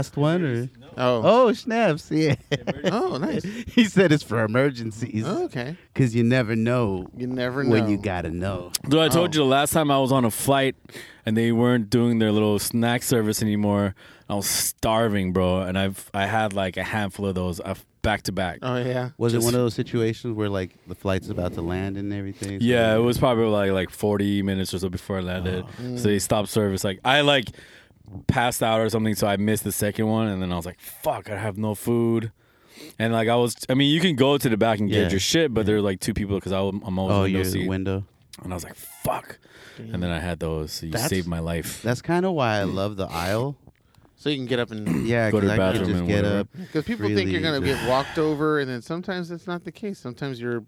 last one, or Oh. oh snaps! Yeah, Oh, nice. he said it's for emergencies Oh, okay. because you never know You never know. when you gotta know. Dude, I told Oh. you the last time I was on a flight and they weren't doing their little snack service anymore. I was starving, bro, and I've I had like a handful of those uh, back to back. Oh yeah. Was Just- it one of those situations where like the flight's about to land and everything? so- Yeah, it was probably like like 40 minutes or so before I landed. Oh. So they stopped service. Like I like passed out or something, so I missed the second one, and then I was like, "Fuck, I have no food." And like I was, I mean, you can go to the back and Yeah. get your shit, but there are like two people because I'm always Oh, window you're seat, the window. and I was like, "Fuck," and then I had those. So you That's- saved my life. That's kind of why I love the aisle. So you can get up and Yeah, Go to because the I can bathroom just and get whatever. up. because people think you're Freely gonna just- get walked over, and then sometimes that's not the case. Sometimes you're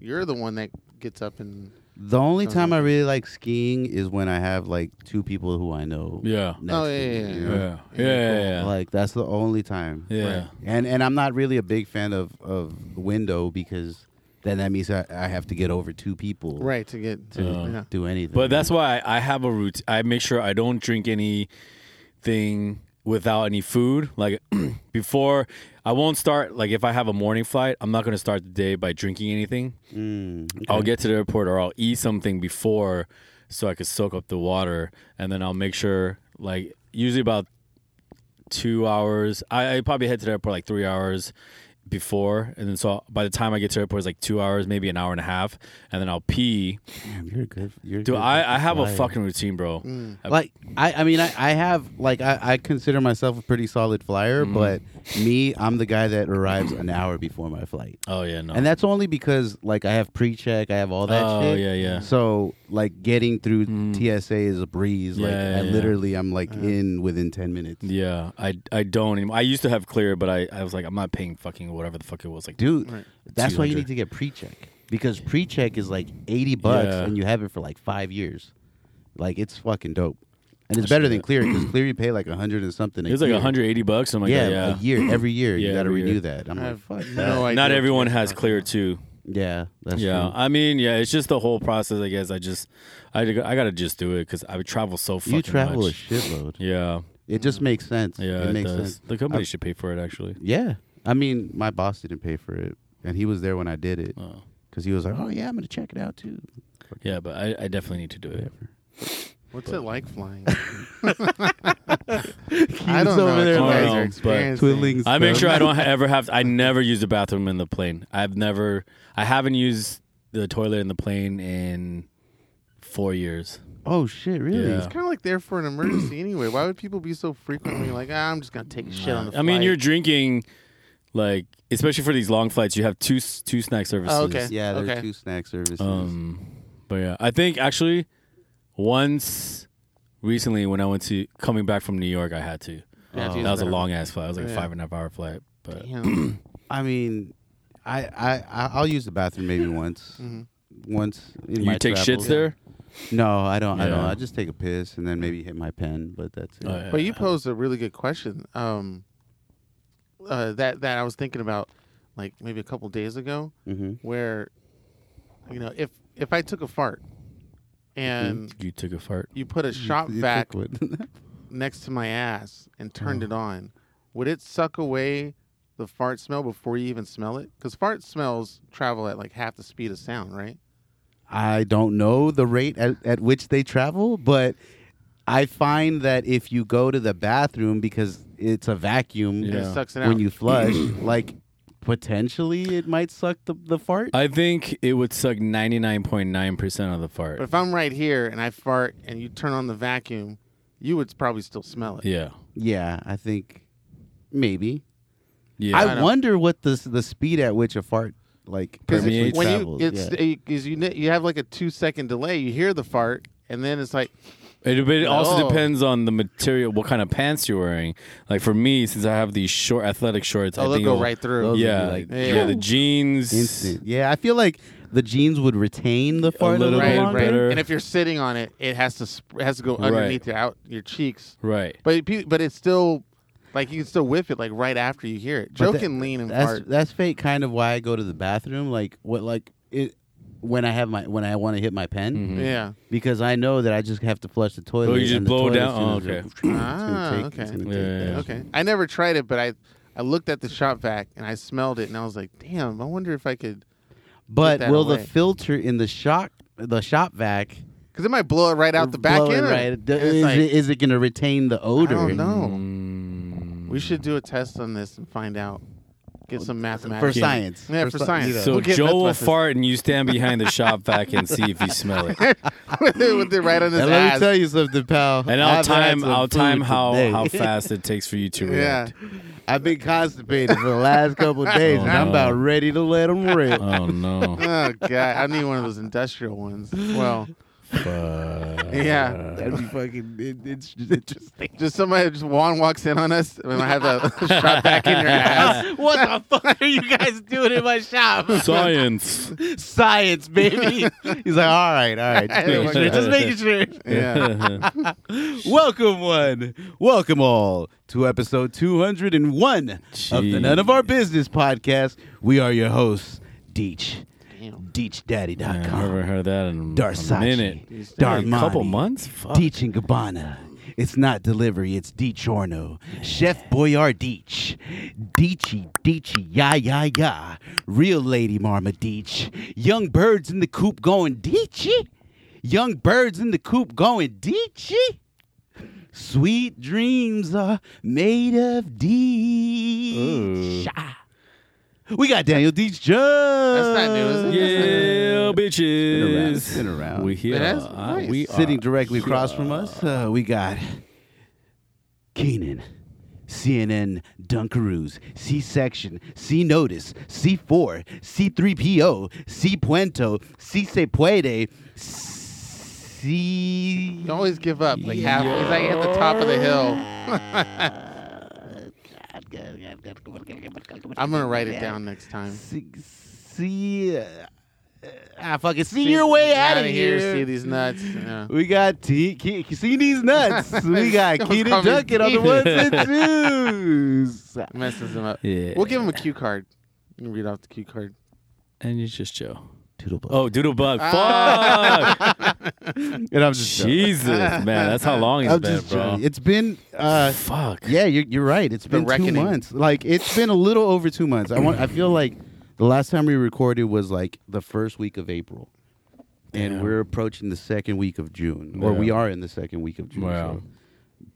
you're the one that gets up and The only Sounds time I really like skiing is when I have like two people who I know. Yeah. next Oh, to yeah, me, yeah, you Yeah, know? yeah, yeah, yeah. Like that's the only time. Yeah. Right. And and I'm not really a big fan of of window because then that means I, I have to get over two people right to get to Uh, yeah. do anything. But that's why I, I have a routine. I make sure I don't drink anything without any food. Like before, I won't start. Like if I have a morning flight, I'm not going to start the day by drinking anything. Mm, okay. I'll get to the airport or I'll eat something before, so I could soak up the water, and then I'll make sure like usually about two hours. I, I probably head to the airport like three hours before, and then so by the time I get to the airport, it's like two hours, maybe an hour and a half, and then I'll pee. Damn, you're good. You're Dude, good I, I have a fucking routine, bro. Mm. I- like I, I mean I, I have like I, I consider myself a pretty solid flyer, Mhm. but me, I'm the guy that arrives an hour before my flight. Oh yeah, no. And that's only because like I have pre check, I have all that oh shit. yeah, yeah. So like getting through Mm. TSA is a breeze. like Yeah, I yeah. literally I'm like in within ten minutes. Yeah, I I don't anymore. I used to have clear, but I, I was like, I'm not paying fucking whatever the fuck it was. Like, Dude, Right. that's why you need to get pre check. Because pre check is like eighty bucks Yeah. and you have it for like five years. Like it's fucking dope. And it's Shit. better than clear because clear you pay like a hundred and something. It's like year. 180 bucks. I'm like, yeah, yeah, a year every year you got to renew year. that. I'm I like, fuck no that. idea Not everyone has clear too. Yeah, that's yeah, true. I mean, yeah, it's just the whole process. I guess I just, I, I gotta just do it because I would travel so fucking you travel much. a shitload. yeah, It just makes sense. yeah, it it, makes does. sense. The company I- should pay for it actually. Yeah, I mean, my boss didn't pay for it, and he was there when I did it Oh. because he was like, "Oh yeah, I'm gonna check it out too." Yeah, but I, I definitely need to do it. What's it like flying? I don't know. over What there you I guys know, are but- experiencing. twiddling. I make sure I don't ever have. I never use the bathroom in the plane. I've never. I haven't used the toilet in the plane in four years. Oh shit! Really? Yeah. It's kind of like there for an emergency anyway. Why would people be so frequently like, ah, I'm just gonna take a shit on the I mean, flight." you're drinking, like especially for these long flights. You have two two snack services. Oh, okay. Yeah, there's Okay. two snack services. Um, but yeah, I think actually once recently when I went to coming back from New York, I had to. Yeah, Oh. geez, That was a long ass flight. It was like a five and a half hour flight. But Damn. I mean, I I I- I'll use the bathroom maybe once. Mhm. Once in you my take travels. shits there. No, I don't. I don't. I just take a piss and then maybe hit my pen, but that's it. Oh, yeah. But you posed a really good question. Um, uh, that that I was thinking about, like maybe a couple days ago, hmm where, you know, if if I took a fart, and You took a fart. you put a shop You vac next to my ass and turned Oh. it on, would it suck away the fart smell before you even smell it? Because fart smells travel at like half the speed of sound, right? I don't know the rate at, at which they travel, but I find that if you go to the bathroom because it's a vacuum Yeah. it sucks it out. when you flush, like potentially it might suck the, the fart. I think it would suck ninety nine point nine percent of the fart. but if I'm right here and I fart and you turn on the vacuum, you would probably still smell it. Yeah, yeah, I think maybe. yeah. I I don't- wonder what the the speed at which a fart like Because Permeates. when you travels. it's yeah. because you you have like a two second delay. You hear the fart, and then it's like It, but it also depends on the material, what kind of pants you're wearing. Like for me, since I have these short athletic shorts, oh, I they'll think go it'll- right through. Those would be Yeah, like, yeah, Yeah. the jeans. instant. Yeah, I feel like the jeans would retain the fart a little little, right, bit longer. right. better. And if you're sitting on it, it has to sp- it has to go Right. underneath your out your cheeks. Right. But it, pe- but it's still like you can still whiff it like right after you hear it. Joe But that- can lean and That's fart. that's fake. Kind of why I go to the bathroom. Like what? Like it when I have my when I want to hit my pen Mhm. Yeah. because I know that I just have to flush the toilet. Oh, you just and the blow toilet's down? gonna Oh, okay. it's gonna Ah, take- okay. it's gonna Yeah, take yeah, that yeah. Okay. I never tried it, but I I looked at the shop vac and I smelled it and I was like, damn, I wonder if I could, But that will away. the filter in the shop the shop vac because it might blow it right out the back blow it end. right? And it's Is, like, it, is it going to retain the odor? don't know. Mm. we should do a test on this and find out. Get some mathematics for science. Yeah, for sci- science. you know. So We'll get Joe will fart and you stand behind the shop vac and see if you smell it. with, it, with it right on his And let me ass. tell you something, pal. And I'll I've time I'll time how today. how fast it takes for you to yeah. react. I've been constipated for the last couple of days, Oh, and I'm oh, about ready to let them rip. Oh no. Oh god, I need one of those industrial ones. Well, Fuck. Yeah. That'd be fucking. It, it's just interesting. Just somebody, just Juan walks in on us and I have a shop vac in your ass. what the fuck are you guys doing in my shop? Science. Science, baby. He's like, all right, all right, just making sure, just making sure. Yeah. Welcome, one. Welcome, all, to episode 201 of the None of Our Business podcast. We are your hosts, Deech, Damn. DeechDaddy.com. Yeah, I haven't heard that in Darsachi. a minute. Darmani. A couple months? Fuck. Deech and Gabbana. It's not delivery, it's DiChorno. Chef Boyar Deech. Deechy, Deechy, ya, ya, ya. Real Lady Marma Deech. Young birds in the coop going Deechy. Young birds in the coop going Deechy. Sweet dreams are made of Deech. We got Daniel Deech Judge. not new, is it? Yeah, Been around. bitches. It's been around. We here. It? Uh, Nice. we Sitting are directly across from us, uh, we got Cianan, CNN Dunkaroos, C Section, C Notice, C4, C3PO, C Puento, C Se Puede, C. You always give up. Like half. He's like at the top of the hill. I'm gonna write it down next time. See, see uh, ah, fucking see, your way out of outta here. See these nuts. Yeah. We got T. Ke- see these nuts. we got Someone's Cianan calling me Duncan on the Cianan. ones and twos. Messes him up. Yeah. We'll give him a cue card. You can read off the cue card. And it's just Joe. Doodlebug. Oh, Doodlebug. Ah. Fuck. and I'm just. Jesus, man. That's how long it's I'm been, just bro. joking. It's been uh Fuck. yeah, you're you're right. It's been two reckoning. months. Like it's been a little over two months. I want I feel like the last time we recorded was like the first week of April. And Damn. we're approaching the second week of June. Or Yeah. we are in the second week of June. Wow. so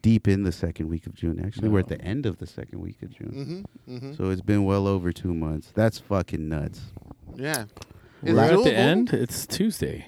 deep in the second week of June. Actually, we're at the end of the second week of June. Mm-hmm. Mm-hmm. So it's been well over two months. That's fucking nuts. Yeah. We're Is at it the end. It's Tuesday.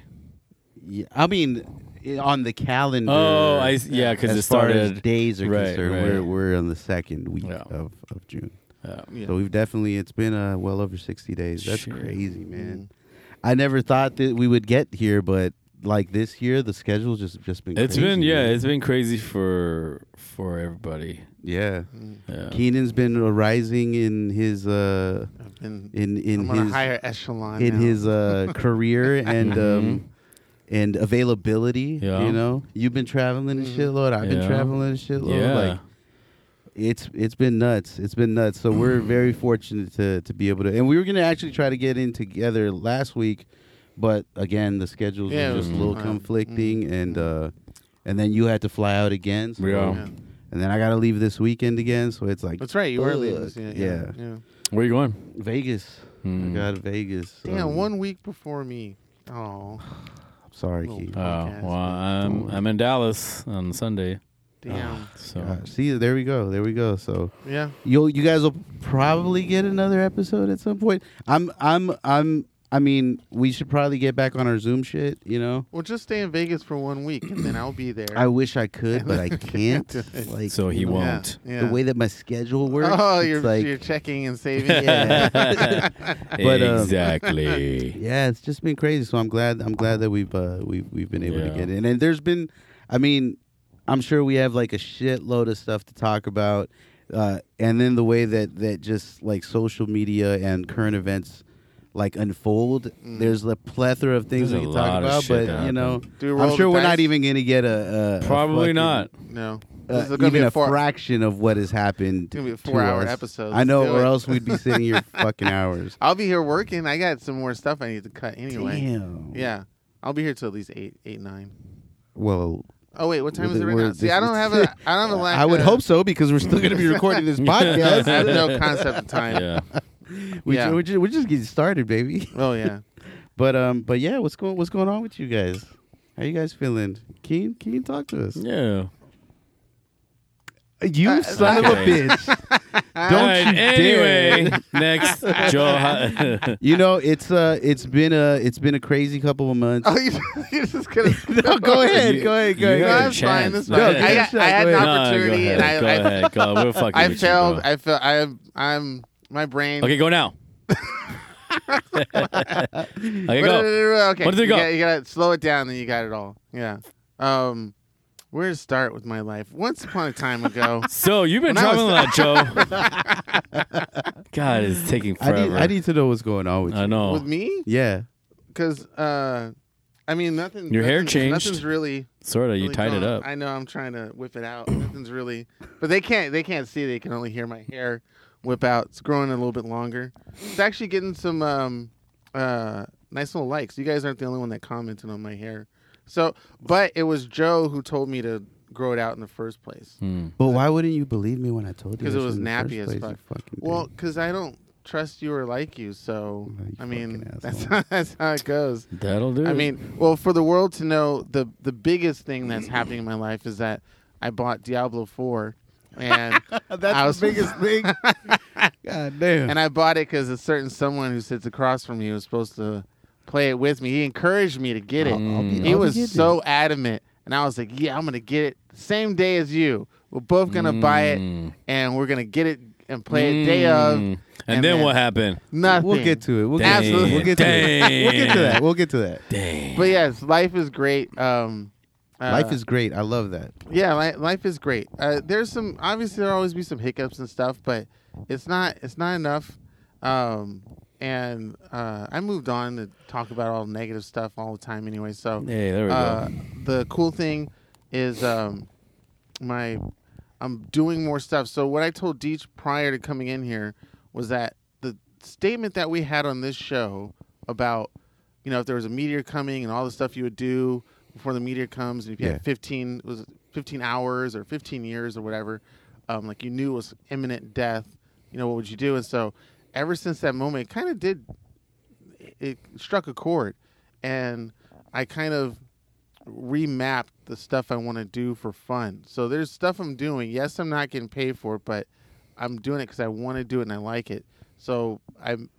Yeah, I mean, i- on the calendar. Oh, I s- yeah, because as it far as started. days are Right, concerned, right. we're we're on the second week Yeah. of, of June. Yeah. Yeah. So we've definitely it's been uh, well over sixty days. That's Shit. crazy, man. Mm. I never thought that we would get here, but like this year, the schedule's just just been. It's crazy, been yeah, man. it's been crazy for for everybody. yeah. Mm. Yeah. Cianan's been rising in his uh I've been. in in I'm on a his higher echelon. in now. his uh career and um and availability. Mm-hmm. Yeah. You know, you've been traveling a Mhm. shitload. I've been Yeah. traveling a shitload. yeah. Like it's it's been nuts. It's been nuts. So we're Mm. very fortunate to to be able to. And we were gonna actually try to get in together last week, but again the schedules Yeah, were just a was little hard. conflicting, Mm. and uh, and then you had to fly out again. So, Yeah. Yeah. And then I got to leave this weekend again. So it's like That's right. You were leaving. Yeah. Yeah. Yeah. yeah. Where you going? Vegas. Hmm. I got Vegas. Damn, um, one week before me. Oh, Sorry, Keith. Oh well. I'm Don't- I'm in Dallas on Sunday. damn. So Uh, see, there we go. There we go. So Yeah. you you guys will probably get another episode at some point. I'm I'm I'm I mean, we should probably get back on our Zoom shit, you know? Well, just stay in Vegas for one week, and then I'll be there. I wish I could, but I can't. like so he you know, won't. Yeah. The way that my schedule works. Oh, you're like you're checking and saving. Yeah. But, um, exactly. Yeah, it's just been crazy. So I'm glad I'm glad that we've uh we've we've been able Yeah. to get in. And there's been I mean, I'm sure we have like a shitload of stuff to talk about. Uh, and then the way that that just like social media and current events like unfold, Mm. there's a plethora of things There's we can talk about. But that you know, Do I'm sure we're dice? not even gonna get a, a a Probably fucking- not. No. This is uh, gonna be even a a, four- fraction of what has happened. It's gonna be a four-hour episode. I know, do or it. else we'd be sitting here fucking hours. I'll be here working. I got some more stuff I need to cut anyway. Damn. Yeah, I'll be here till at least eight, eight, nine. Well, Oh wait, what time is it right now? See, I don't have a, I don't have a. Lack I would of- hope so because we're still going to be recording this podcast. I have no concept of time. Yeah. we Yeah. ju- we're, just, we're just getting started, baby. Oh yeah. But um, but yeah, what's going what's going on with you guys? How you guys feeling? Keen, Keen, talk to us. Yeah. You Uh, son of a okay. bitch! All Don't right, you anyway, dare! next, Joe. how- You know it's uh it's been a it's been a crazy couple of months. Oh, you, you're just gonna. no, go ahead, You- go ahead, go you ahead. got No, a that's fine. That's chance. fine. No, I, give it a got. I had Go an ahead. No, opportunity, go and ahead. I, go I, ahead. Go. We're fucking I with you, failed. bro. I felt. I am. I'm. My brain. Okay, go now. okay, go. Okay. What did it you go? Gotta, you gotta slow it down, then you got it all. Yeah. Um, where to start with my life? Once upon a time ago. So you've been When I traveling was- a lot, Joe. God, it's taking I need. I need to know what's going on with you. I know. With me? Yeah. Because, uh, I mean, nothing. Your hair changed. Nothing's really. Sort of. You really tied it up. I know. I'm trying to whip it out. Nothing's really. But they can't. They can't see. They can only hear my hair whip out. It's growing a little bit longer. It's actually getting some um, uh, nice little likes. You guys aren't the only one that commented on my hair. So, but it was Joe who told me to grow it out in the first place. Hmm. But why wouldn't you believe me when I told you? Because it was nappy as fuck. Well, because I don't trust you or like you. So, Oh, you I mean, that's asshole. that's how it goes. That'll do. I mean, well, for the world to know, the the biggest thing that's happening in my life is that I bought Diablo Four, and that's I was- the biggest thing. God damn. and I bought it because a certain someone who sits across from me was supposed to play it with me. He encouraged me to get it. I'll- I'll be- Mm. he I'll was so it. adamant, and I was like, "Yeah, I'm gonna get it same day as you. We're both gonna buy it, Mm. and we're gonna get it and play it day of." Mm. and And then then- what happened? Nothing. We'll get to it. We'll Dang. get to it. We'll get to Dang. it. We'll get to that. We'll get to that. Dang. But yes, life is great. Um, uh, Life is great. I love that. yeah, li- life is great. Uh, there's some obviously there'll always be some hiccups and stuff, but it's not it's not enough. Um, and uh, I moved on to talk about all the negative stuff all the time anyway. So Hey, there we uh, go. the cool thing is um, my I'm doing more stuff. So what I told Deech prior to coming in here was that the statement that we had on this show about you know if there was a meteor coming and all the stuff you would do before the media comes and if you Yeah. had 15 was 15 hours or 15 years or whatever um, like you knew it was imminent death you know what would you do? And so ever since that moment it kind of did it struck a chord. And i kind of remapped the stuff i want to do for fun. So there's stuff i'm doing. Yes i'm not getting paid for it but i'm doing it because i want to do it and i like it. So i'm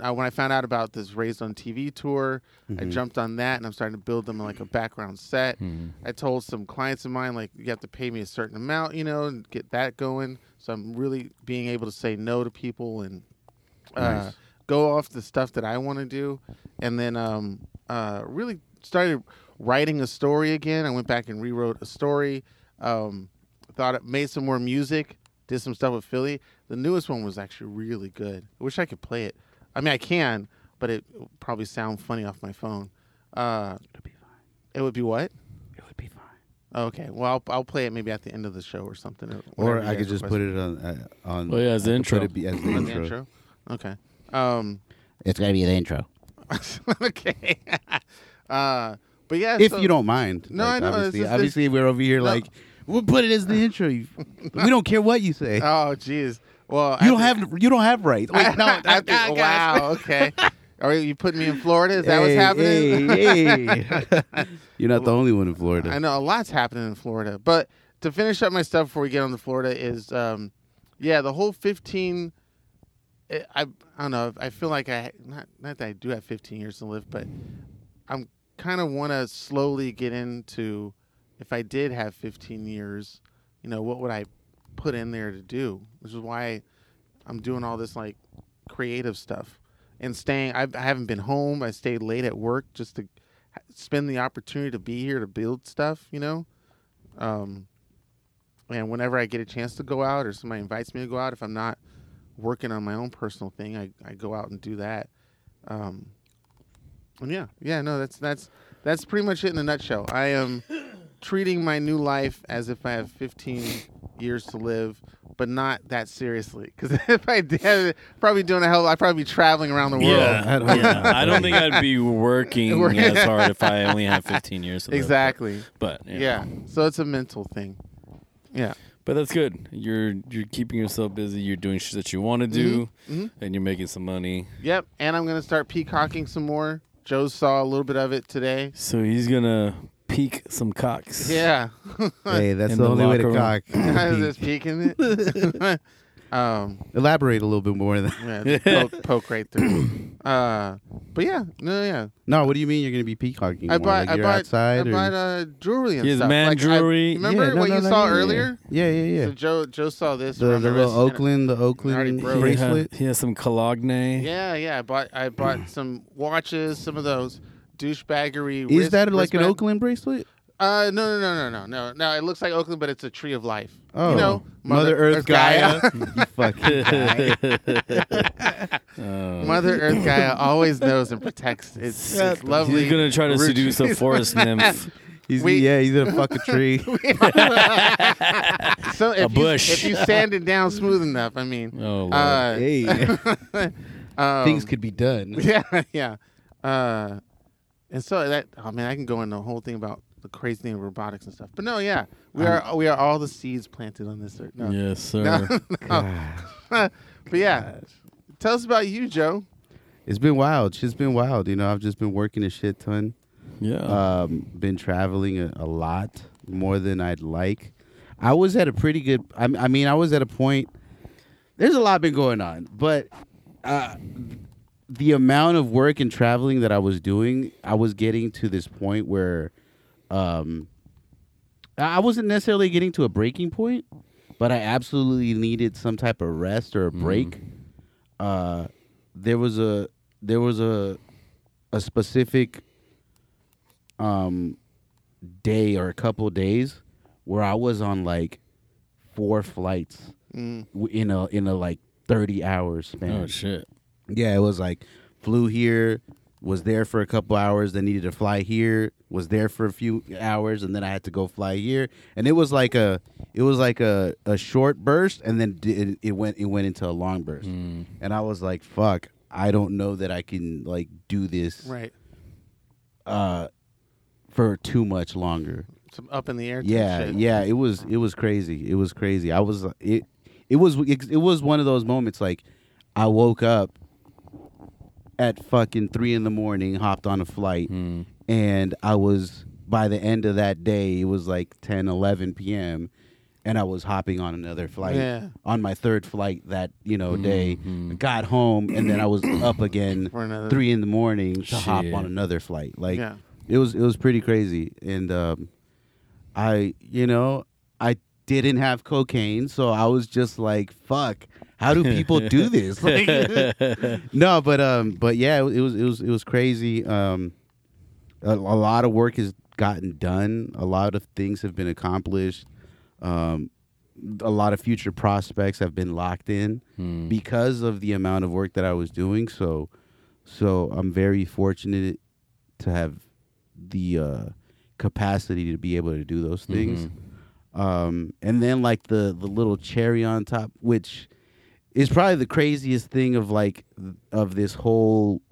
I, when I found out about this Raised on TV tour, I Mhm. jumped on that and I'm starting to build them like a background set. Hmm. I told some clients of mine like you have to pay me a certain amount, you know, and get that going. So I'm really being able to say no to people and uh, Nice. go off the stuff that I want to do, and then um, uh, really started writing a story again. I went back and rewrote a story. Um, thought it made some more music. Did some stuff with Philly. The newest one was actually really good. I wish I could play it. I mean, I can, but it would probably sound funny off my phone. Uh, It'll be fine. it would be what? It would be fine. Okay. Well, I'll, I'll play it maybe at the end of the show or something. Or I could just put it on uh, on. Oh, yeah, as the intro. Put it be, as the intro. intro. Okay. Um, It's gonna be the intro. okay. uh, but yeah. If so- you don't mind. No, I know, it's Obviously, just- obviously we're over here No. like we'll put it as the intro. You- we don't care what you say. Oh, jeez. Well, you I don't think- have you don't have rights. Wait, no. I think- gosh. wow. Okay. Are you putting me in Florida? Is that what's happening? hey, hey. You're not the only one in Florida. I know a lot's happening in Florida. But to finish up my stuff before we get on to Florida is, um, yeah, the whole 15. I, I I don't know. I feel like I not not that I do have 15 years to live, but I'm kind of want to slowly get into if I did have 15 years, you know, what would I put in there to do? Which is why I'm doing all this like creative stuff and staying. I've, I haven't been home. I stayed late at work just to spend the opportunity to be here to build stuff. You know, um, and whenever I get a chance to go out or somebody invites me to go out, if I'm not working on my own personal thing, I, I go out and do that. Um, and yeah, yeah, no, that's that's that's pretty much it in a nutshell. I am treating my new life as if I have 15 years to live, but not that seriously. Because if I did, probably doing a hell, I'd probably be traveling around the world. Yeah, I don't- yeah. I don't think I'd be working Working- as hard if I only had 15 years. To live. Exactly. But yeah. Yeah. So it's a mental thing. Yeah. but that's good. You're you're keeping yourself busy. You're doing shit that you want to do, Mhm. and you're making some money. Yep. And I'm gonna start peacocking some more. Joe saw a little bit of it today. So he's gonna peak some cocks. Yeah. Hey, that's In the the only way to locker cock. I was just peeking it. um, Elaborate a little bit more. Than yeah, poke, poke right through. Uh, but yeah, no, yeah. no, what do you mean you're gonna be peacocking? I more? bought, Like I you're bought, outside I or? bought uh, jewelry and He has stuff. man Like, I- jewelry. remember Yeah, no, what no, you no, saw yeah, yeah. earlier? Yeah, yeah, yeah. So Joe, Joe saw this. the around the my little wrist, and- Oakland, the Oakland broke. He, bracelet. has, he has some cologne. Yeah, yeah. I bought, I bought some watches, some of those douchebaggery. Is wrist- that like an wristband- Oakland bracelet? Uh, no, no, no, no, no, no. No, it looks like Oakland, but it's a tree of life. Oh, you know, Mother, Earth, Gaia. you fucking guy. Uh, Mother Earth Gaia always knows and protects. It's, it's lovely. He's gonna try to root seduce a forest nymph. He's We- yeah, he's gonna fuck a tree. so if bush. You, if you sand it down smooth enough, I mean, Oh, Lord. uh, hey, um, things could be done. Yeah, yeah. Uh, and so that oh man, I can go into the whole thing about the crazy thing of robotics and stuff. But no, yeah, we are we are all the seeds planted on this earth. No, yes, sir. no, God. but yeah, tell us about you, Joe. It's been wild. Shit's been wild. You know, I've just been working a shit ton. Yeah. Um, been traveling a, a lot more than I'd like. I was at a pretty good. I, I mean, I was at a point. There's a lot been going on, but uh, the amount of work and traveling that I was doing, I was getting to this point where, um, I wasn't necessarily getting to a breaking point, but I absolutely needed some type of rest or a break. Uh, there was a there was a a specific um day or a couple days where I was on like four flights Mm. in a in a like 30 hours span. oh shit. Yeah, it was like flew here, was there for a couple hours, then needed to fly here, was there for a few hours, and then I had to go fly here. And it was like a it was like a, a short burst, and then it, it went it went into a long burst. Mm. And I was like, "Fuck, I don't know that I can like do this Right, uh, for too much longer." some up in the air. Yeah, shit. yeah, it was it was crazy. It was crazy. I was it it was it, it was one of those moments like I woke up at fucking three in the morning, hopped on a flight, Mm. and I was by the end of that day, it was like 10, 11 p.m. And I was hopping on another flight Yeah. on my third flight that you know day. Mhm. Got home and then I was up again For another three in the morning to hop on another flight. Like yeah, it was it was pretty crazy and um i you know i didn't have cocaine so i was just like fuck how do people do this like, no but um but yeah it, was it was it was crazy um a, a lot of work has gotten done a lot of things have been accomplished um a lot of future prospects have been locked in Mm. because of the amount of work that I was doing. So, so I'm very fortunate to have the uh, capacity to be able to do those things. Um, and then like the the little cherry on top, which is probably the craziest thing of like of this whole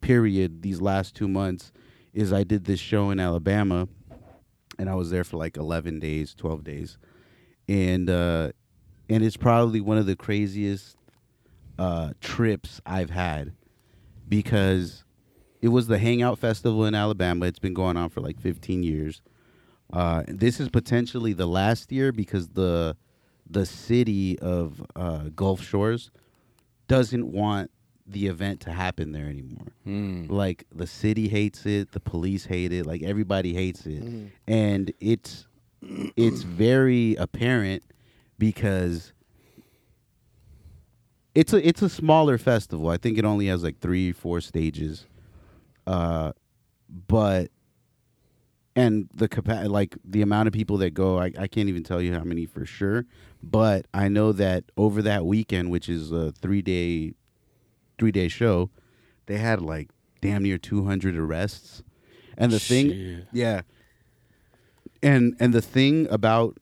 period, these last two months, is I did this show in Alabama, and I was there for like 11 days, 12 days, and uh, and it's probably one of the craziest uh, trips I've had because it was the Hangout Festival in Alabama. It's been going on for like 15 years. Uh, this is potentially the last year because the the city of uh, Gulf Shores doesn't want the event to happen there anymore. Mm. Like the city hates it, the police hate it, like everybody hates it, Mhm. and it's it's very apparent because it's a it's a smaller festival. I think it only has like three four stages, uh, but and the capa- like the amount of people that go, I, I can't even tell you how many for sure. But I know that over that weekend, which is a three day three day show, they had like damn near two hundred arrests. And the thing yeah. And and the thing about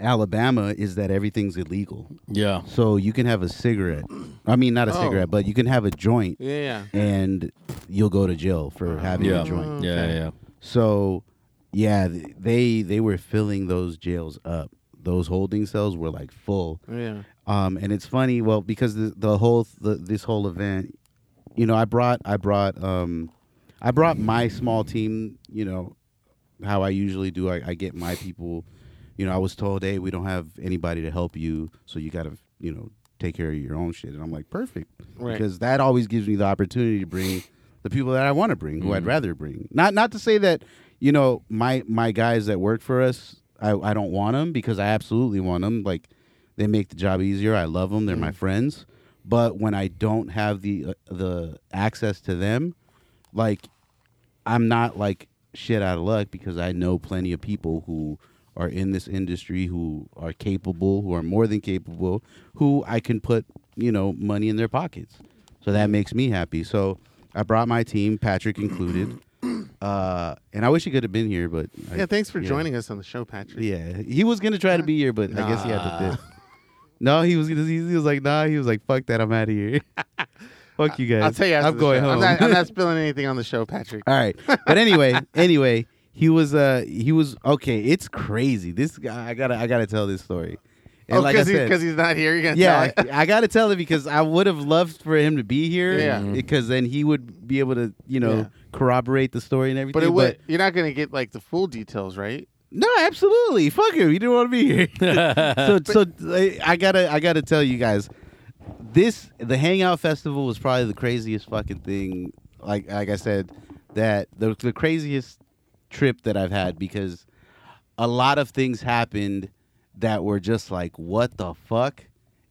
Alabama is that everything's illegal. Yeah. So you can have a cigarette. I mean, not a Oh. cigarette, but you can have a joint, Yeah. and you'll go to jail for having Yeah. a joint. Yeah. Okay. Yeah. So, yeah, they they were filling those jails up. Those holding cells were like full. Yeah. Um, and it's funny, well, because the, the whole the, this whole event, you know, I brought I brought um, I brought my small team. You know, how I usually do. I, I get my people. You know, I was told, hey, we don't have anybody to help you, so you got to, you know, take care of your own shit. And I'm like, perfect, Right. because that always gives me the opportunity to bring the people that I want to bring, who I'd Mhm. rather bring. Not not to say that, you know, my my guys that work for us, I I don't want them because I absolutely want them. Like they make the job easier. I love them. They're my friends. But when I don't have the uh, the access to them, like I'm not like shit out of luck because I know plenty of people who are in this industry who are capable, who are more than capable, who I can put, you know, money in their pockets. So that makes me happy. So I brought my team, Patrick included. Uh, and I wish he could have been here, but I- Yeah. Thanks for yeah. joining us on the show, Patrick. Yeah, he was gonna try to be here, but I guess he had to dip. No, he was. He was like, nah. He was like, fuck that. I'm out of here. fuck you guys. I'll tell you after I'm the going show. home. I'm not, I'm not spilling anything on the show, Patrick. All right, but anyway, anyway, he was. Uh, he was okay. It's crazy. This guy. I gotta. I gotta tell this story. And oh, like because said, he's, he's not here. You're gonna yeah, tell? I gotta tell it because I would have loved for him to be here. Yeah. Because then he would be able to, you know, Yeah. corroborate the story and everything. But it would. You're not gonna get like the full details, right? No, absolutely. Fuck him. He didn't want to be here. so, so I- I gotta, I gotta tell you guys, this the Hangout Festival was probably the craziest fucking thing. Like, like I said, that the the craziest trip that I've had because a lot of things happened that were just like, what the fuck.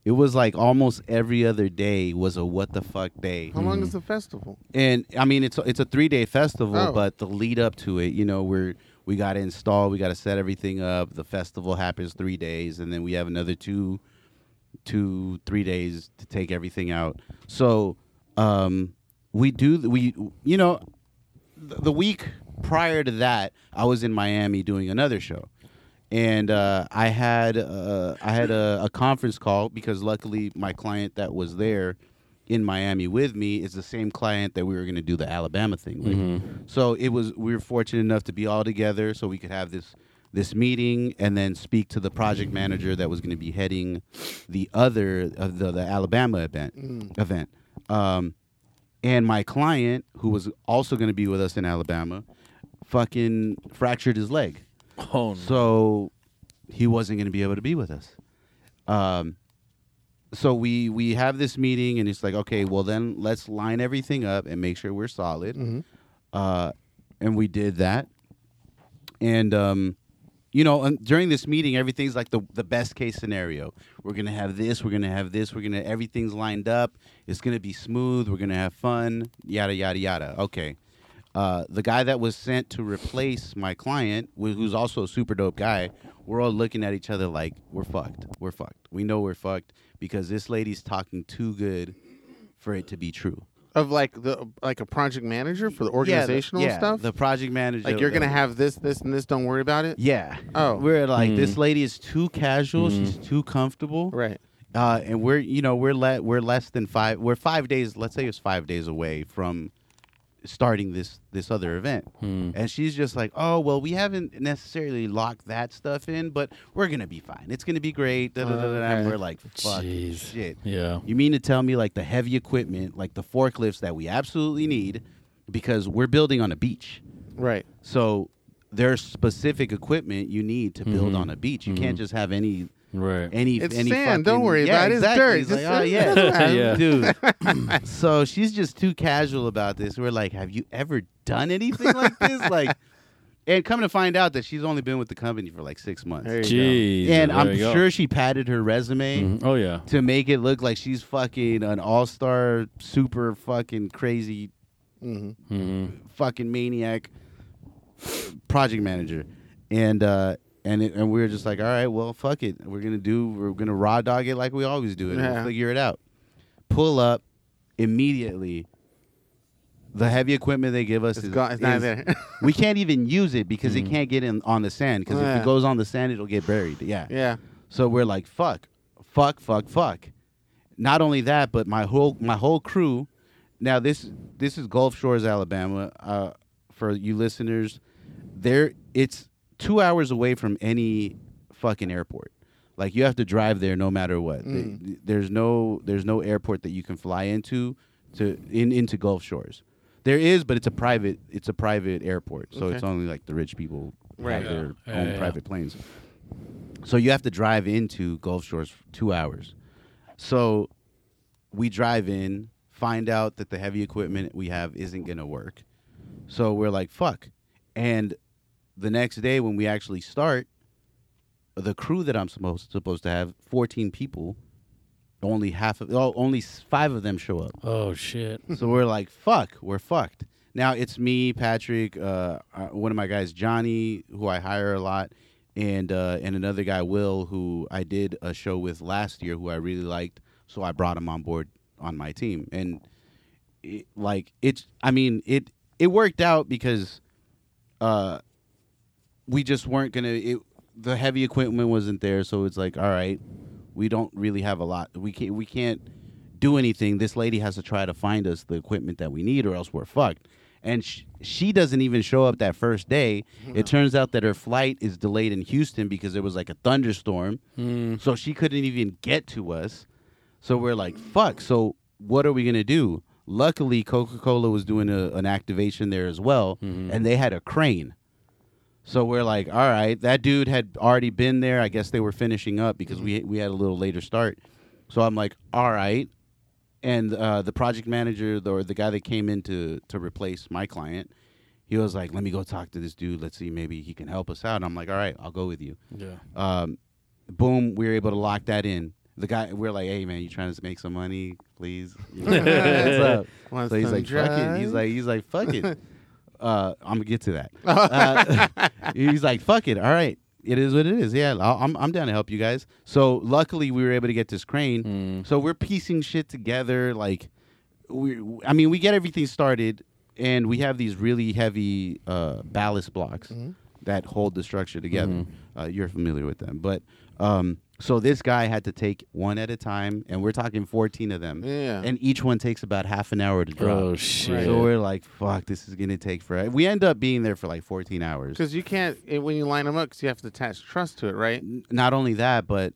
It was like almost every other day was a what the fuck day How long is the festival? and I mean it's it's a three day festival, Oh. but the lead up to it, you know, we're we got to install, we got to set everything up. The festival happens three days, and then we have another two, two three days to take everything out. So um, we do th- we you know th- the week prior to that, I was in Miami doing another show. And uh, I had uh, I had a, a conference call because luckily my client that was there in Miami with me is the same client that we were going to do the Alabama thing with. Mhm. So it was we were fortunate enough to be all together so we could have this this meeting and then speak to the project manager that was going to be heading the other of the, the Alabama event Mm. event. Um, and my client who was also going to be with us in Alabama fucking fractured his leg. Oh, no. So he wasn't going to be able to be with us. Um, so we we have this meeting, and it's like, okay, well then let's line everything up and make sure we're solid. Mhm. Uh, and we did that. And um, you know, and during this meeting, everything's like the the best case scenario. We're gonna have this. We're gonna have this. We're gonna everything's lined up. It's gonna be smooth. We're gonna have fun. Yada yada yada. Okay. Uh, the guy that was sent to replace my client, who's also a super dope guy, we're all looking at each other like we're fucked. We're fucked. We know we're fucked because this lady's talking too good for it to be true. Of like the like a project manager for the Yeah, the- organizational yeah, stuff. The project manager. like you're gonna the- have this, this, and this. Don't worry about it. Yeah. Oh. We're like Mhm. this lady is too casual. Mhm. She's too comfortable. Right. Uh, and we're you know we're le- we're less than five. We're five days. Let's say it's five days away from starting this this other event. Hmm. And she's just like, oh well, we haven't necessarily locked that stuff in, but we're gonna be fine. It's gonna be great. Da, da, da. And we're like, fuck Jeez. shit. Yeah. You mean to tell me like the heavy equipment, like the forklifts that we absolutely need, because we're building on a beach. Right. So there's specific equipment you need to build Mhm. on a beach. You can't Mhm. just have any Right. any It's any sand, don't worry yeah, about it. It's dirt. He's Just- like, oh yeah, Yeah. dude. so she's just too casual about this. We're like, have you ever done anything like this? Like, and come to find out that she's only been with the company for like six months. Jeez. and there I'm sure she padded her resume Mhm. Oh yeah. to make it look like she's fucking an all star, super fucking crazy, go. hmm hmm fucking maniac project manager, and uh, and it, and we were just like, all right, well, fuck it, we're gonna do, we're gonna raw dog it like we always do, and Yeah. we'll figure it out. Pull up immediately. the heavy equipment they give us It's is, gone. It's not there. we can't even use it because it Mhm. can't get in on the sand because if it goes on the sand it'll get buried. Yeah. yeah. So we're like, fuck, fuck, fuck, fuck. Not only that, but my whole my whole crew. Now this this is Gulf Shores, Alabama. Uh, for you listeners, there it's two hours away from any fucking airport. Like you have to drive there no matter what. Mm. th- There's no there's no airport that you can fly into to in into Gulf Shores. There is, but it's a private it's a private airport, so Okay. it's only like the rich people Right. have their Yeah. own Yeah, yeah. private planes. So you have to drive into Gulf Shores for two hours. So we drive in, find out that the heavy equipment we have isn't gonna work. So we're like, fuck. And the next day when we actually start, the crew that I'm supposed supposed to have, 14 people, only half of oh, only five of them show up. Oh shit. So we're like, fuck, we're fucked. Now it's me, Patrick, uh, uh, one of my guys, Johnny, who I hire a lot, and uh, and another guy, Will, who I did a show with last year, who I really liked. So I brought him on board on my team, and it, like it's, I mean, it it worked out because uh, we just weren't gonna. It, the heavy equipment wasn't there, so it's like, all right, we don't really have a lot. We can't we can't do anything. This lady has to try to find us the equipment that we need, or else we're fucked. And sh- she doesn't even show up that first day. It turns out that her flight is delayed in Houston because there was like a thunderstorm, Mm. so she couldn't even get to us. So we're like, fuck. So what are we gonna do? Luckily, Coca Cola was doing a, an activation there as well, and they had a crane. So we're like, all right, that dude had already been there. I guess they were finishing up because we we had a little later start. So I'm like, all right. And uh, the project manager, the, or the guy that came in to to replace my client, he was like, let me go talk to this dude. Let's see, maybe he can help us out. And I'm like, all right, I'll go with you. Yeah. Um, boom, we were able to lock that in. The guy, we're like, hey man, you trying to make some money, please? What's up? Want So he's some like, fuck it. He's like, he's like, fuck it. Uh, I'm gonna get to that. Uh, he's like, fuck it. All right, it is what it is. Yeah, I'll, I'm I'm down to help you guys. So luckily, we were able to get this crane. Mm. So we're piecing shit together. Like, we, I mean, we get everything started, and we have these really heavy uh, ballast blocks Mhm. that hold the structure together. Mhm. Uh, you're familiar with them, but um, so this guy had to take one at a time, and we're talking 14 of them, Yeah. and each one takes about half an hour to oh, drop. Oh shit. So we're like, fuck, this is gonna take forever. We end up being there for like 14 hours. Because you can't it, when you line them up, because you have to attach truss to it, right? Not only that, but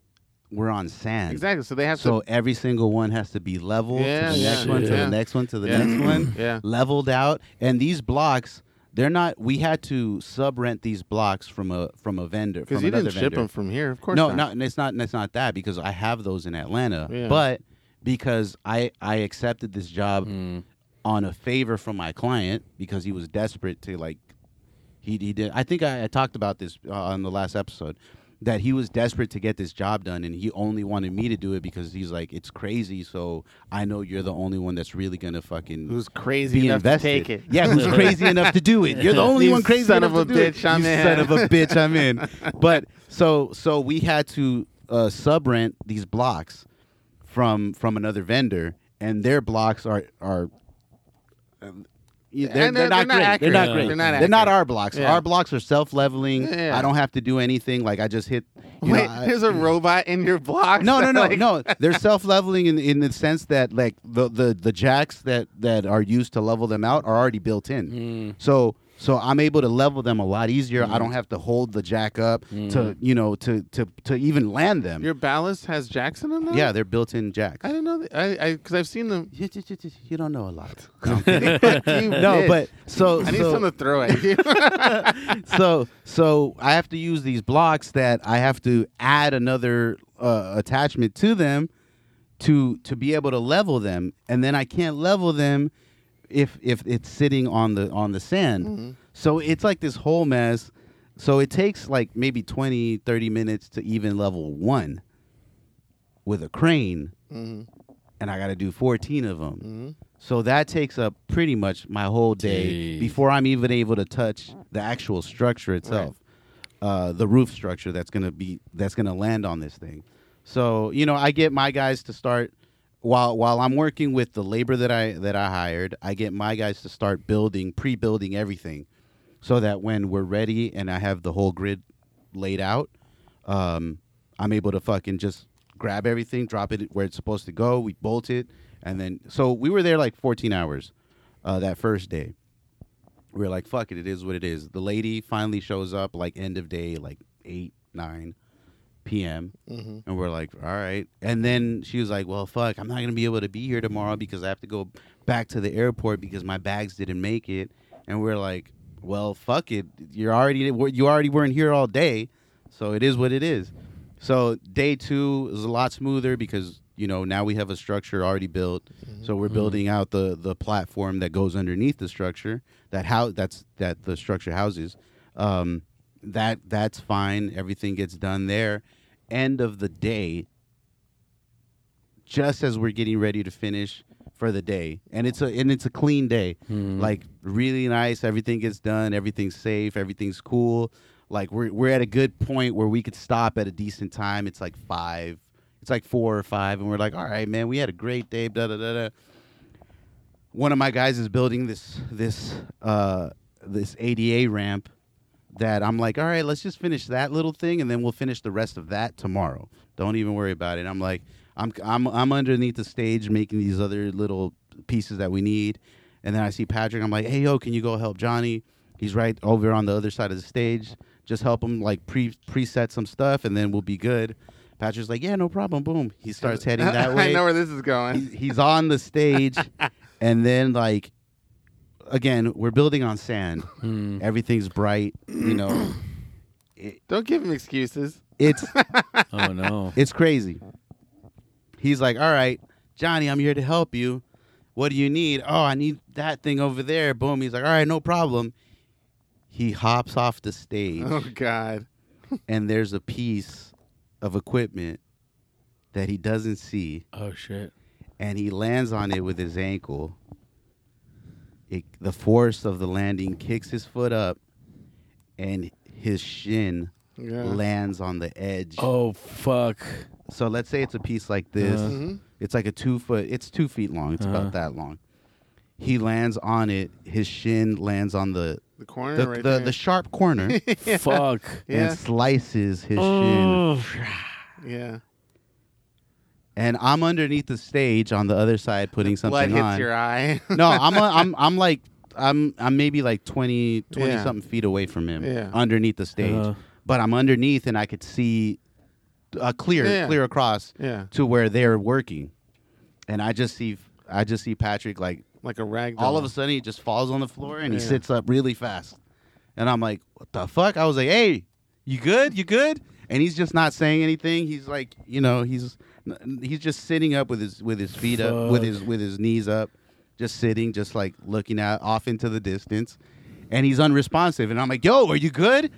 we're on sand. Exactly. So they have So to. every single one has to be leveled Yeah, to the yeah, next one, to yeah. the next one, to the Yeah. next one, Yeah. leveled out. And these blocks, they're not. We had to sub rent these blocks from a from a vendor. Because from you didn't ship vendor. them from here, of course. no, not. not. and it's not. and It's not that because I have those in Atlanta. Yeah. But because I I accepted this job Mm. on a favor from my client because he was desperate to like he he did I think I, I talked about this uh, on the last episode that he was desperate to get this job done and he only wanted me to do it because he's like it's crazy so I know you're the only one that's really gonna fucking Who's crazy enough invested. to take it? Yeah, who's crazy enough to do it? You're the only You one crazy son enough of to a do it. bitch, I'm you in. son of a bitch, I'm in. But so so we had to uh, sub rent these blocks from from another vendor, and their blocks are are. um, yeah, they're, And they're, not great. They're accurate. not Yeah. great. They're not They're not accurate. our blocks. Yeah. Our blocks are self-leveling. Yeah. I don't have to do anything. Like I just hit. You Wait, know, I- there's a robot in your block. no, no, no, Like- no. They're self-leveling in in the sense that like the the the jacks that that are used to level them out are already built in. Mm. So so I'm able to level them a lot easier. I don't have to hold the jack up to you know to to to even land them. Your ballast has Jackson in there. yeah, they're built-in jacks. I didn't know. That. I I because I've seen them. You, you- you- you don't know a lot. No, but so I need so, something to throw at you. so so I have to use these blocks that I have to add another uh, attachment to them to to be able to level them, and then I can't level them if if it's sitting on the on the sand. So it's like this whole mess. So it takes like maybe 20, 30 minutes to even level one with a crane, Mhm. and I got to do 14 of them. Mhm. So that takes up pretty much my whole day Jeez. before I'm even able to touch the actual structure itself, uh, the roof structure that's gonna be that's gonna land on this thing. So you know, I get my guys to start while while I'm working with the labor that I that I hired, I get my guys to start building, pre-building everything, so that when we're ready and I have the whole grid laid out, um, I'm able to fucking just grab everything, drop it where it's supposed to go. We bolt it, and then so we were there like 14 hours uh, that first day. We were like, "Fuck it, it is what it is." The lady finally shows up like end of day, like eight nine p.m. Mm-hmm. And we're like, all right. And then she was like, well, fuck, I'm not going to be able to be here tomorrow because I have to go back to the airport because my bags didn't make it. And we're like, well, fuck it. You're already you already weren't here all day, so it is what it is. So day two is a lot smoother because you know now we have a structure already built. So we're building out the the platform that goes underneath the structure that how that's that the structure houses. Um, that that's fine. Everything gets done there. End of the day, just as we're getting ready to finish for the day, and it's a and it's a clean day, Mhm. like really nice. Everything gets done. Everything's safe. Everything's cool. Like we're we're at a good point where we could stop at a decent time. It's like five. It's like four or five, and we're like, all right, man, we had a great day. Da da da da. One of my guys is building this this uh, this ADA ramp that I'm like, all right, let's just finish that little thing, and then we'll finish the rest of that tomorrow. Don't even worry about it. I'm like, I'm I'm I'm underneath the stage making these other little pieces that we need, and then I see Patrick. I'm like, hey yo, can you go help Johnny? He's right over on the other side of the stage. Just help him like pre preset some stuff, and then we'll be good. Patrick's like, yeah, no problem. Boom. He starts heading that way I know where this is going. he's, he's on the stage and then like again we're building on sand Mm. everything's bright you know Don't give him excuses. it's Oh no. it's crazy he's like all right johnny i'm here to help you what do you need oh i need that thing over there boom he's like all right no problem he hops off the stage Oh God. and there's a piece of equipment that he doesn't see Oh shit. and he lands on it with his ankle. It, the force of the landing kicks his foot up, and his shin Yeah. lands on the edge. Oh fuck. So let's say it's a piece like this. Uh-huh. It's like a two foot. It's two feet long. It's Uh-huh. about that long. He lands on it. His shin lands on the The corner the right the, there. the sharp corner Fuck. yeah. and slices his shin. Oh. yeah. And I'm underneath the stage on the other side putting something. Blood hits on. your eye. no, I'm a, I'm I'm like I'm I'm maybe like 20 20 Yeah. something feet away from him Yeah. underneath the stage. Uh-huh. But I'm underneath and I could see uh, clear Yeah. clear across yeah. to where they're working. And I just see I just see Patrick like Like a rag. all of a sudden he just falls on the floor and he Yeah. sits up really fast. And I'm like, "What the fuck?" I was like, "Hey, you good? You good?" And he's just not saying anything. He's like, you know, he's he's just sitting up with his with his feet up, with his with his knees up, just sitting, just like looking out off into the distance. And he's unresponsive. And I'm like, "Yo, are you good?"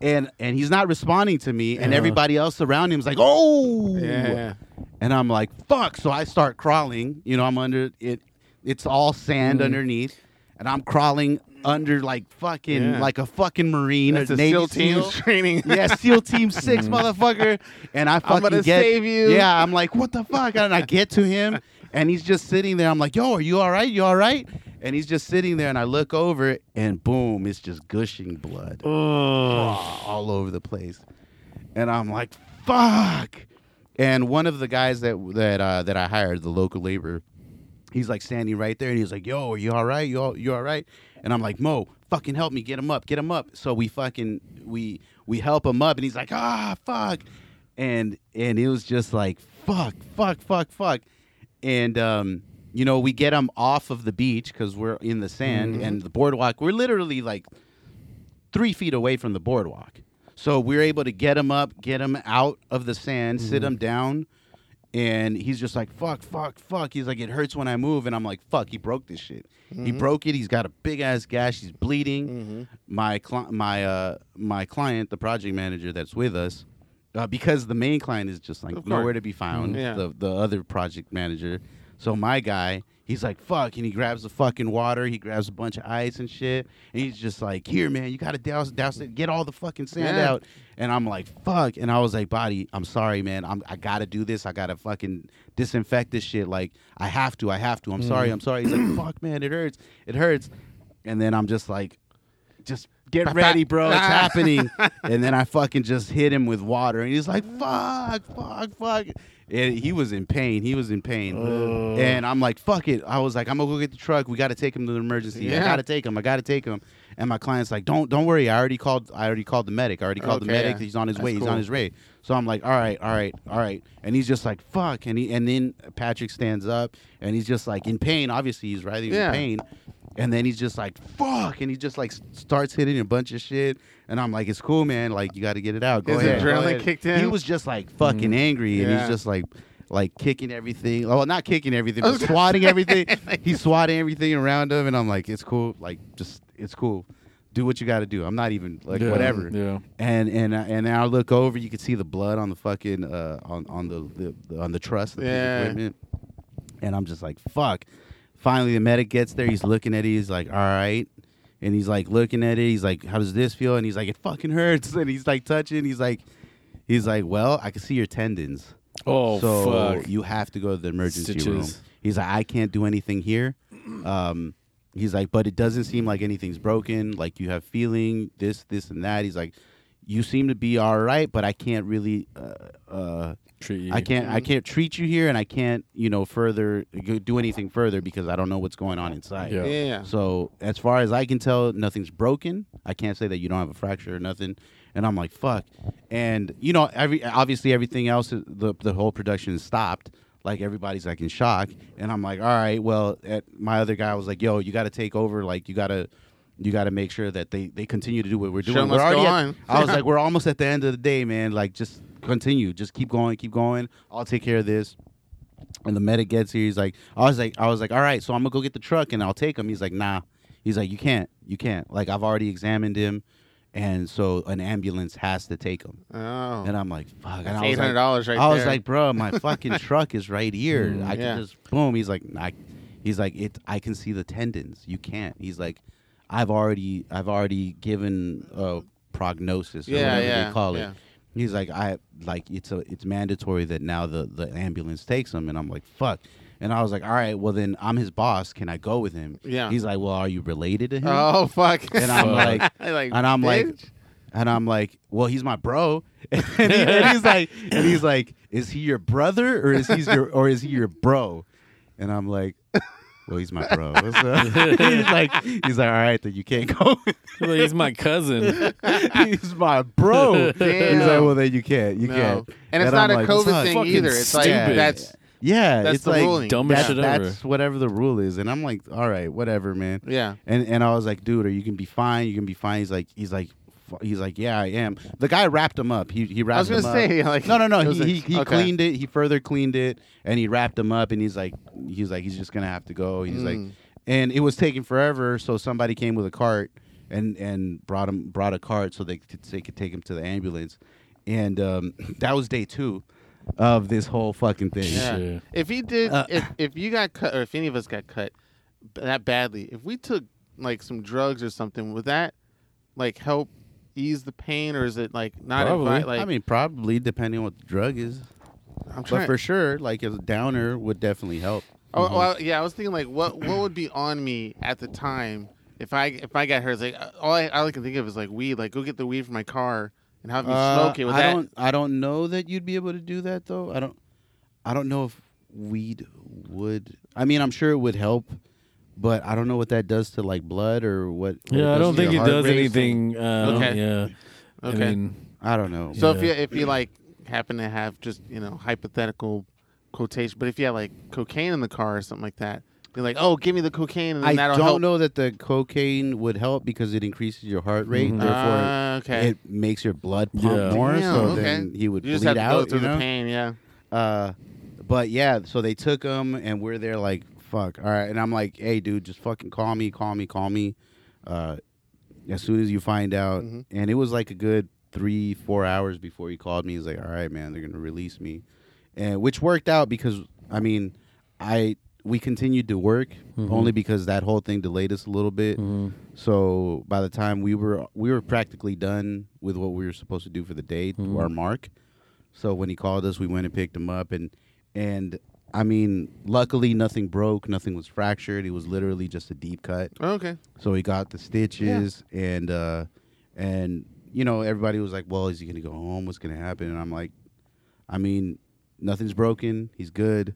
And and he's not responding to me. And Yeah. everybody else around him is like, "Oh!" Yeah. And I'm like, fuck. So I start crawling. You know, I'm under it. It's all sand Mm. underneath. And I'm crawling under like fucking, Yeah. like a fucking Marine. That's a Navy SEAL team SEAL. training. yeah, SEAL Team 6, motherfucker. And I fucking I'm gonna get. save you. Yeah, I'm like, what the fuck? And I get to him. And he's just sitting there. I'm like, yo, are you all right? You all right? And he's just sitting there. And I look over and boom, it's just gushing blood Oh. all over the place. And I'm like, fuck. And one of the guys that that uh, that I hired, the local labor, he's like standing right there, and he's like, "Yo, are you all right? You all, you all right?" And I'm like, "Mo, fucking help me, get him up, get him up." So we fucking we we help him up, and he's like, "Ah, fuck," and and it was just like, "Fuck, fuck, fuck, fuck," and um, you know, we get him off of the beach because we're in the sand Mhm. and the boardwalk. We're literally like three feet away from the boardwalk. So we're able to get him up, get him out of the sand, sit him down, and he's just like, fuck, fuck, fuck. He's like, it hurts when I move. And I'm like, fuck, he broke this shit. He broke it. He's got a big ass gash. He's bleeding. Mm-hmm. My, cli- my, uh, my client, the project manager that's with us, uh, because the main client is just like nowhere to be found, Mhm. Yeah. the, the other project manager. So my guy, he's like, fuck, and he grabs the fucking water, he grabs a bunch of ice and shit, and he's just like, here, man, you gotta douse, douse it, get all the fucking sand Yeah. out. And I'm like, fuck, and I was like, body, I'm sorry, man, I'm, I gotta do this, I gotta fucking disinfect this shit, like, I have to, I have to, I'm sorry, I'm sorry. He's like, fuck, man, it hurts, it hurts, and then I'm just like, just get ready, bro, it's Ah. happening. and then I fucking just hit him with water, and he's like, "Fuck, fuck, fuck." And he was in pain. He was in pain. And I'm like, "Fuck it." I was like, "I'm gonna go get the truck. We got to take him to the emergency. I got to take him. I got to take him." And my client's like, "Don't, don't worry. I already called. I already called the medic. I already called the medic. yeah. He's on his That's way. He's on his way." So I'm like, "All right, all right, all right." And he's just like, "Fuck." And he and then Patrick stands up and he's just like in pain. Obviously, he's writhing Yeah. in pain. And then he's just like, fuck. And he just like starts hitting a bunch of shit. And I'm like, it's cool, man. Like, you got to get it out. Go His ahead. go adrenaline ahead." kicked in? He was just like fucking angry. And Yeah. he's just like, like kicking everything. Oh, not kicking everything, I but swatting everything. like- he's swatting everything around him. And I'm like, it's cool. Like, just, it's cool. Do what you got to do. I'm not even like, Yeah, whatever. Yeah. And and uh, and I look over, you can see the blood on the fucking uh on on the, the, the on the truss, the piece of Yeah. equipment. And I'm just like, fuck. Finally, the medic gets there. He's looking at it. He's like, all right. And he's like looking at it. He's like, how does this feel? And he's like, it fucking hurts. And he's like touching. He's like, he's like, well, I can see your tendons. Oh so fuck. you have to go to the emergency room. He's like, I can't do anything here. Um, he's like, but it doesn't seem like anything's broken. Like you have feeling this, this, and that. He's like, you seem to be all right, but I can't really. Uh, uh, Treat you. I can't. I can't treat you here, and I can't, you know, further do anything further because I don't know what's going on inside. Yeah. Yeah. So as far as I can tell, nothing's broken. I can't say that you don't have a fracture or nothing. And I'm like, fuck. And you know, every obviously everything else, the the whole production is stopped. Like everybody's like in shock, and I'm like, all right, well, at, my other guy was like, yo, you got to take over. Like you got to. You got to make sure that they, they continue to do what we're doing. Show we're must go already at- on. I was like, we're almost at the end of the day, man. Like, just continue, just keep going, keep going. I'll take care of this. And the medic gets here. He's like, I was like, I was like, all right, so I'm gonna go get the truck and I'll take him. He's like, nah. He's like, you can't, you can't. Like, I've already examined him, and so an ambulance has to take him. Oh. And I'm like, fuck. And was eight hundred like, dollars right here. I was there. like, bro, my fucking truck is right here. Mm, I can yeah. just boom. He's like, I, he's like, it. I can see the tendons. You can't. He's like, I've already, I've already given a prognosis. Or Yeah, whatever yeah, they call it. yeah. He's like, I like it's a, it's mandatory that now the the ambulance takes him. And I'm like, fuck. And I was like, all right, well then I'm his boss. Can I go with him? Yeah. He's like, well, are you related to him? oh fuck. And I'm like, like, and I'm like, and I'm like, well, he's my bro. and, he- and he's like, and he's like, is he your brother or is he your or is he your bro? And I'm like, well, he's my bro. So he's like, he's like, all right, then you can't go. Like, He's my cousin. he's my bro. He's like, well, then you can't, you No. can't. And it's I'm not a like, COVID thing either. It's like that's Yeah, That's it's the like ruling. Dumbest that- shit ever. That's whatever the rule is, and I'm like, all right, whatever, man. yeah. And and I was like, dude, or you can be fine. You can be fine. He's like, he's like, f- he's like, yeah, I am. The guy wrapped him up. He he wrapped him up. I was gonna him up. say like No, no, no. He, a- he, he okay. cleaned it. He further cleaned it, and he wrapped him up. And he's like, he's like, he's just gonna have to go. He's like, Mm. and it was taking forever. So somebody came with a cart and and brought him brought a cart so they could they could take him to the ambulance. And um, that was day two of this whole fucking thing. Yeah. Shit. If he did, Uh, if if you got cut, or if any of us got cut that badly, if we took like some drugs or something, would that like help ease the pain, or is it like not? Probably. Invi- like I mean, probably depending on what the drug is, I'm but for sure, like a downer would definitely help. oh, well, yeah, I was thinking like what what would be on me at the time if I if I got hurt? It's like uh, all I, all I can think of is like weed. Like go get the weed from my car and have me Uh, smoke it. I that? don't. I don't know that you'd be able to do that though. I don't. I don't know if weed would. I mean, I'm sure it would help, but I don't know what that does to like blood or what. what Yeah, I don't think it does rate. anything. Uh, Okay. Yeah. I Okay. mean, I don't know. So if you if you like happen to have just you know hypothetical quotation, but if you had like cocaine in the car or something like that, be like, oh, give me the cocaine, and I that'll don't help. know that the cocaine would help because it increases your heart rate. Mhm. Therefore, Ah, okay. it makes your blood pump Yeah. more. Damn, so okay. then he would you just bleed have to out. go through you know? the pain, yeah. Uh, but yeah, so they took him, and we're there like, fuck, all right. And I'm like, hey, dude, just fucking call me, call me, call me. Uh, as soon as you find out, Mhm. and it was like a good three, four hours before he called me. He's like, all right, man, they're gonna release me, and which worked out because I mean, I we continued to work Mhm. only because that whole thing delayed us a little bit. Mhm. So by the time we were we were practically done with what we were supposed to do for the day, Mhm. our mark. So when he called us, we went and picked him up, and and I mean, luckily nothing broke, nothing was fractured. It was literally just a deep cut. Okay. So he got the stitches, and uh, and you know everybody was like, "Well, is he gonna go home? What's gonna happen?" And I'm like, I mean, nothing's broken. He's good.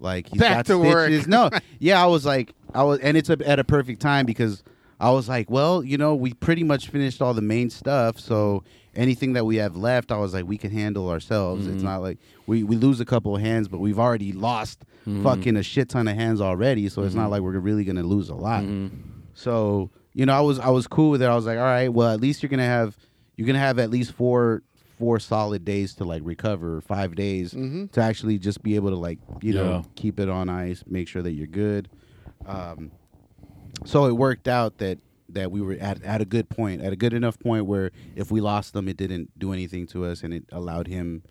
Like he's Back got to work. stitches. no, yeah, I was like, I was, and it's a, at a perfect time because I was like, well, you know, we pretty much finished all the main stuff, so anything that we have left, I was like, we can handle ourselves. It's Mhm. not like we we lose a couple of hands, but we've already lost Mhm. fucking a shit ton of hands already, so it's not Mhm. like we're really gonna lose a lot. Mhm. So you know, I was I was cool with it. I was like, all right, well, at least you're gonna have you're gonna have at least four four solid days to like recover, five days Mm-hmm. to actually just be able to like you know Yeah. keep it on ice, make sure that you're good. Um, so it worked out that that we were at at a good point, at a good enough point where if we lost them, it didn't do anything to us, and it allowed him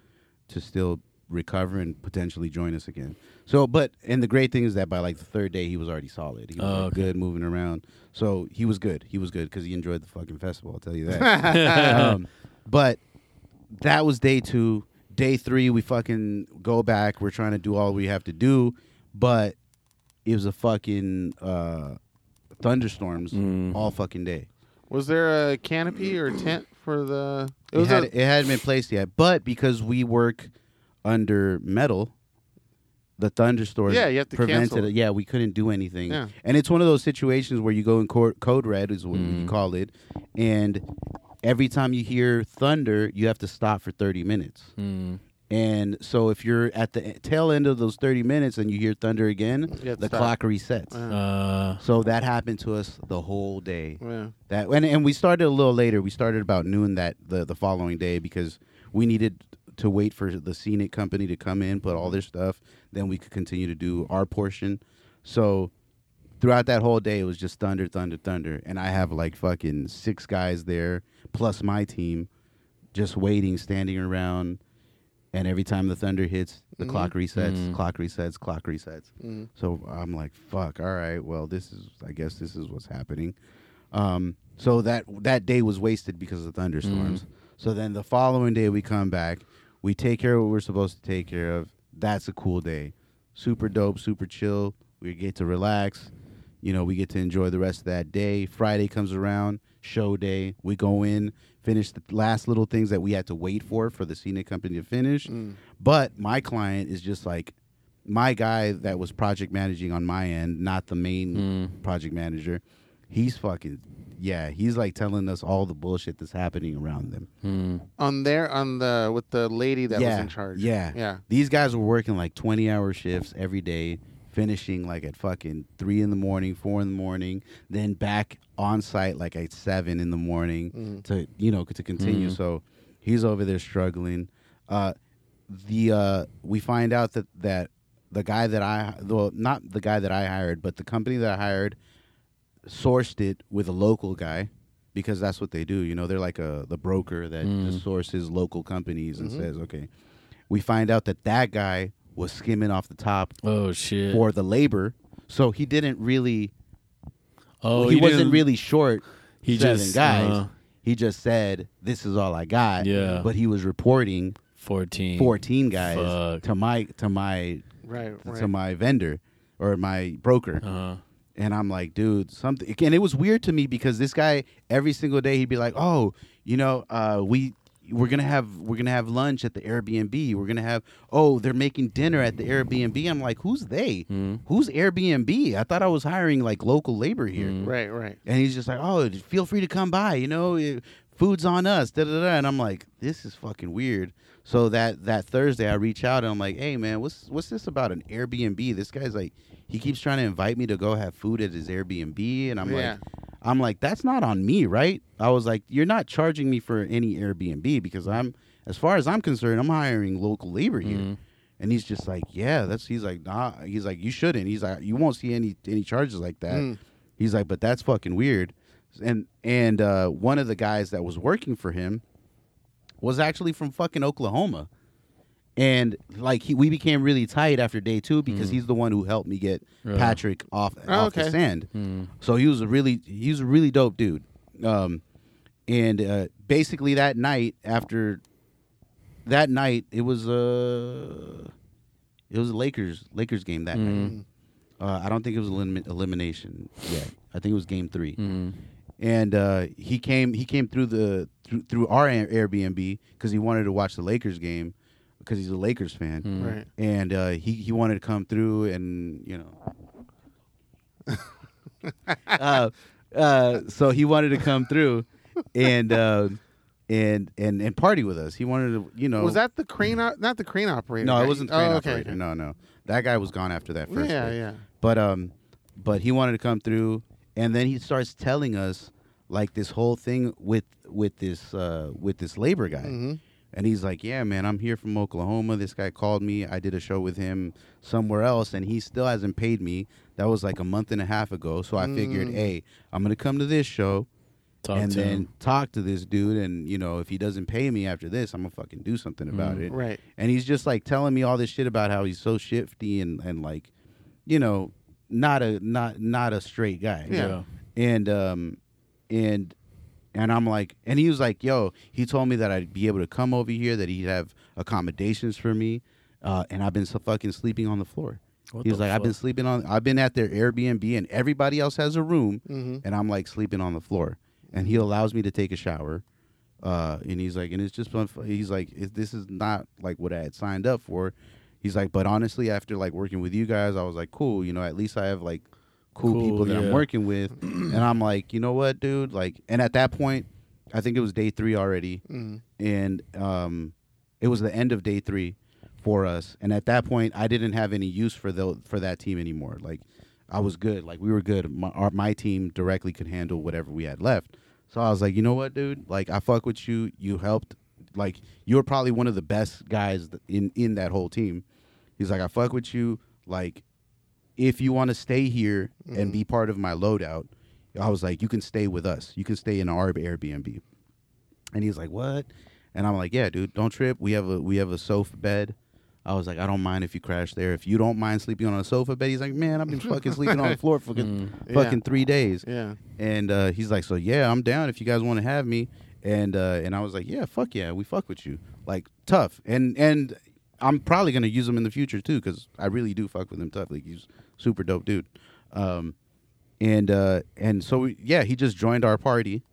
to still recover and potentially join us again. So, but and the great thing is that by like the third day, he was already solid. He was Oh, like, okay. good, moving around. So he was good. He was good because he enjoyed the fucking festival. I'll tell you that. um, but that was day two. Day three, we fucking go back. We're trying to do all we have to do, but it was a fucking uh, thunderstorms Mm. all fucking day. Was there a canopy or tent for the? It It, was had, a, it hadn't been placed yet, but because we work under metal, the thunderstorms Yeah, you have to prevented cancel. it. Yeah, we couldn't do anything. Yeah. And it's one of those situations where you go in code, code red is what you Mm. call it, and every time you hear thunder, you have to stop for thirty minutes. Mm. And so if you're at the tail end of those 30 minutes and you hear thunder again, You the stop. clock resets. Uh, Uh, So that happened to us the whole day. yeah. That and, and we started a little later. We started about noon that the, the following day because we needed to wait for the scenic company to come in, put all their stuff, then we could continue to do our portion. So throughout that whole day it was just thunder, thunder, thunder. And I have like fucking six guys there, plus my team, just waiting, standing around. And every time the thunder hits, the Mhm. clock resets, Mm. clock resets, clock resets. Mm. So I'm like, fuck. All right. Well, this is. I guess this is what's happening. Um. So that that day was wasted because of thunderstorms. So then the following day we come back, we take care of what we're supposed to take care of. That's a cool day. Super dope. Super chill. We get to relax. You know, we get to enjoy the rest of that day. Friday comes around, show day. We go in, finish the last little things that we had to wait for for the scenic company to finish. Mm. But my client is just like my guy that was project managing on my end, not the main Mm. project manager. He's fucking yeah. He's like telling us all the bullshit that's happening around them. Mm. On there, on the with the lady that yeah, was in charge. Yeah, Yeah. These guys were working like twenty hour shifts every day, finishing like at fucking three in the morning, four in the morning, then back on site like at seven in the morning Mm. to you know to continue. Mhm. So he's over there struggling. Uh, the uh, we find out that that the guy that I well not the guy that I hired, but the company that I hired sourced it with a local guy because that's what they do. You know, they're like a the broker that Mm. just sources local companies and Mhm. says, okay. We find out that that guy was skimming off the top Oh shit. for the labor, so he didn't really. oh, he, wasn't didn't- really short. He seven just guys. uh, He just said, "This is all I got." Yeah. But he was reporting fourteen. 14 guys Fuck. to my to my Right. Right. to my vendor or my broker. Uh-huh. And I'm like, dude, something. And it was weird to me because this guy every single day he'd be like, oh, you know, uh, we we're gonna have we're gonna have lunch at the Airbnb. We're gonna have oh, they're making dinner at the Airbnb. I'm like, who's they? Mm. Who's Airbnb? I thought I was hiring like local labor here. Mm. Right. Right. And he's just like, oh, feel free to come by. You know, eh, food's on us. Da da da. And I'm like, this is fucking weird. So that that Thursday, I reach out and I'm like, hey man, what's what's this about an Airbnb? This guy's like, he keeps trying to invite me to go have food at his Airbnb, and I'm Yeah. like, I'm like, that's not on me, right? I was like, you're not charging me for any Airbnb because I'm, as far as I'm concerned, I'm hiring local labor here. Mm. And he's just like, yeah, that's. He's like, nah. He's like, you shouldn't. He's like, you won't see any any charges like that. Mm. He's like, but that's fucking weird. And and uh, one of the guys that was working for him was actually from fucking Oklahoma. And like he, we became really tight after day two because he's the one who helped me get Yeah. Patrick off Oh, off the okay. sand. Mm. So he was a really he was a really dope dude. Um, and uh, basically that night after that night it was uh it was a Lakers Lakers game that night. Mm. Uh, I don't think it was elim- elimination yet. I think it was game three. Mm. And uh, he came he came through the through, through our Air- Airbnb because he wanted to watch the Lakers game because he's a Lakers fan Mm. Right. and uh, he he wanted to come through and you know uh, uh, so he wanted to come through and uh, and and and party with us he wanted to you know Was that the crane? Op- not the crane operator. no guy. it wasn't the crane oh, okay. operator no no that guy was gone after that first Yeah, day. yeah. but um but he wanted to come through and then he starts telling us like this whole thing with with this uh with this labor guy hmm and he's like, "Yeah, man, I'm here from Oklahoma. This guy called me. I did a show with him somewhere else, and he still hasn't paid me. That was like a month and a half ago. So I figured, Mm. hey, I'm gonna come to this show Talk and then him. talk to this dude. And you know, if he doesn't pay me after this, I'm gonna fucking do something about Mm. it. Right. And he's just like telling me all this shit about how he's so shifty and and like, you know, not a not not a straight guy Yeah. and um and and I'm like and he was like yo he told me that I'd be able to come over here that he'd have accommodations for me uh and I've been so fucking sleeping on the floor. What he was like I've been sleeping on I've been at their Airbnb and everybody else has a room hmm and I'm like sleeping on the floor. And he allows me to take a shower uh and he's like and it's just fun he's like this is not like what I had signed up for. He's like but honestly after like working with you guys I was like cool you know at least I have like cool, Cool, people that I'm working with and I'm like you know what dude like and at that point I think it was day 3 already hmm and um, it was the end of day three for us. And at that point, I didn't have any use for the for that team anymore. Like I was good. Like we were good. My, our, my team directly could handle whatever we had left. So I was like, you know what, dude? Like I fuck with you. You helped. Like you're probably one of the best guys in in that whole team. He's like, I fuck with you. Like if you want to stay here and Mhm. be part of my loadout, I was like, you can stay with us. You can stay in our Airbnb. And he's like, "What?" And I'm like, "Yeah, dude, don't trip. We have a we have a sofa bed." I was like, "I don't mind if you crash there. If you don't mind sleeping on a sofa bed." He's like, "Man, I've been fucking sleeping on the floor for fucking, Mm. fucking three days." Yeah. And uh, he's like, "So yeah, I'm down if you guys want to have me." And uh, and I was like, "Yeah, fuck yeah, we fuck with you." Like tough. And and I'm probably gonna use him in the future too because I really do fuck with him tough. Like he's super dope dude. Um, and uh, and so we, yeah, he just joined our party.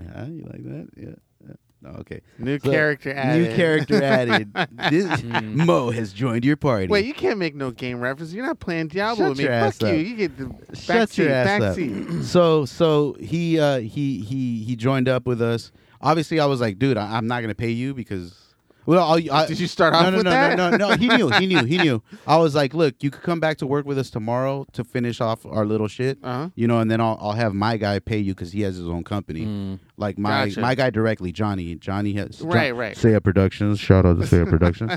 Yeah, you like that? Yeah. yeah. No, okay. New So, character added. New character added. This, Mm. Mo has joined your party. Wait, you can't make no game reference. You're not playing Diablo Shut with me. your Fuck ass you. up. You get the back Shut seat. your ass back up. seat. so so he uh he he he joined up with us. Obviously, I was like, dude, I, I'm not gonna pay you because. Well, I'll, I, Did you start no, off no, with no, that? No, no, no, He knew. He knew. He knew. I was like, look, you could come back to work with us tomorrow to finish off our little shit. Uh-huh. You know, and then I'll I'll have my guy pay you because he has his own company. Mm. Like my Gotcha. my guy directly, Johnny. Johnny has Right, right. Saya Productions. Shout out to Saya Productions.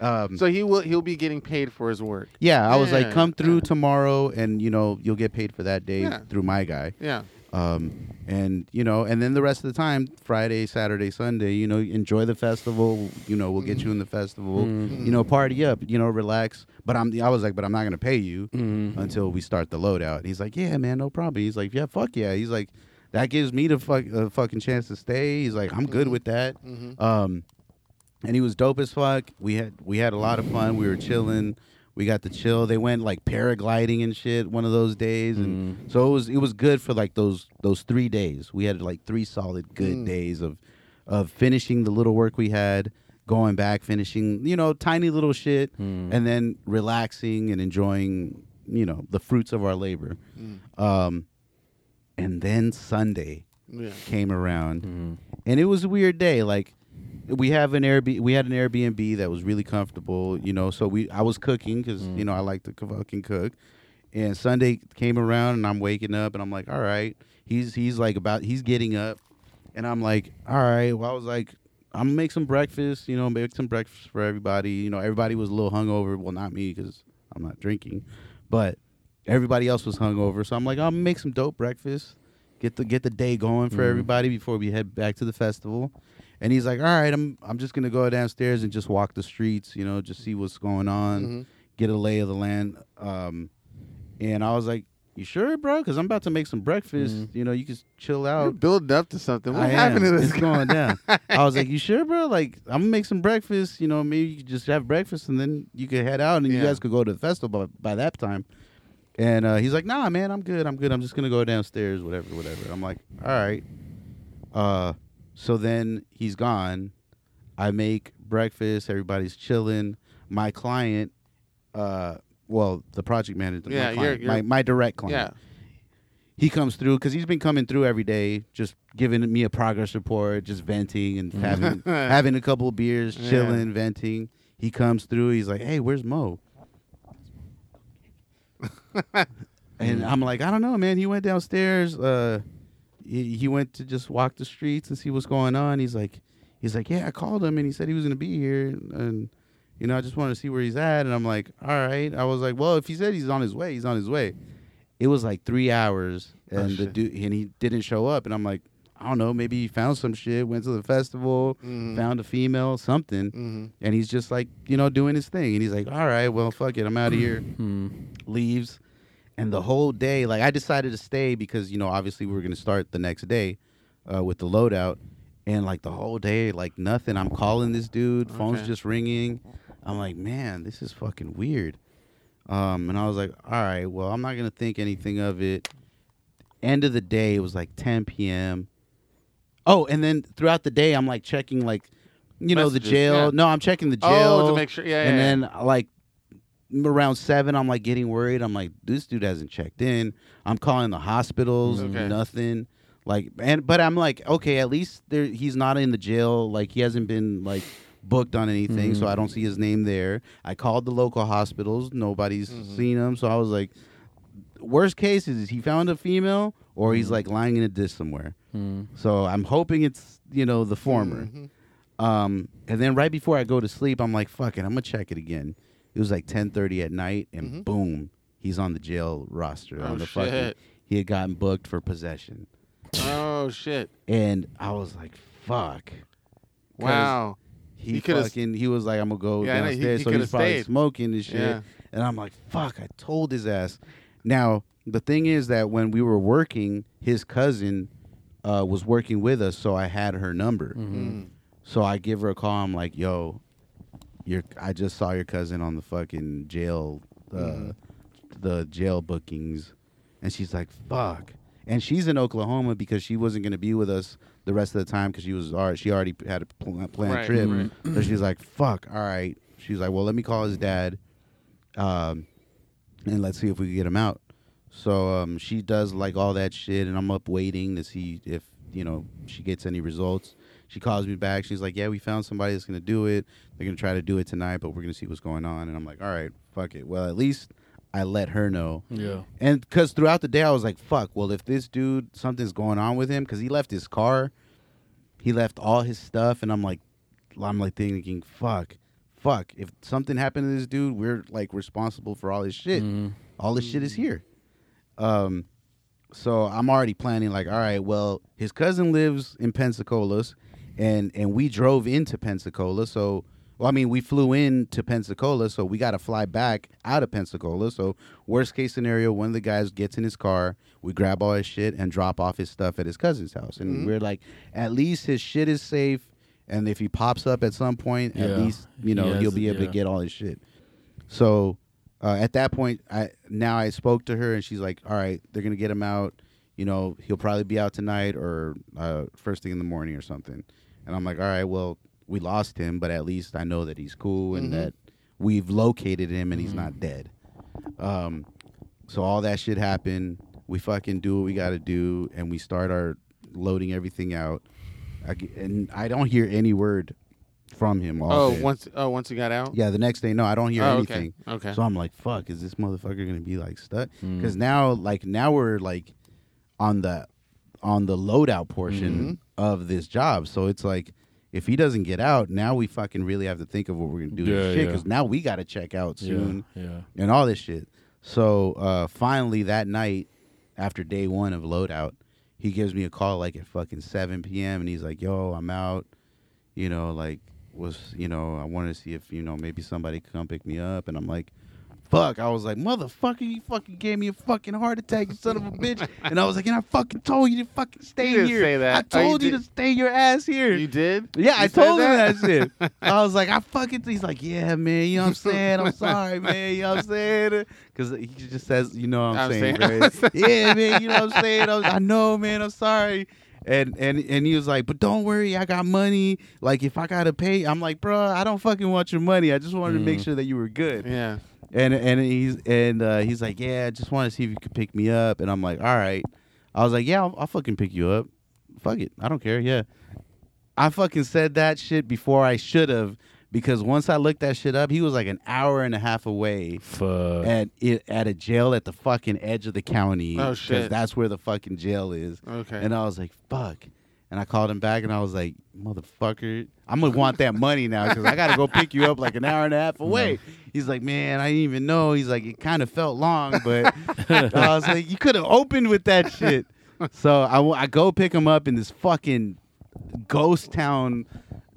Um, So he will he'll be getting paid for his work. yeah, I was like, come through yeah. tomorrow, and you know you'll get paid for that day Yeah. through my guy. Yeah. Um, and you know, and then the rest of the time, Friday, Saturday, Sunday, you know, enjoy the festival. You know, we'll get you in the festival. Mm. You know, party up. You know, relax. But I'm, I was like, but I'm not gonna pay you Mm. until we start the loadout. And he's like, yeah, man, no problem. He's like, yeah, fuck yeah. He's like, that gives me the fuck, a fucking chance to stay. He's like, I'm good with that. hmm Um, and he was dope as fuck. We had we had a lot of fun. We were chilling. We got to chill. They went like paragliding and shit one of those days, and Mm. so it was it was good for like those those three days. We had like three solid good Mm. days of of finishing the little work we had, going back, finishing you know tiny little shit, Mm. and then relaxing and enjoying you know the fruits of our labor. Mm. Um, and then Sunday Yeah. came around Mm. and it was a weird day. Like we have an Airbnb, we had an Airbnb that was really comfortable, you know. So we, I was cooking because Mm. you know I like to fucking cook. And Sunday came around, and I'm waking up, and I'm like, all right. He's he's like about he's getting up, and I'm like, all right. Well, I was like, I'm gonna make some breakfast, you know, make some breakfast for everybody. You know, everybody was a little hungover. Well, not me because I'm not drinking, but everybody else was hungover. So I'm like, I'm gonna make some dope breakfast, get the get the day going for Mm. everybody before we head back to the festival. And he's like, "All right, I'm I'm just gonna go downstairs and just walk the streets, you know, just see what's going on, Mhm. get a lay of the land." Um, and I was like, "You sure, bro? Because I'm about to make some breakfast. You know, you can chill You're out." building up to something. What I happened am. to this It's going down. I was like, "You sure, bro? Like, I'm gonna make some breakfast. You know, maybe you just have breakfast and then you could head out and you guys could go to the festival by, by that time." And uh, he's like, "Nah, man, I'm good. I'm good. I'm just gonna go downstairs, whatever, whatever." I'm like, "All right." Uh, so then he's gone. I make breakfast. Everybody's chilling. My client, uh, well, the project manager, Yeah, my, you're- you're- my my direct client Yeah. he comes through because he's been coming through every day, just giving me a progress report, just venting and having having a couple of beers, Yeah. chilling, venting. He comes through. He's like, "Hey, where's Mo?" and I'm like, "I don't know, man. He went downstairs. Uh, he, he went to just walk the streets and see what's going on." He's like, "He's like, yeah, I called him and he said he was gonna be here and." You know, I just wanted to see where he's at, and I'm like, all right. I was like, well, if he said he's on his way, he's on his way it was like three hours Oh, and the dude and he didn't show up and i'm like i don't know maybe he found some shit went to the festival Mhm. found a female something Mhm. and he's just like you know doing his thing and he's like all right well fuck it i'm out of here Hmm. leaves and the whole day like i decided to stay because you know obviously we were going to start the next day uh, with the loadout and like the whole day like nothing i'm calling this dude phone's Okay. just ringing i'm like man this is fucking weird um, and i was like all right well i'm not going to think anything of it end of the day it was like 10 p.m oh and then throughout the day i'm like checking like you know the Messages, jail yeah. no i'm checking the jail Oh, to make sure. Yeah. and yeah, then like around seven, I'm like getting worried. I'm like, this dude hasn't checked in. I'm calling the hospitals, Okay. nothing. Like, and but I'm like, okay, at least there he's not in the jail. Like he hasn't been like booked on anything, so I don't see his name there. I called the local hospitals, nobody's Mhm. seen him. So I was like, worst case is he found a female or he's like lying in a ditch somewhere. Hmm. So I'm hoping it's you know the former. Mhm. Um, and then right before I go to sleep, I'm like, fuck it, I'm gonna check it again. It was like 10:30 at night, and Mhm. boom, he's on the jail roster. Oh, on the fucking, shit. he had gotten booked for possession, Oh shit! and I was like, fuck. Wow. He, He fucking he was like, I'm gonna go Yeah, know, he- downstairs, he so he's probably stayed. smoking and shit. Yeah. And I'm like, fuck, I told his ass. Now the thing is that when we were working, his cousin uh, was working with us, so I had her number. Mm. So I give her a call. I'm like, "Yo, your I just saw your cousin on the fucking jail, uh, Mhm. the jail bookings," and she's like, "Fuck." And she's in Oklahoma because she wasn't gonna be with us the rest of the time because she was already, she already had a pl- planned Right, trip. right. So she's like, "Fuck." All right. She's like, "Well, let me call his dad, um, and let's see if we can get him out." So um, she does like all that shit, and I'm up waiting to see if you know she gets any results. She calls me back. She's like, "Yeah, we found somebody that's gonna do it. They're gonna try to do it tonight, but we're gonna see what's going on." And I'm like, "All right, fuck it." Well, at least I let her know. Yeah. And because throughout the day, I was like, fuck, well, if this dude, something's going on with him, because he left his car, he left all his stuff, and I'm like, I'm like thinking, fuck, fuck, if something happened to this dude, we're like responsible for all his shit. Mhm. All this shit is here. Um, so I'm already planning, like, all right, well, his cousin lives in Pensacola's, and and we drove into Pensacola, so. Well, I mean, we flew in to Pensacola, so we got to fly back out of Pensacola. So, worst case scenario, one of the guys gets in his car, we grab all his shit and drop off his stuff at his cousin's house. And Mhm. we're like, at least his shit is safe. And if he pops up at some point, at least, you know, has he'll be able to get all his shit. So, uh, at that point, I now I spoke to her and she's like, all right, they're going to get him out. You know, he'll probably be out tonight or uh, first thing in the morning or something. And I'm like, all right, well, we lost him, but at least I know that he's cool and Mhm. that we've located him and he's Mhm. not dead. Um, so all that shit happened. We fucking do what we got to do, and we start our loading everything out. I g and I don't hear any word from him. All Oh, day. once oh once he got out. yeah, the next day, no, I don't hear Oh, anything. okay. Okay. So I'm like, fuck, is this motherfucker gonna be like stuck? Mm. Because now, like, now we're like on the on the loadout portion of this job. So it's like, if he doesn't get out, now we fucking really have to think of what we're gonna do. Yeah, shit, yeah. because now we got to check out soon Yeah. Yeah. and all this shit. So uh, finally that night, after day one of loadout, he gives me a call like at fucking seven p.m. and he's like, "Yo, I'm out." you know, like was you know I wanted to see if you know maybe somebody could come pick me up, and I'm like. Fuck! I was like, motherfucker, you fucking gave me a fucking heart attack, you son of a bitch. And I was like, and I fucking told you to fucking stay You here. say that. I Oh, you told you, to stay your ass here. You did? Yeah, You I told him that? that shit. I was like, I fucking. He's like, yeah, man. You know what I'm saying? I'm sorry, man. You know what I'm saying? Because he just says, you know what I'm, I'm saying? saying- yeah, man. You know what I'm saying? I, was- I know, man. I'm sorry. And and and he was like, but don't worry, I got money. Like if I gotta pay, I'm like, bro, I don't fucking want your money. I just wanted to make Mm. sure that you were good. Yeah. And and he's and uh, he's like, yeah, I just want to see if you could pick me up. And I'm like, all right. I was like, yeah, I'll, I'll fucking pick you up. Fuck it, I don't care. Yeah, I fucking said that shit before I should have because once I looked that shit up, he was like an hour and a half away Fuck. at it at a jail at the fucking edge of the county. Oh, 'cause shit. That's where the fucking jail is. Okay. And I was like, fuck. And I called him back and I was like, motherfucker, I'm gonna want that money now because I gotta go pick you up like an hour and a half away. He's like, man, I didn't even know. He's like, it kind of felt long, but I was like, you could have opened with that shit. So I, I go pick him up in this fucking ghost town.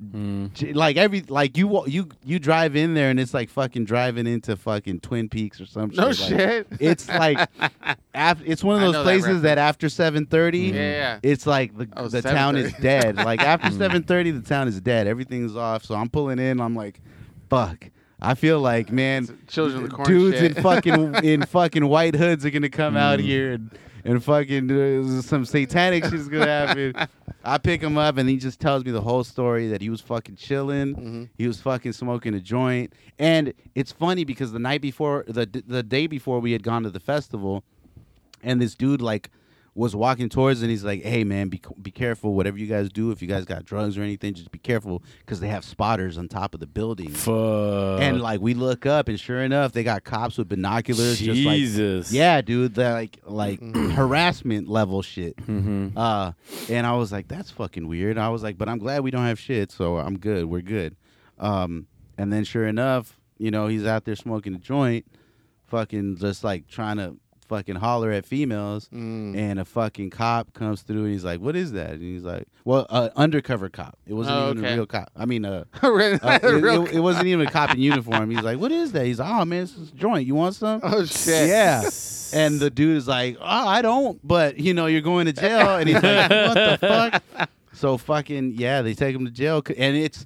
Mm. Like every like you you you drive in there and it's like fucking driving into fucking Twin Peaks or some no shit. Like, shit. it's like af- it's one of those know that places that, after 7:30 yeah, yeah. it's like the, Oh, the town is dead. Like after Mm. 7:30 the town is dead. Everything's off. So I'm pulling in. I'm like, fuck. I feel like man, Children of the Corn dudes shit. in fucking in fucking white hoods are gonna come out Mm. here and and fucking uh, some satanic shit's gonna happen. I pick him up and he just tells me the whole story that he was fucking chilling. Mhm. He was fucking smoking a joint, and it's funny because the night before, the the day before we had gone to the festival, and this dude like was walking towards and he's like, "Hey man, be be careful. Whatever you guys do, if you guys got drugs or anything, just be careful because they have spotters on top of the building." Fuck. and like we look up, and sure enough, they got cops with binoculars, just like Jesus. yeah, dude, that like like harassment level shit. Mm-hmm. Uh, and I was like, that's fucking weird. I was like, but I'm glad we don't have shit, so I'm good. We're good. Um, and then sure enough, you know, he's out there smoking a joint, fucking just like trying to fucking holler at females. Mm. And a fucking cop comes through and he's like, "What is that?" And he's like, "Well, uh, undercover cop. It wasn't Oh, even okay. a real cop. I mean, uh, uh, it, it- it wasn't even a cop in uniform. He's like, "What is that?" He's like, "Oh man, it's a joint. You want some?" oh shit. Yeah. And the dude is like, "Oh, I don't, but you know, you're going to jail." And he's like, "What the fuck?" So fucking yeah, they take him to jail, and it's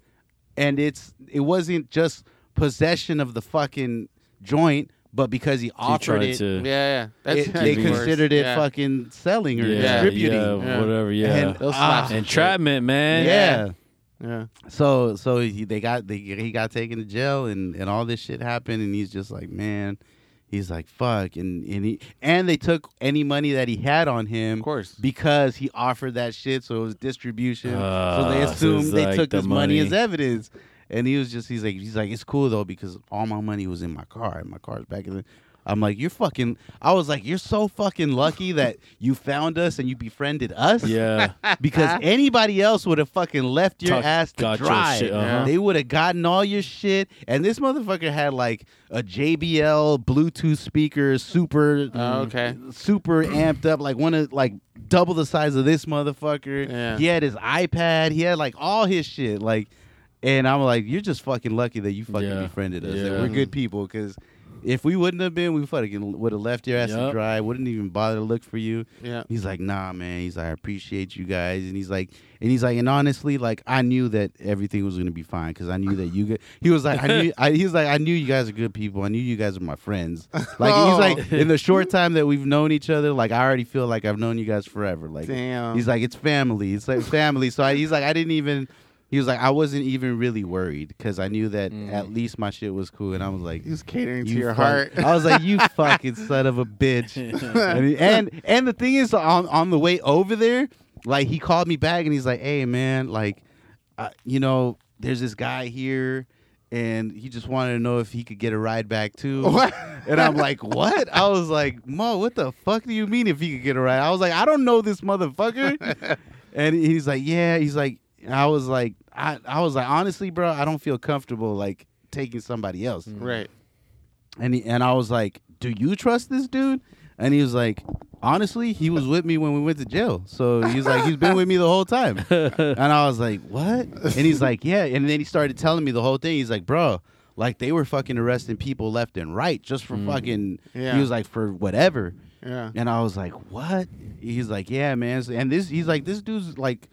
and it's it wasn't just possession of the fucking joint, but because he He offered tried it, to. Yeah, yeah. That's it- they even worse. considered it Yeah. fucking selling or yeah, distributing. yeah, Yeah. whatever. Yeah. And, They'll ah, Entrapment, man. yeah. Yeah. So so he, they got they, he got taken to jail and and all this shit happened and he's just like man he's like fuck and and he and they took any money that he had on him Of course. because he offered that shit so it was distribution so Ah, they so assumed it's they like took the his money. money. as evidence and he was just he's like he's like it's cool though because all my money was in my car and my car's back in the I'm like you're fucking I was like you're so fucking lucky that you found us and you befriended us Yeah. because anybody else would have fucking left your Tuck- ass to got your dry. shit, uh-huh. They would have gotten all your shit, and this motherfucker had like a JBL Bluetooth speaker, super, Oh, okay. super amped up, like one of like double the size of this motherfucker. Yeah. He had his iPad. He had like all his shit, like. And I'm like, you're just fucking lucky that you fucking Yeah. befriended us. Yeah. And we're good people because if we wouldn't have been, we fucking would have left your ass to Yup. dry. Wouldn't even bother to look for you. Yeah. He's like, nah, man. He's like, I appreciate you guys, and he's like, and he's like, and honestly, like, I knew that everything was gonna be fine because I knew that you. Get, he was like, I knew. I, he was like, I knew you guys are good people. I knew you guys are my friends. Like, Oh. he's like, oh. in the short time that we've known each other, like, I already feel like I've known you guys forever. Like, Damn. he's like, it's family. It's like family. So I, he's like, I didn't even. He was like, I wasn't even really worried because I knew that Mm. at least my shit was cool, and I was like, He was catering to your fuck- heart. I was like, you fucking son of a bitch. and, and and the thing is, on on the way over there, like he called me back and he's like, hey man, like, uh, you know, there's this guy here. And he just wanted to know if he could get a ride back too. What? And I'm like, what? I was like, Mo, what the fuck do you mean if he could get a ride? I was like, I don't know this motherfucker. and he's like, yeah. He's like, I was like, I, I was like, honestly, bro, I don't feel comfortable like taking somebody else. Mm. right. And he, and I was like, "Do you trust this dude?" And he was like, honestly, he was with me when we went to jail. So he's like, he's been with me the whole time. And I was like, what? And he's like, yeah. And then he started telling me the whole thing. He's like, bro, like they were fucking arresting people left and right just for mm. fucking. Yeah. He was like, for whatever. Yeah. And I was like, what? He's like, yeah, man. And this, he's like, this dude's like,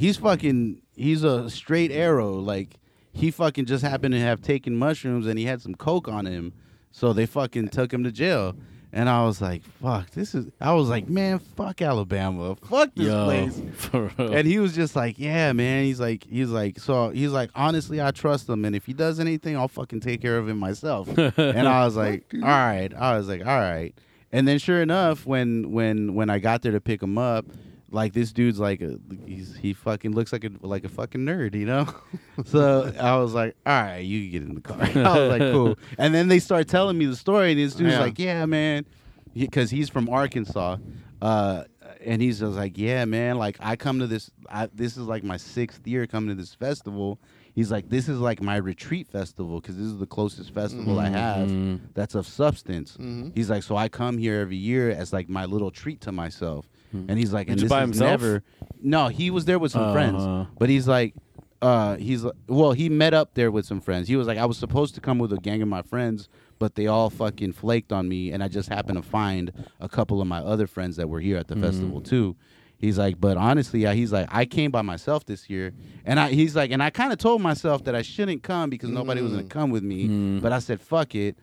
he's fucking, he's a straight arrow. Like, he fucking just happened to have taken mushrooms and he had some coke on him. So they fucking took him to jail. And I was like, fuck, this is, I was like, man, fuck Alabama. Fuck this Yo, place. for real. And he was just like, yeah, man. He's like, he's like, so he's like, honestly, I trust him, and if he does anything, I'll fucking take care of him myself. and I was like, all right. I was like, all right. And then sure enough, when when when I got there to pick him up, like this dude's like, a, he's he fucking looks like a like a fucking nerd, you know. so I was like, all right, you can get in the car. I was like, cool. And then they start telling me the story, and this dude's Yeah. like, yeah, man, because he's from Arkansas. Uh, and he's just like, yeah, man. Like I come to this. I, this is like my sixth year coming to this festival. He's like, this is like my retreat festival because this is the closest festival I have Mhm. that's of substance. Mhm. He's like, so I come here every year as like my little treat to myself. And he's like, Did and you this by is himself? never. No, he was there with some Uh-huh. friends, but he's like, uh, he's like- well, he met up there with some friends. He was like, I was supposed to come with a gang of my friends, but they all fucking flaked on me, and I just happened to find a couple of my other friends that were here at the festival too. He's like, but honestly, yeah, he's like, I came by myself this year, and I, he's like, and I kind of told myself that I shouldn't come because nobody was gonna come with me, but I said, fuck it.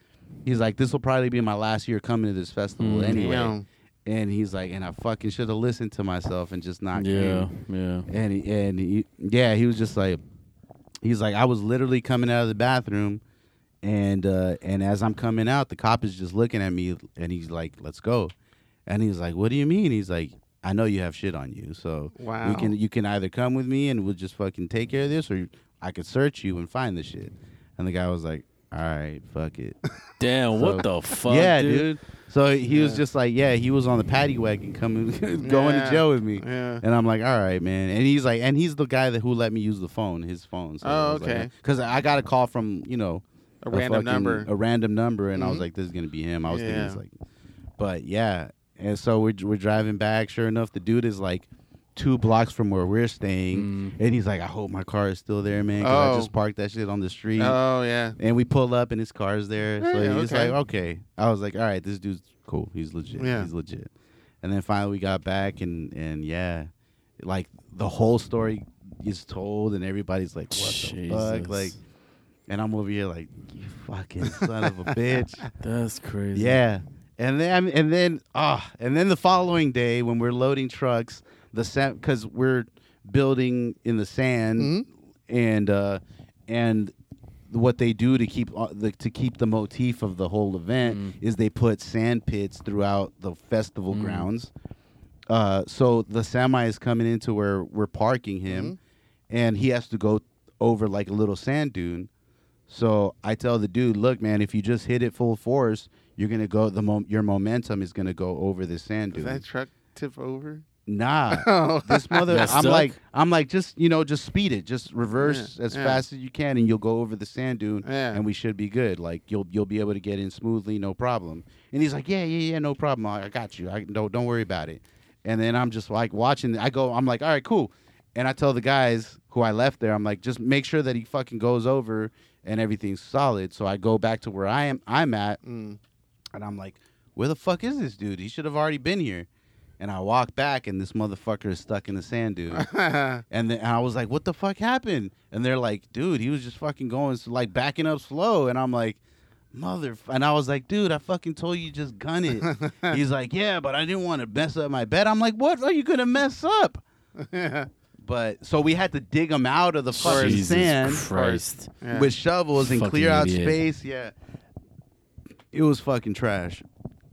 He's like, this will probably be my last year coming to this festival anyway. Damn. And he's like, and I fucking should have listened to myself and just not Yeah, came. yeah. And he, and he, yeah, he was just like, he's like, I was literally coming out of the bathroom, and uh, and as I'm coming out, the cop is just looking at me, and he's like, let's go, and he's like, what do you mean? He's like, I know you have shit on you, so Wow. we can you can either come with me and we'll just fucking take care of this, or I could search you and find the shit. And the guy was like, all right, fuck it. Damn, what the fuck? yeah, dude. dude. So he was just like, yeah, he was on the paddy wagon coming, going to jail with me. Yeah. And I'm like, all right, man. And he's like, and he's the guy that who let me use the phone, his phone. So Oh, okay. Because I got a call from you know A random fucking- number. a random number, and I was Mhm. like, this is gonna be him. I was thinking it's like, but yeah. And so we're we're driving back. Sure enough, the dude is like two blocks from where we're staying, Mm. and he's like, I hope my car is still there, man. 'cause I Oh. just parked that shit on the street. Oh yeah. And we pull up and his car's there. So he's okay. like, okay. I was like, all right, this dude's cool. He's legit. Yeah. He's legit. And then finally we got back and and yeah, like the whole story is told and everybody's like, what the fuck? Like, and I'm over here like, you fucking son of a bitch. That's crazy. Yeah. And then and then ah and then the following day when we're loading trucks, the sa because we're building in the sand Mhm. and uh and what they do to keep uh, the, to keep the motif of the whole event Mm. is they put sand pits throughout the festival Mm. grounds. Uh, so the semi is coming into where we're parking him, Mm-hmm. and he has to go over like a little sand dune. So I tell the dude, look, man, if you just hit it full force, you're gonna go. The mo- your momentum is gonna go over the sand Does dune. that truck tip over? Nah, Oh. this mother. Yeah, I'm stuck? like, I'm like, just you know, just speed it, just reverse Yeah, as yeah. fast as you can, and you'll go over the sand dune, Yeah. and we should be good. Like you'll you'll be able to get in smoothly, no problem. And he's like, yeah, yeah, yeah, no problem. I, I got you. I don't don't worry about it. And then I'm just like watching. I go, I'm like, all right, cool. And I tell the guys who I left there, I'm like, just make sure that he fucking goes over and everything's solid. So I go back to where I am. I'm at, Mm. and I'm like, where the fuck is this dude? He should have already been here. And I walk back, and this motherfucker is stuck in the sand dude. and then and I was like, what the fuck happened? And they're like, dude, he was just fucking going, s- like backing up slow. And I'm like, mother. And I was like, dude, I fucking told you just gun it. He's like, yeah, but I didn't want to mess up my bed. I'm like, what are you going to mess up? But so we had to dig him out of the fucking Jesus sand Christ. Yeah. with shovels and Fucking clear out idiot. space. Yeah. It was fucking trash.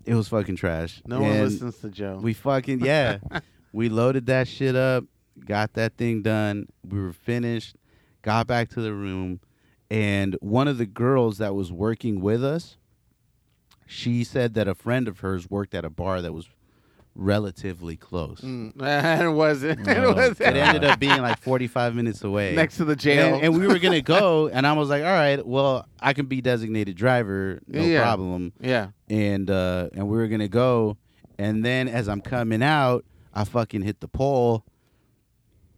It was fucking trash. no one And listens to Joe. We fucking yeah. we loaded that shit up, got that thing done. We were finished, got back to the room, and one of the girls that was working with us, she said that a friend of hers worked at a bar that was relatively close. Mm, it wasn't. Oh, it was It ended up being like 45 minutes away. next to the jail. And, and we were gonna go, and I was like, "All right, well, I can be designated driver, no Yeah. problem." yeah. And uh, and we were gonna go, and then as I'm coming out, I fucking hit the pole.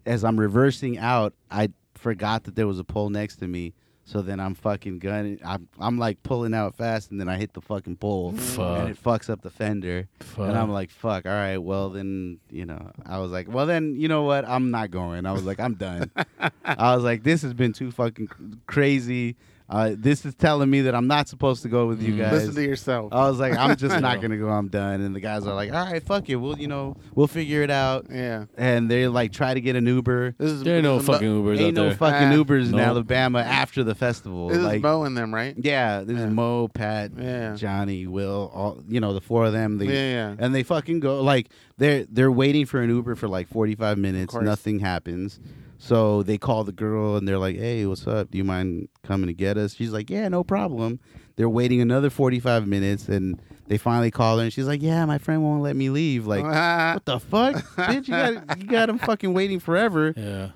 As I'm reversing out, I forgot that there was a pole next to me. So then I'm fucking gunning. I'm I'm like pulling out fast, and then I hit the fucking pole, Fuck. and it fucks up the fender. Fuck. And I'm like, fuck, all right, well then, you know, I was like, well then, you know what? I'm not going. I was like, I'm done. I was like, this has been too fucking crazy. Uh, this is telling me that I'm not supposed to go with you Mm. guys. Listen to yourself. I was like, I'm just not gonna go. I'm done. And the guys are like, all right, fuck it. We'll, you know, we'll figure it out. yeah. And they like try to get an Uber. This is there ain't no this is Mo- fucking Ubers Ain't out no there. fucking Ah. Ubers in Nope. Alabama after the festival. This like, is Mo and them, right? yeah, this Yeah. is Mo, Pat, Yeah. Johnny, Will, all you know, the four of them. They, Yeah, yeah. and they fucking go like they're they're waiting for an Uber for like 45 minutes. course. Nothing happens. So they call the girl and they're like, "Hey, what's up? Do you mind coming to get us?" She's like, "Yeah, no problem." They're waiting another 45 minutes and they finally call her and she's like, "Yeah, my friend won't let me leave." Like, what the fuck, bitch? You got you got him fucking waiting forever. Yeah.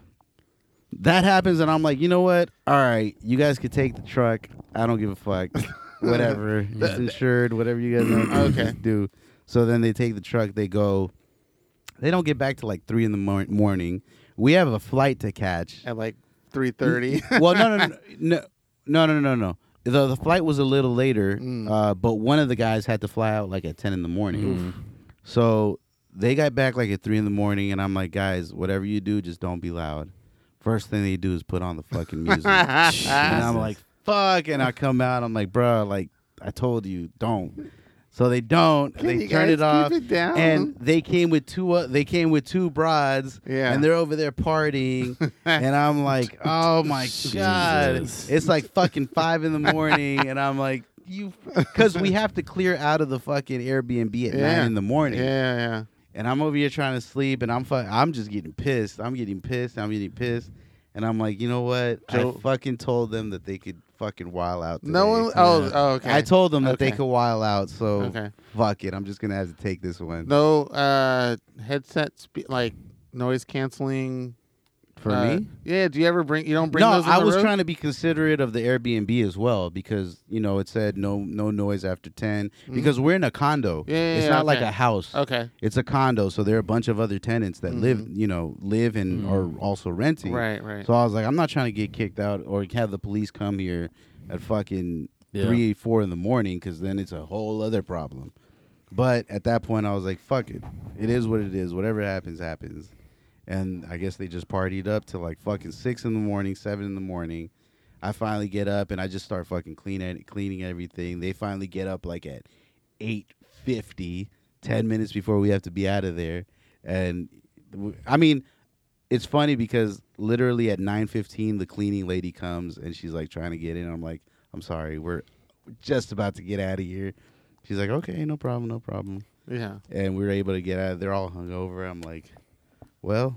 That happens and I'm like, you know what? All right, you guys could take the truck. I don't give a fuck. whatever, it's insured. Whatever you guys want to do, Okay. just do. So then they take the truck. They go. They don't get back to like three in the mor- morning. We have a flight to catch. At like three thirty. well, no, no, no, no, no, no, no, no. The the flight was a little later, Mm. uh, but one of the guys had to fly out like at ten in the morning. So they got back like at three in the morning, and I'm like, guys, whatever you do, just don't be loud. First thing they do is put on the fucking music, and I'm like, fuck, and I come out, I'm like, bro, like I told you, don't. So they don't. Can they turn it off, it and they came with two. Uh, they came with two broads, Yeah. and they're over there partying, and I'm like, oh my god, it's like fucking five in the morning, and I'm like, you, because we have to clear out of the fucking Airbnb at Yeah. nine in the morning, yeah, yeah. and I'm over here trying to sleep, and I'm fu- I'm just getting pissed. I'm getting pissed. I'm getting pissed, and I'm like, you know what? Joe- I fucking told them that they could fucking while out. No today. one. Oh, oh, okay. I told them that they could while out, so Okay. fuck it. I'm just gonna have to take this one No uh, headset, spe- like noise canceling. For uh, me. Yeah. Do you ever bring? You don't bring no, those. on I the was road? trying to be considerate of the Airbnb as well because you know it said no no noise after 10 because we're in a condo. Yeah, yeah, it's yeah, not like a house. Okay. It's a condo, so there are a bunch of other tenants that live, Mhm. you know, live and are also renting. Right. Right. So I was like, I'm not trying to get kicked out or have the police come here at fucking Yeah. three, four in the morning because then it's a whole other problem. But at that point, I was like, fuck it. It is what it is. Whatever happens, happens. And I guess they just partied up till like fucking six in the morning, seven in the morning. I finally get up and I just start fucking cleaning cleaning everything. They finally get up like at eight fifty, ten minutes before we have to be out of there. And I mean, it's funny because literally at nine fifteen, the cleaning lady comes and she's like trying to get in. I'm like, I'm sorry, we're just about to get out of here. She's like, okay, no problem, no problem. yeah. And we were able to get out. They're all hungover. I'm like, well,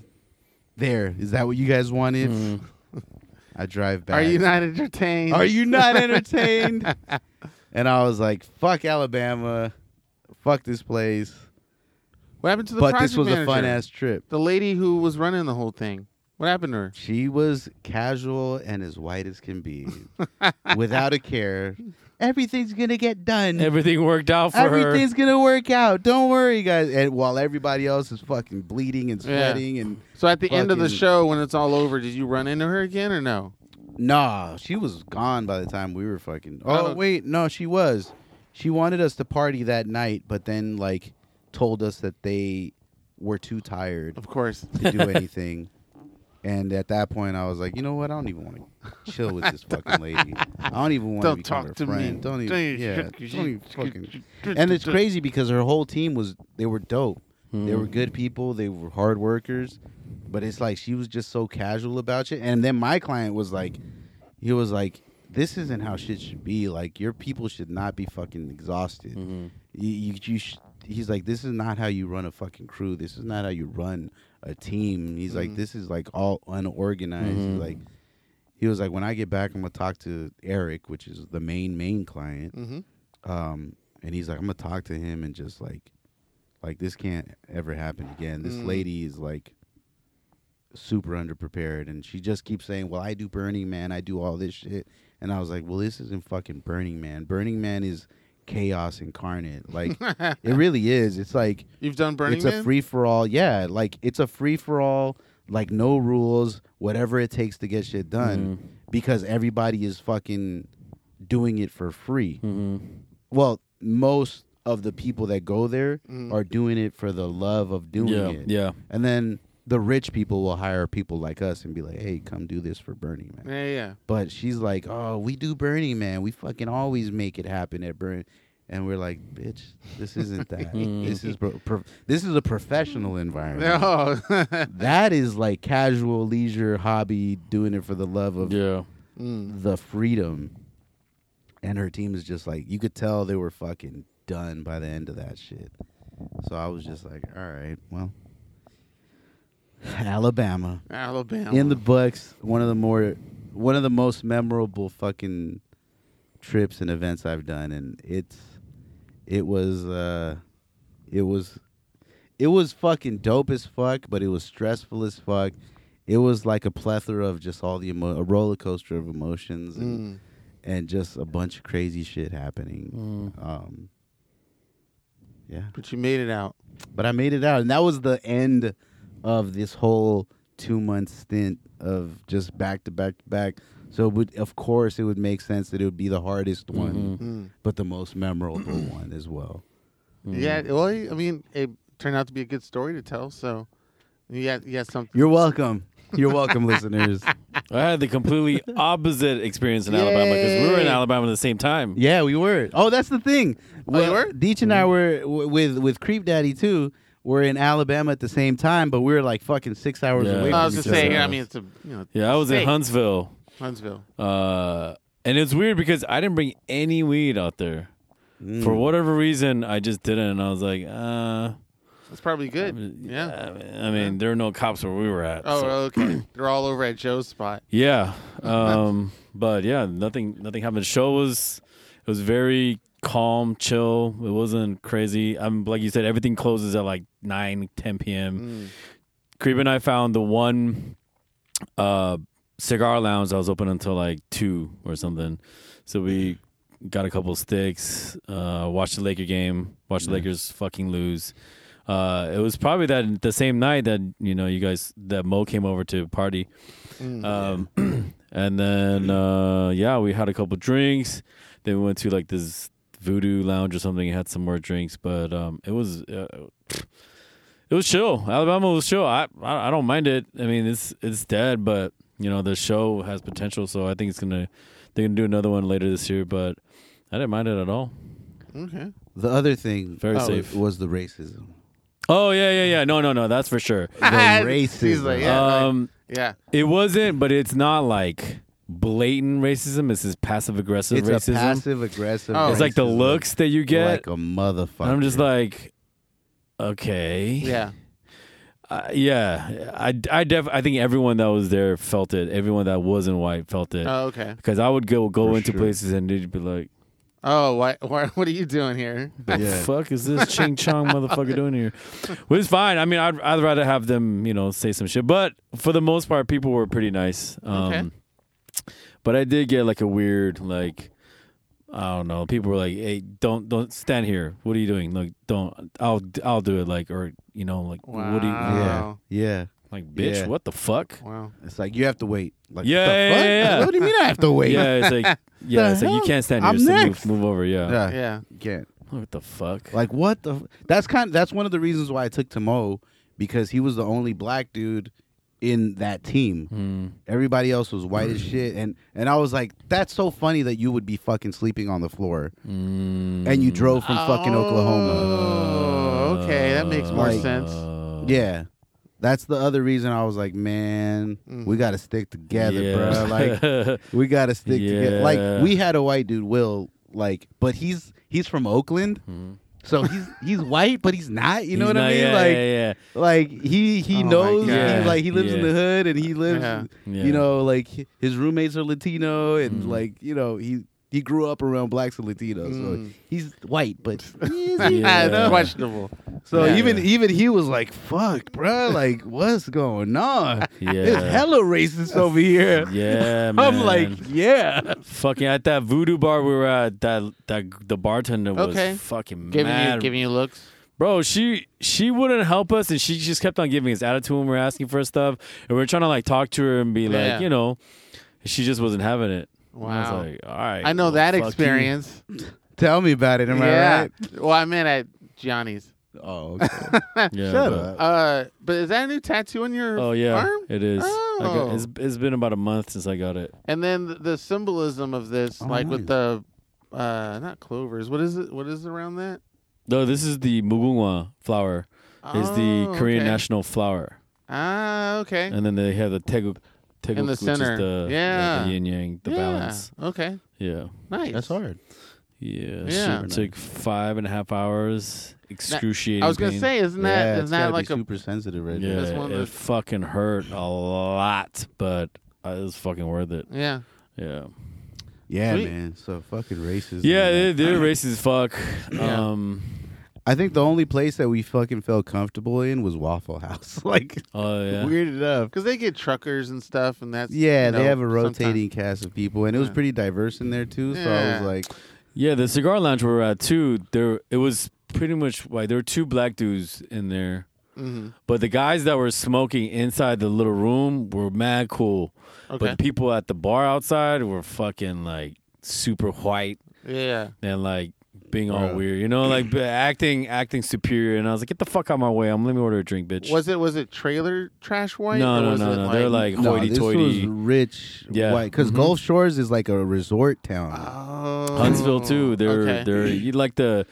there. Is that what you guys wanted? Mm. I drive back. Are you not entertained? Are you not entertained? and I was like, fuck Alabama. Fuck this place. What happened to the but this was a fun ass trip. The lady who was running the whole thing. What happened to her? She was casual and as white as can be, without a care. Everything's gonna get done. Everything worked out for her. Everything's gonna work out. Don't worry, guys. And while everybody else is fucking bleeding and Yeah. sweating, and So at the end of the show, when it's all over, did you run into her again or no? nah, she was gone by the time we were fucking. Oh Oh. wait, no, she was. She wanted us to party that night, but then like told us that they were too tired Of course. to do anything. And at that point, I was like, you know what? I don't even want to chill with this fucking lady. I don't even want to become talk her to me. friend. Don't even. Yeah. Don't even fucking. And it's crazy because her whole team was they were dope. Hmm. They were good people. They were hard workers. But it's like she was just so casual about it. And then my client was like, he was like, this isn't how shit should be. Like your people should not be fucking exhausted. Mhm. You, you, you sh- he's like, this is not how you run a fucking crew. This is not how you run a team. He's like, Mhm. this is like all unorganized. Mhm. like, he was like, when I get back, I'm gonna talk to Eric, which is the main main client. Mm-hmm. Um, and he's like, I'm gonna talk to him and just like, Like this can't ever happen again. This Mm. lady is like super underprepared, and she just keeps saying, "Well, I do Burning Man, I do all this shit," and I was like, "Well, this isn't fucking Burning Man. Burning Man is chaos incarnate. Like it really is. It's like." You've done Burning Man. it's Man. a free for all. Yeah, like it's a free for all. Like no rules, whatever it takes to get shit done, because everybody is fucking doing it for free. hmm Well, most of the people that go there Mm. are doing it for the love of doing Yeah, it. yeah. And then the rich people will hire people like us and be like, "Hey, come do this for Burning Man." yeah, yeah. But she's like, "Oh, we do Burning Man. We fucking always make it happen at Burn." And we're like, "Bitch, this isn't that. Mm. this is pro- pro- this is a professional environment. No. That is like casual leisure hobby, doing it for the love of Yeah. Mm. the freedom." And her team is just like, you could tell they were fucking done by the end of that shit. So I was just like, "All right, well." Alabama Alabama. in the books one of the more one of the most memorable fucking trips and events I've done and it's it was uh it was it was fucking dope as fuck but it was stressful as fuck it was like a plethora of just all the emo- a roller coaster of emotions and, Mm. and just a bunch of crazy shit happening Mm. um yeah But you made it out. but I made it out, and that was the end of this whole two month stint of just back to back to back. So, it would, of course, it would make sense that it would be the hardest one, Mhm. Mm. but the most memorable one as well. Mm. Yeah. Well, I mean, it turned out to be a good story to tell. So, yeah, yeah, something. You're welcome. You're welcome, listeners. I had the completely opposite experience in Alabama because we were in Alabama at the same time. Yeah, we were. Oh, that's the thing. Oh, you were? Deech and I were w- with with Creep Daddy too. We're in Alabama at the same time, but we were like fucking six hours Yeah. away. I was each just other. saying. other. I mean, it's a you know. Yeah, I was in. Huntsville. Huntsville. Uh, and it's weird because I didn't bring any weed out there. Mm. For whatever reason, I just didn't. And I was like, uh. That's probably good. Yeah. I mean, I mean, there were no cops where we were at. Oh, so- okay. They're all over at Joe's spot. Yeah. Um, but yeah, nothing nothing happened. The show was it was very calm, chill. It wasn't crazy. I'm like you said, everything closes at like 9, 10 p.m. Mm. Creep and I found the one uh cigar lounge that was open until like two or something. So we got a couple sticks, uh watched the Laker game, watched the. Lakers fucking lose. Uh it was probably that the same night that, you know, you guys that Mo came over to party. Mm. Um, and then uh, yeah, we had a couple drinks. Then we went to like this voodoo lounge or something and had some more drinks. But um, it was uh, it was chill. Alabama was chill. I, I I don't mind it. I mean, it's it's dead, but you know the show has potential. So I think it's gonna they're gonna do another one later this year. But I didn't mind it at all. okay. The other thing Very oh, safe. was the racism. Oh yeah yeah yeah. No no no. That's for sure. The racism. like, yeah, right. um, yeah. it wasn't, but it's not like blatant racism. It's this passive aggressive It's racism. passive aggressive. Oh. It's like the looks that you get. like a motherfucker. I'm just like, okay, Yeah. Uh, yeah. I, I def, I think everyone that was there felt it. Everyone that wasn't white felt it. Oh, okay. Because I would go go For into sure. places and they'd be like, Oh, why, why? What are you doing here? "The Yeah. fuck is this Ching Chong motherfucker doing here?" Which is fine. I mean, I'd I'd rather have them, you know, say some shit. But for the most part, people were pretty nice. Um, Okay. But I did get like a weird like. I don't know. People were like, "Hey, don't don't stand here. What are you doing? Like, don't. I'll I'll do it. Like, or you know, like, what do you? yeah, Wow. yeah. Like, bitch, Yeah. what the fuck? Wow. It's like you have to wait. Like Yeah, what the yeah, fuck? yeah, yeah. What do you mean I have to wait? Yeah, it's like, yeah, The it's like you can't stand here. I'm so next. move, move over. Yeah. Yeah, Yeah. you can't. What the fuck? Like what the? f- That's kind. that's one of the reasons why I took Tamo because he was the only black dude in that team. Hmm. Everybody else was white as shit, and and I was like, that's so funny that you would be fucking sleeping on the floor, Mm. and you drove from fucking Oklahoma. Oh, okay. That makes more Like- sense. Yeah. That's the other reason I was like, man, Mhm. we got to stick together, yeah. bro. Like, we got to stick together. Like, we had a white dude, Will, like, but he's he's from Oakland, Mhm. So he's he's white, but he's not. You know He's what I mean? yeah, like, yeah, like he he Oh knows. He, like he lives in the hood, and he lives. Yeah. yeah. You know, like his roommates are Latino, and Mhm. like you know he. He grew up around blacks and Latinos, Mm. so he's white, but Yeah. It's questionable. So Yeah. even even he was like, "Fuck, bro, like what's going on? Yeah. There's hella racist over here." Yeah, man. I'm like, "Yeah." fucking at that voodoo bar we were at. That that the bartender was Okay. fucking Giving mad. you giving you looks. Bro, she she wouldn't help us, and she just kept on giving us attitude when we were asking for stuff, and we are trying to like talk to her and be Yeah. like, you know, she just wasn't having it. And I Wow. was like, all right, I know well, that fuck experience. Tell me about it. Am yeah. I right? Well, I meant at Gianni's. Oh, okay. Yeah, Shut but- up. Uh, but is that a new tattoo on your Oh yeah, arm? it is. I got, Oh. it's, it's been about a month since I got it. And then the, the symbolism of this, Oh, like with the, uh, not clovers. What is it? What is around that? No, this is the mugunghwa flower. Is the Oh, Korean okay. national flower, Ah, okay. and then they have the taegeuk, taegeuk In the which center. is the, Yeah. the yin yang, the yeah. balance. Okay. Yeah, Nice. That's hard. yeah. Yeah. It took five and a half hours. Excruciating. I was gonna pain. say, isn't that yeah, isn't that like be a super sensitive right Yeah, That's it the- fucking hurt a lot, but uh, it was fucking worth it. yeah? Yeah, Yeah, Sweet. man. So fucking racist. yeah, man. they, they're racist as fuck. Yeah. Um, I think the only place that we fucking felt comfortable in was Waffle House. like oh yeah, weird enough. Because they get truckers and stuff, and that's Yeah, you they have a sometimes- rotating cast of people, and it was pretty diverse in there too. So I was like, yeah. The cigar lounge we were at too. There, it was pretty much like there were two black dudes in there, Mhm. but the guys that were smoking inside the little room were mad cool. Okay. But the people at the bar outside were fucking like super white yeah. and like being all Bro. weird, you know, like acting acting superior. And I was like, get the fuck out of my way. I'm let me order a drink, bitch. Was it was it trailer trash white? No, or no, was no, it no. They're like no, this was hoity-toity. rich, Yeah. white. Because Mhm. Gulf Shores is like a resort town. oh, Huntsville too. They're okay. they're you like the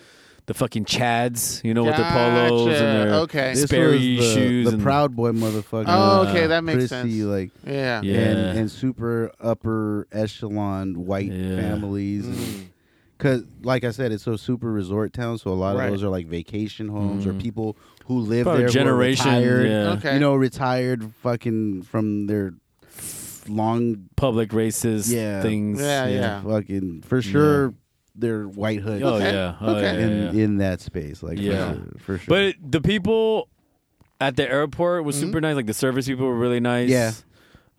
the fucking chads, you know, with their polos Gotcha. and their okay. this Sperry was the, shoes the and- Proud Boy motherfucker. Oh, okay, that makes prissy, sense. like yeah. Yeah. and, and super upper echelon white Yeah. families. and Mm. Cause, like I said, it's so super resort town. So a lot Right. of those are like vacation homes or Mhm. people who live Probably there, who are generation, retired, yeah. Okay. You know, retired fucking from their long, public races Yeah. things. Yeah, yeah. fucking for sure, they're white hood Oh Okay. yeah. Oh, Okay. yeah, in yeah. in that space. Like, Yeah. for sure, for sure. But the people at the airport was Mhm. super nice. Like the service people were really nice. Yeah.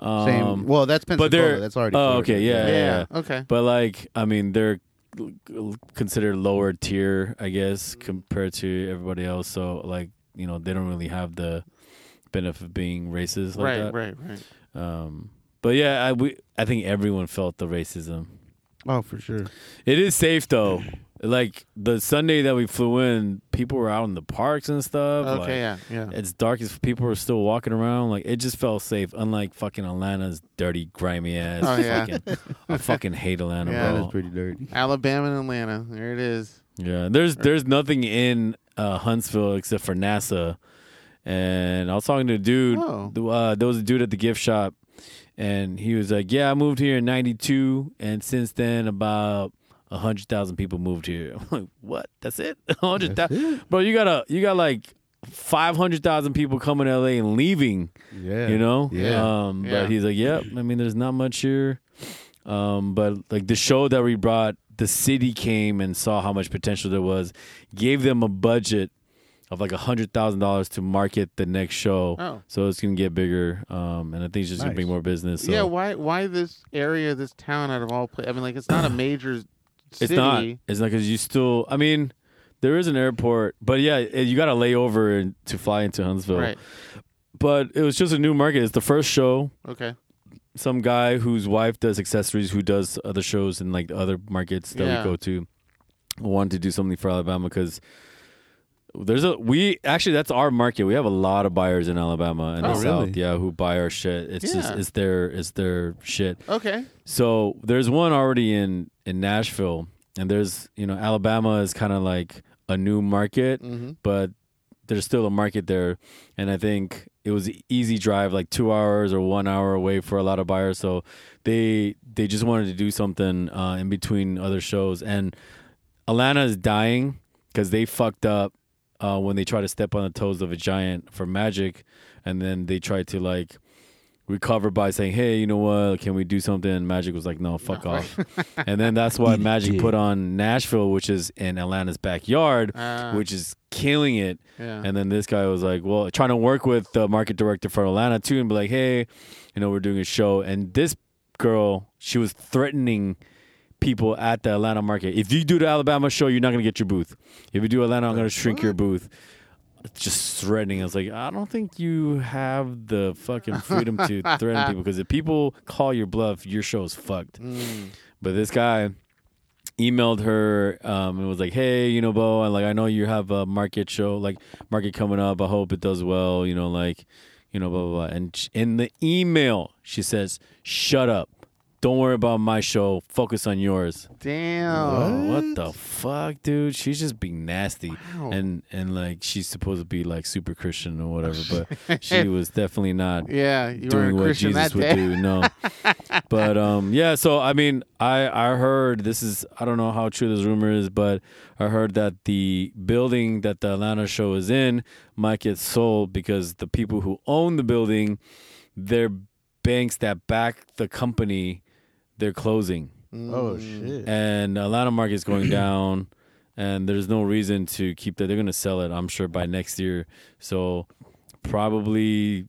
Um, same. Well, that's but Pensacola. they're- That's already. oh, Florida. okay, yeah, yeah. yeah. Okay. But like, I mean, they're considered lower tier, I guess, compared to everybody else. So like, you know, they don't really have the benefit of being racist like right, that. right, right. Um, but yeah, I we I think everyone felt the racism. Oh, for sure. It is safe though. Like the Sunday that we flew in, people were out in the parks and stuff. Okay, like, yeah, yeah. It's dark as people were still walking around. Like it just felt safe. Unlike fucking Atlanta's dirty, grimy ass. Oh, yeah. fucking, I fucking hate Atlanta, Yeah. That bro. is pretty dirty. Alabama and Atlanta. There it is. Yeah, there's there's nothing in uh, Huntsville except for NASA. And I was talking to a dude. Oh. Uh, there was a dude at the gift shop, and he was like, "Yeah, I moved here in '92, and since then, about a hundred thousand people moved here." I'm like, "What? That's it? A hundred That's thousand, it. bro? You got a you got like five hundred thousand people coming to LA and leaving." Yeah. you know Yeah. um Yeah. but he's like yep i mean there's not much here um but like the show that we brought the city came and saw how much potential there was gave them a budget of like a hundred thousand dollars to market the next show Oh. so it's gonna get bigger um and i think it's just gonna Nice. bring more business so Yeah, why why this area, this town out of all places? I mean, like it's not a major city. it's not it's not because you still i mean there is an airport but yeah you gotta lay over and- to fly into huntsville Right. but it was just a new market it's the first show Okay. some guy whose wife does accessories who does other shows in like other markets that Yeah. we go to wanted to do something for Alabama because there's a we actually that's our market. We have a lot of buyers in Alabama and Oh, the really? South, yeah, who buy our shit. It's just Yeah. it's their it's their shit. Okay. So there's one already in in Nashville, and there's you know Alabama is kind of like a new market, Mm-hmm. but there's still a market there, and I think it was easy drive, like two hours or one hour away for a lot of buyers. So they they just wanted to do something uh, in between other shows, and Atlanta is dying because they fucked up uh, when they tried to step on the toes of a giant for Magic, and then they tried to like recovered by saying, "Hey, you know what? Can we do something?" And Magic was like, "No, fuck off." and then that's why Magic put on Nashville, which is in Atlanta's backyard, Ah, which is killing it. yeah. And then this guy was like, well, trying to work with the market director for Atlanta too, and be like, hey, you know, we're doing a show. And this girl, she was threatening people at the Atlanta market. If you do the Alabama show, you're not gonna get your booth. If you do Atlanta, I'm gonna shrink your booth. Just threatening. I was like, I don't think you have the fucking freedom to threaten people because if people call your bluff, your show is fucked. Mm. But this guy emailed her um, and was like, "Hey, you know, Bo, and like I know you have a market show, like market coming up. I hope it does well. You know, like, you know, blah blah blah." And in the email, she says, "Shut up. Don't worry about my show. Focus on yours." Damn. Oh, what the fuck, dude? She's just being nasty, Wow. and and like she's supposed to be like super Christian or whatever, but she was definitely not Yeah, you doing what Christian Jesus would do. No, but um, yeah. So I mean, I I heard this is I don't know how true this rumor is, but I heard that the building that the Atlanta show is in might get sold because the people who own the building, their banks that back the company, they're closing, Oh Mm. shit. and Atlanta market's going down. And there's no reason to keep that. They're gonna sell it, I'm sure, by next year. So probably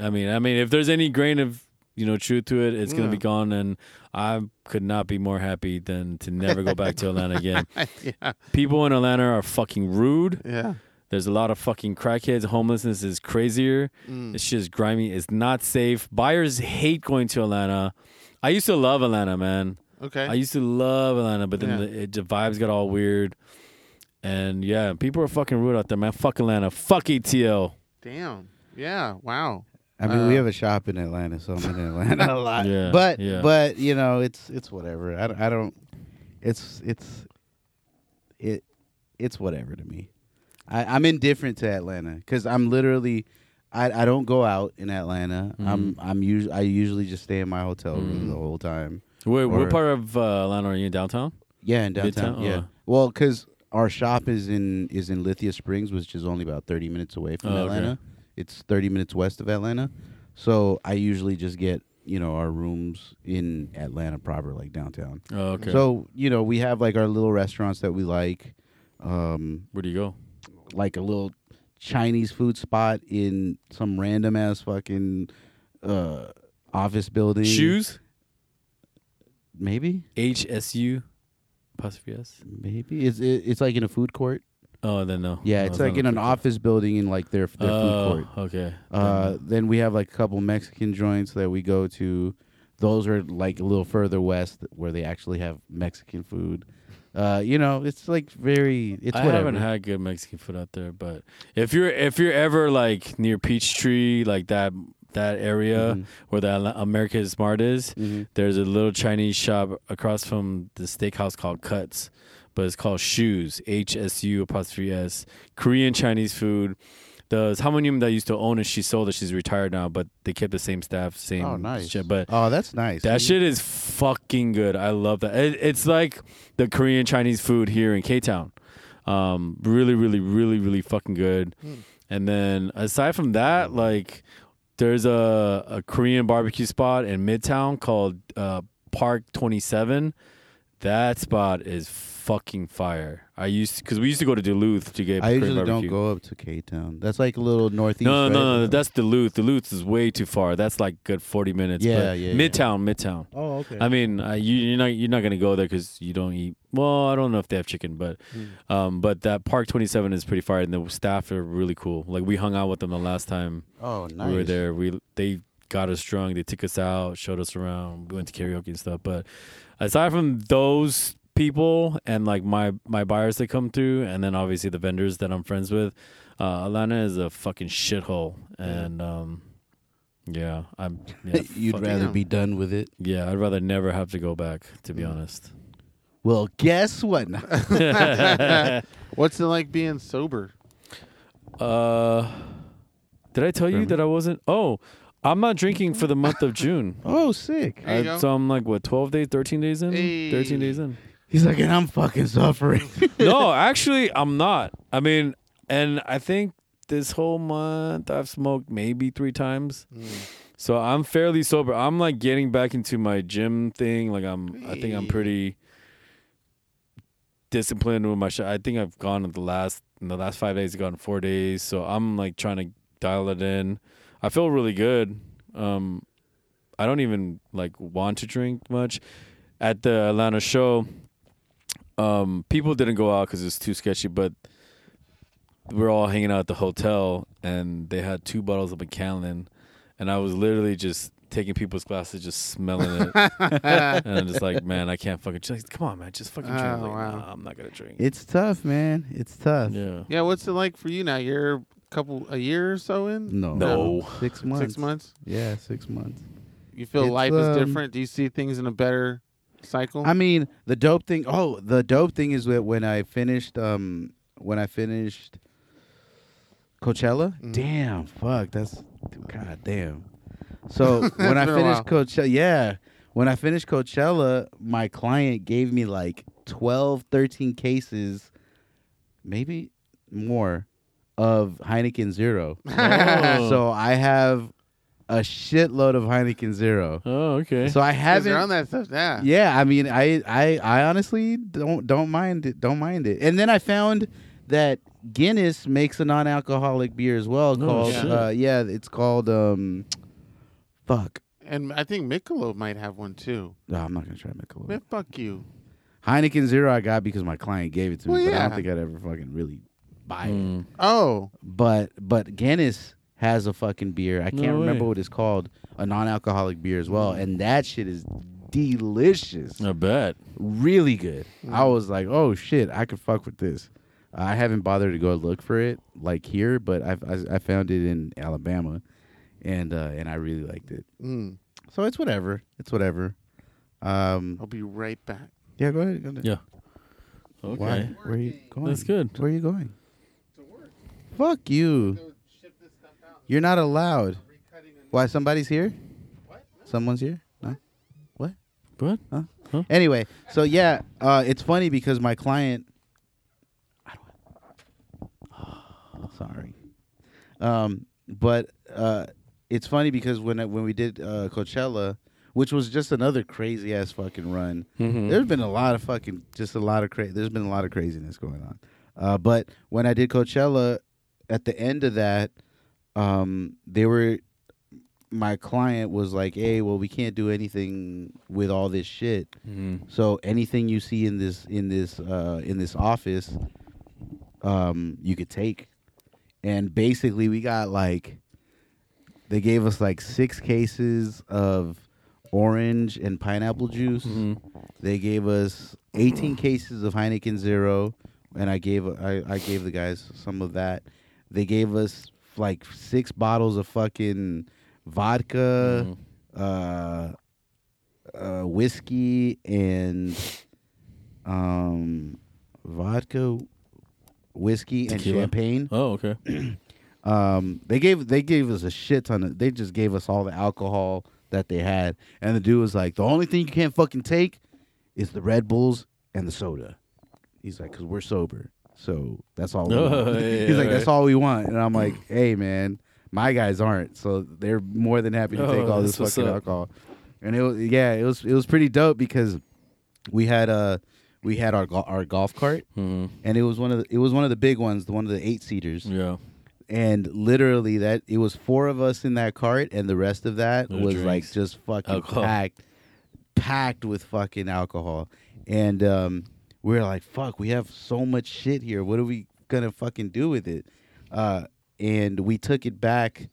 I mean, I mean, if there's any grain of you know truth to it, it's gonna be gone, and I could not be more happy than to never go back to Atlanta again. yeah, People in Atlanta are fucking rude. yeah. There's a lot of fucking crackheads. Homelessness is crazier. Mm. It's just grimy. It's not safe. Buyers hate going to Atlanta. I used to love Atlanta, man. Okay. I used to love Atlanta, but then Yeah. the, it, the vibes got all weird. And yeah, people are fucking rude out there, man. Fuck Atlanta. Fuck ATL. Damn. Yeah. Wow. I mean, we Uh, have a shop in Atlanta, so I'm in Atlanta a lot. Yeah, but yeah. but you know, it's it's whatever. I, don't- I don't. It's it's it it's whatever to me. I, I'm indifferent to Atlanta because I'm literally. I, I don't go out in Atlanta. I'm Mhm. I'm usually I usually just stay in my hotel room Mhm. the whole time. Wait, Or- what part of uh, Atlanta are you in downtown? Yeah, in downtown. Midtown? Yeah. Oh. Well, because our shop is in is in Lithia Springs, which is only about thirty minutes away from Oh, okay. Atlanta. It's thirty minutes west of Atlanta. So I usually just get you know our rooms in Atlanta proper, like downtown. Oh, okay. So you know we have like our little restaurants that we like, um, where do you go? like a little Chinese food spot in some random ass fucking uh, office building. Shoes? maybe, H S U apostrophe S. maybe it's it, it's like in a food court. Oh, then no. Yeah, No, it's like in an office building in like their their oh, food court. Okay. Uh, Then- then we have like a couple Mexican joints that we go to. Those are like a little further west where they actually have Mexican food. Uh, you know, it's like very. It's I whatever. haven't had good Mexican food out there, but if you're if you're ever like near Peachtree, like that that area Mhm. where the AmericasMart is, Mhm. there's a little Chinese shop across from the steakhouse called Cuts, but it's called Shoes, H S U apostrophe S. Korean Chinese food. The Hamonyum that used to own it, she sold it. She's retired now, but they kept the same staff, same Oh, nice. shit. But Oh, that's nice. that shit is fucking good. I love that. It, it's like the Korean Chinese food here in K Town. Um, really, really, really, really fucking good. Hmm. And then aside from that, like there's a, a Korean barbecue spot in Midtown called uh, Park Twenty Seven. That spot is fucking fire. I used because we used to go to Duluth to get I Korean usually barbecue. don't go up to K Town. That's like a little northeast. No, right? no, no, that's Duluth. Duluth is way too far. That's like good forty minutes. Yeah, but yeah, yeah. Midtown, Midtown. Oh, okay. I mean, uh, you, you're not you're not gonna go there because you don't eat. Well, I don't know if they have chicken, but Hmm. um, but that Park 27 is pretty fire, and the staff are really cool. Like we hung out with them the last time oh, nice. we were there. We they got us drunk. They took us out, showed us around. We went to karaoke and stuff. But aside from those people and like my my buyers that come through, and then obviously the vendors that I'm friends with, uh, Atlanta is a fucking shithole, and um, yeah, I'm. Yeah, You'd fuck- rather Damn. be done with it. yeah, I'd rather never have to go back. To be honest. Well, guess what? What's it like being sober? Uh, did I tell you that I wasn't? Oh, I'm not drinking for the month of June. oh, sick. There you I- go. so I'm like what 12 days, 13 days in, Hey. 13 days in. He's like, and I'm fucking suffering. no, actually, I'm not. I mean, and I think this whole month I've smoked maybe three times. Mm. So I'm fairly sober. I'm like getting back into my gym thing. Like I'm, I think I'm pretty disciplined with my shit. I think I've gone in the last in the last five days. I've gone four days. So I'm like trying to dial it in. I feel really good. Um, I don't even like want to drink much. At the Atlanta show, um, people didn't go out because it's too sketchy, but we are all hanging out at the hotel, and they had two bottles of Macallan, and I was literally just taking people's glasses, just smelling it, and I'm just like, man, I can't fucking. She's like, Come on, man, just fucking drink. Oh, I'm like, wow. nah, I'm not gonna drink. It's tough, man. It's tough. yeah. Yeah, what's it like for you now? You're a couple a year or so in? No. No. Six months. Six months? Yeah, six months. You feel It's, life is um, different? Do you see things in a better cycle? I mean, the dope thing. Oh, the dope thing is that when I finished, um, when I finished Coachella. Mhm. Damn, fuck, that's god damn. So when I It's been a finished Coachella, yeah, when I finished Coachella, my client gave me like 12, 13 cases, maybe more, of Heineken Zero. Oh. So I have a shitload of Heineken Zero. Oh, okay. So I haven't are on that stuff. Yeah. yeah, I mean, I, I, I honestly don't don't mind it. Don't mind it. And then I found that Guinness makes a non-alcoholic beer as well. Oh, called shit. uh, yeah, it's called um, fuck. And I think Michelob might have one too. No, I'm not gonna try Michelob. Man, fuck you. Heineken Zero I got because my client gave it to me, Well, but I yeah. don't think I'd ever fucking really buy it. Mm. Oh, But but Guinness has a fucking beer. I can't No remember what it's called. A non-alcoholic beer as well, and that shit is delicious. I bet. really good. I Mm. was like, oh shit, I could fuck with this. I haven't bothered to go look for it like here, but I've, I I found it in Alabama, and uh, and I really liked it. mm. So it's whatever. It's whatever. Um, I'll be right back. yeah, go ahead. Go ahead. Yeah. Okay. Why? Where are you going? That's good. Where are you going? To work. Fuck you. You're not allowed. Why? Somebody's here. What? Someone's here. No. What? What? Huh? Huh? Anyway, so yeah, uh, it's funny because my client. I don't, sorry, um, but uh, it's funny because when when we did uh, Coachella, which was just another crazy ass fucking run. Mhm. There's been a lot of fucking, just a lot of crazy. There's been a lot of craziness going on. Uh, but when I did Coachella, at the end of that, um, they were. My client was like, "Hey, well, we can't do anything with all this shit." Mhm. So anything you see in this in this uh, in this office, um, you could take, and basically we got like, they gave us like six cases of orange and pineapple juice. Mhm. They gave us eighteen cases of Heineken Zero, and I gave I, I gave the guys some of that. They gave us like six bottles of fucking vodka Mhm. uh, uh, whiskey and um, vodka, whiskey, and champagne. Oh, okay. Um, they gave they gave us a shit ton of. They just gave us all the alcohol that they had, and the dude was like, "The only thing you can't fucking take is the Red Bulls and the soda." He's like, "Cause we're sober, so that's all." We Oh, want. yeah, He's like. "That's all we want," and I'm like, "Hey, man." My guys aren't, so they're more than happy to Oh, take all this that's what's fucking up. alcohol. And it was yeah, it was it was pretty dope because we had uh we had our go- our golf cart Mhm. and it was one of the, it was one of the big ones, the one of the eight seaters, Yeah. and literally that it was four of us in that cart, and the rest of that No was drinks. like just fucking Alcohol. packed, packed with fucking alcohol, and um, we were like, fuck, we have so much shit here. What are we gonna fucking do with it? Uh, and we took it back.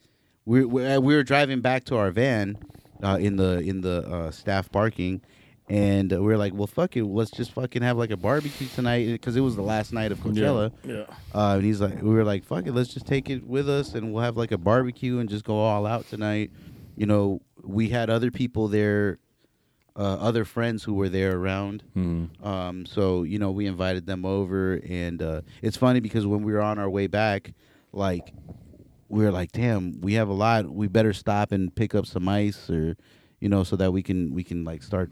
We we, uh, we were driving back to our van uh, in the in the uh, staff parking. And we were like, well, fuck it. Let's just fucking have like a barbecue tonight because it was the last night of Coachella. Yeah. Uh, and he's like, we were like, fuck it, let's just take it with us and we'll have like a barbecue and just go all out tonight. You know, we had other people there, uh, other friends who were there around. Mhm. Um, so you know, we invited them over, and uh, it's funny because when we were on our way back, like we were like, damn, we have a lot. We better stop and pick up some ice, or you know, so that we can we can like start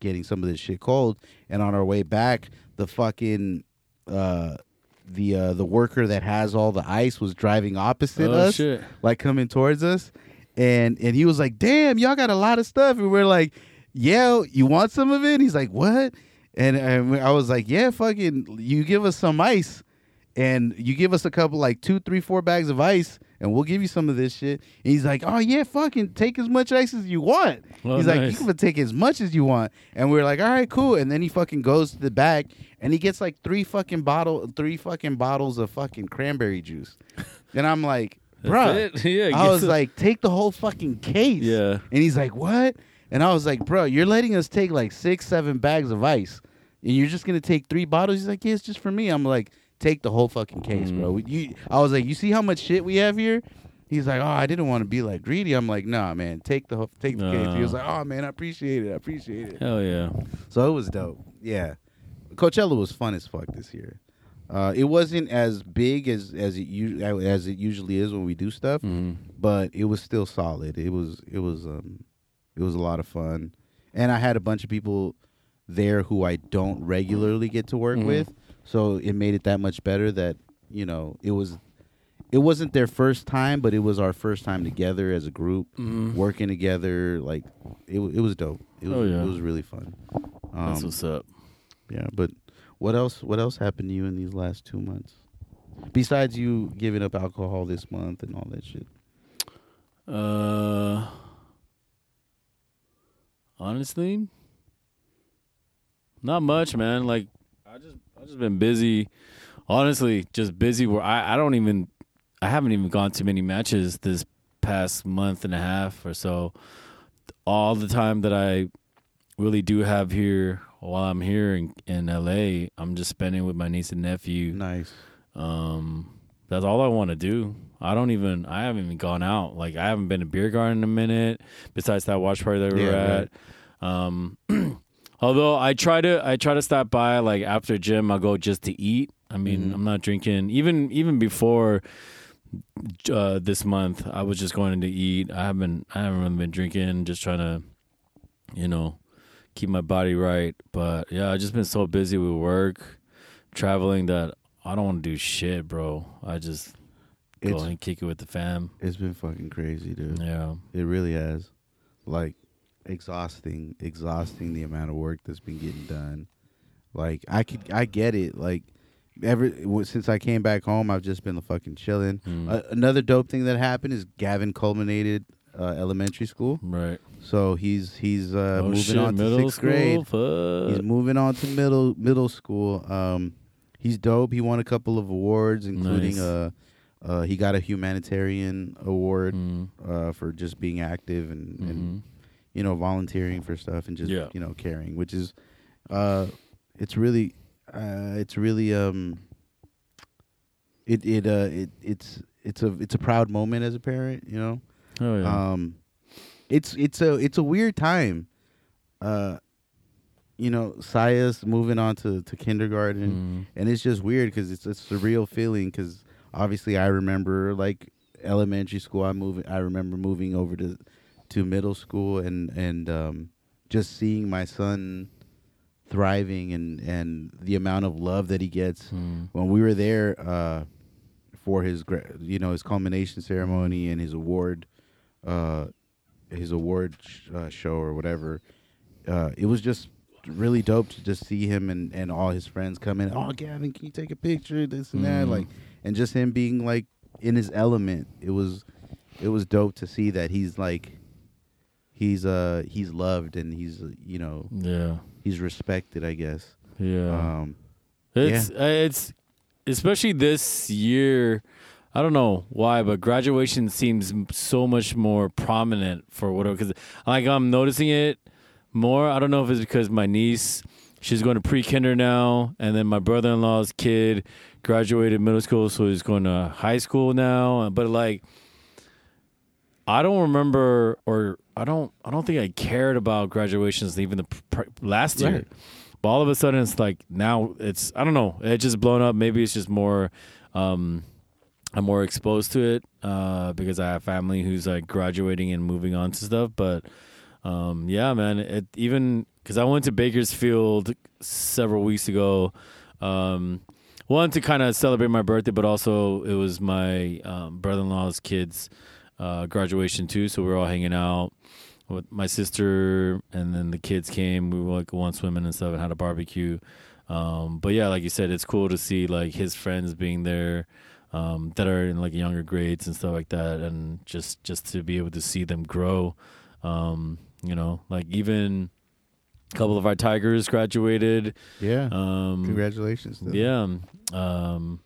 getting some of this shit cold. And on our way back, the fucking uh, the uh, the worker that has all the ice was driving opposite Oh, us, shit. like coming towards us. and and he was like, "Damn, y'all got a lot of stuff," and we're like, "Yeah, you want some of it?" He's like, "What?" And, and I was like, "Yeah, fucking, you give us some ice." and you give us a couple like two, three, four bags of ice, and we'll give you some of this shit. And he's like, "Oh yeah, fucking take as much ice as you want." Oh, he's like, "You can take as much as you want," and we're like, "All right, cool." And then he fucking goes to the back, and he gets like three fucking bottle, three fucking bottles of fucking cranberry juice, and I'm like, "Bruh." yeah, I was it- like, "Take the whole fucking case." yeah. And he's like, "What?" And I was like, "Bro, you're letting us take like six, seven bags of ice, and you're just gonna take three bottles?" He's like, "Yeah, it's just for me." I'm like, "Take the whole fucking case, bro." You, I was like, "You see how much shit we have here?" He's like, "Oh, I didn't want to be like greedy." I'm like, "Nah, man, take the whole, take the case." He was like, "Oh man, I appreciate it. I appreciate it." Hell yeah. So it was dope. Yeah, Coachella was fun as fuck this year. Uh, it wasn't as big as as it u- as it usually is when we do stuff Mhm. but it was still solid. It was it was um it was a lot of fun, and I had a bunch of people there who I don't regularly get to work Mhm. with, so it made it that much better. That you know it was it wasn't their first time, but it was our first time together as a group Mhm. working together. Like it it was dope. It was Oh, yeah. it was really fun. That's Um, what's up. yeah, but what else? What else happened to you in these last two months? Besides you giving up alcohol this month and all that shit. Uh, honestly, not much, man. Like, I just, I just been busy. Honestly, just busy. Where I, I don't even, I haven't even gone to many matches this past month and a half or so. All the time that I really do have here while I'm here in, in LA, I'm just spending with my niece and nephew. Nice. Um, that's all I want to do. I don't even. I haven't even gone out. Like I haven't been to beer garden in a minute. Besides that watch party that we Yeah, were right. at. Um, although I try to, I try to stop by like after gym. I'll go just to eat. I mean, Mhm. I'm not drinking. Even even before uh, this month, I was just going to eat. I haven't. I haven't really been drinking. Just trying to, you know, keep my body right. But yeah, I just been so busy with work, traveling that I don't want to do shit, bro. I just go and kick it with the fam. it's been fucking crazy, dude. Yeah. It really has. Like exhausting, exhausting the amount of work that's been getting done. Like I could I get it. Like ever since I came back home, I've just been fucking chilling. Mm. Uh, another dope thing that happened is Gavin culminated uh, elementary school. right. So he's he's uh, oh moving shit, on to middle sixth school. grade. He's moving on to middle middle school. Um, he's dope. He won a couple of awards, including Nice. uh, uh, he got a humanitarian award Mm. uh, for just being active and, and Mhm. you know volunteering for stuff and just Yeah. you know caring, which is uh, it's really uh, it's really um, it it uh it it's it's a it's a proud moment as a parent, you know. Oh yeah. Um, it's it's a it's a weird time. Uh, you know, Saya's moving on to, to kindergarten, Mm. and it's just weird because it's a surreal feeling. Because obviously, I remember like elementary school. I moving. I remember moving over to to middle school, and and um, just seeing my son thriving and and the amount of love that he gets Mm. when we were there uh, for his you know his culmination ceremony and his award uh, his award sh- uh, show or whatever uh, it was just really dope to just see him and, and all his friends come in oh Gavin can you take a picture this and that Mhm. like and just him being like in his element it was it was dope to see that he's like he's uh he's loved and he's you know Yeah. he's respected I guess Yeah. um It's uh, it's especially this year. I don't know why, but graduation seems so much more prominent for whatever. Because like I'm noticing it more. I don't know if it's because my niece she's going to pre kinder now, and then my brother in law's kid graduated middle school, so he's going to high school now. But like, I don't remember, or I don't, I don't think I cared about graduations even the pr- pr- last year. Right. But all of a sudden, it's like now it's I don't know. It just blown up. Maybe it's just more. Um, I'm more exposed to it uh, because I have family who's like graduating and moving on to stuff. But um, yeah, man, it even because I went to Bakersfield several weeks ago. Um, one to kind of celebrate my birthday, but also it was my um, brother-in-law's kids' uh, graduation too. So we were all hanging out with my sister, and then the kids came. We were like one swimming and stuff, and had a barbecue. Um, but yeah, like you said, it's cool to see like his friends being there um, that are in like younger grades and stuff like that, and just just to be able to see them grow. Um, you know, like even a couple of our tigers graduated. Yeah. Um, Congratulations. though. yeah. Um,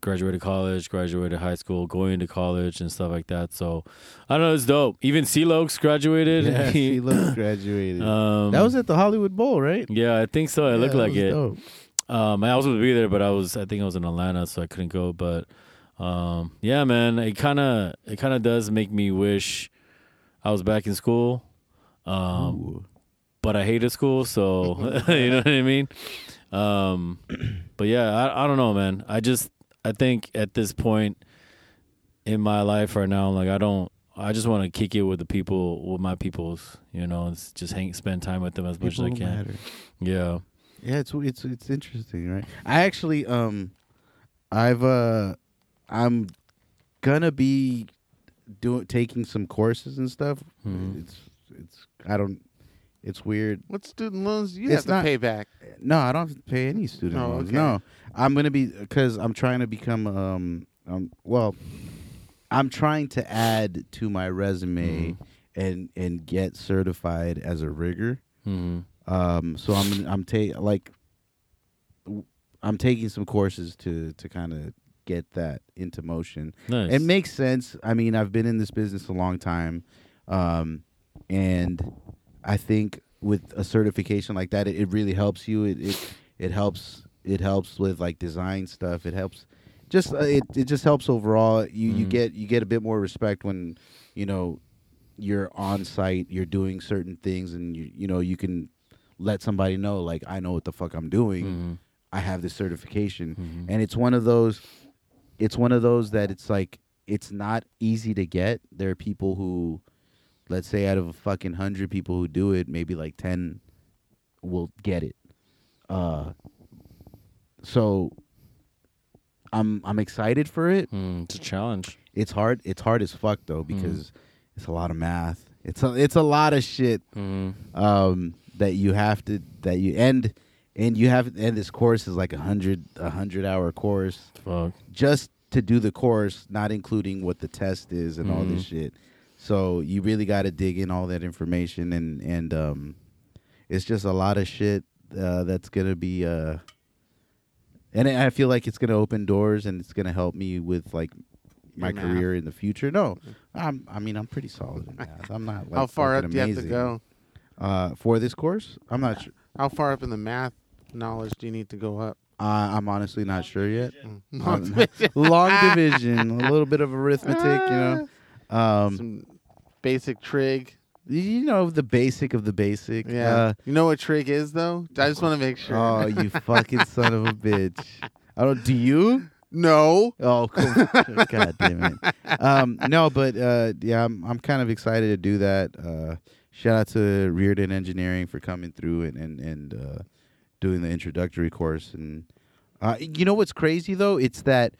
graduated college, graduated high school, going to college and stuff like that. So I don't know, it's dope. Even CeeLokes graduated. Yeah, he looked graduated. um, that was at the Hollywood Bowl, right? yeah, I think so. It Yeah, looked like it. dope. Um, I was supposed to be there, but I was I think I was in Atlanta, so I couldn't go. But um, yeah, man, it kind of it kind of does make me wish I was back in school. Um. But I hated school, so you know what I mean. Um, but yeah, I, I don't know, man. I just I think at this point in my life right now, like I don't. I just want to kick it with the people, with my peoples, you know, and just hang, spend time with them as much as I can. matter. Yeah. Yeah, it's it's it's interesting, right? I actually um I've uh I'm gonna be doing taking some courses and stuff. Mhm. It's it's I don't it's weird. What student loans do you It's have to not- pay back? No, I don't have to pay any student Oh, loans. okay. No, I'm gonna be because I'm trying to become um um well, I'm trying to add to my resume Mhm. and and get certified as a rigger. hmm Um, so I'm I'm ta- like I'm taking some courses to to kind of get that into motion. Nice. It makes sense. I mean, I've been in this business a long time, um, and I think with a certification like that, it, it really helps you. It, it it helps it helps with like design stuff. It helps just uh, it it just helps overall. You you Mhm. get you get a bit more respect when you know you're on site. You're doing certain things, and you you know you can let somebody know like I know what the fuck I'm doing. hmm I have this certification hmm and it's one of those it's one of those that it's like it's not easy to get there are people who let's say out of a fucking 100 people who do it maybe like 10 will get it uh so i'm i'm excited for it Mm, it's a challenge. it's hard it's hard as fuck though because it's a lot of math it's a, it's a lot of shit hmm um, that you have to that you and and you have and this course is like a hundred a hundred hour course Fuck. just to do the course, not including what the test is and all this Mhm. shit. So you really got to dig in all that information and and um, it's just a lot of shit uh, that's gonna be uh, and I feel like it's gonna open doors and it's gonna help me with like my math. career in the future. No, I'm I mean I'm pretty solid in math. I'm not like How far up fucking do you have to go? Uh, for this course, I'm not sure. How far up in the math knowledge do you need to go up? Uh, I'm honestly not sure yet. Mm. Um, long division, a little bit of arithmetic, you know. Um, Some basic trig. you know the basic of the basic. Yeah. Uh, you know what trig is though? I just want to make sure. oh, you fucking son of a bitch! I don't. Do you? no. Oh, cool. God damn it. Um, no, but uh, yeah, I'm I'm kind of excited to do that. Uh, shout out to Reardon Engineering for coming through and and and uh, doing the introductory course. And uh, you know what's crazy though? It's that.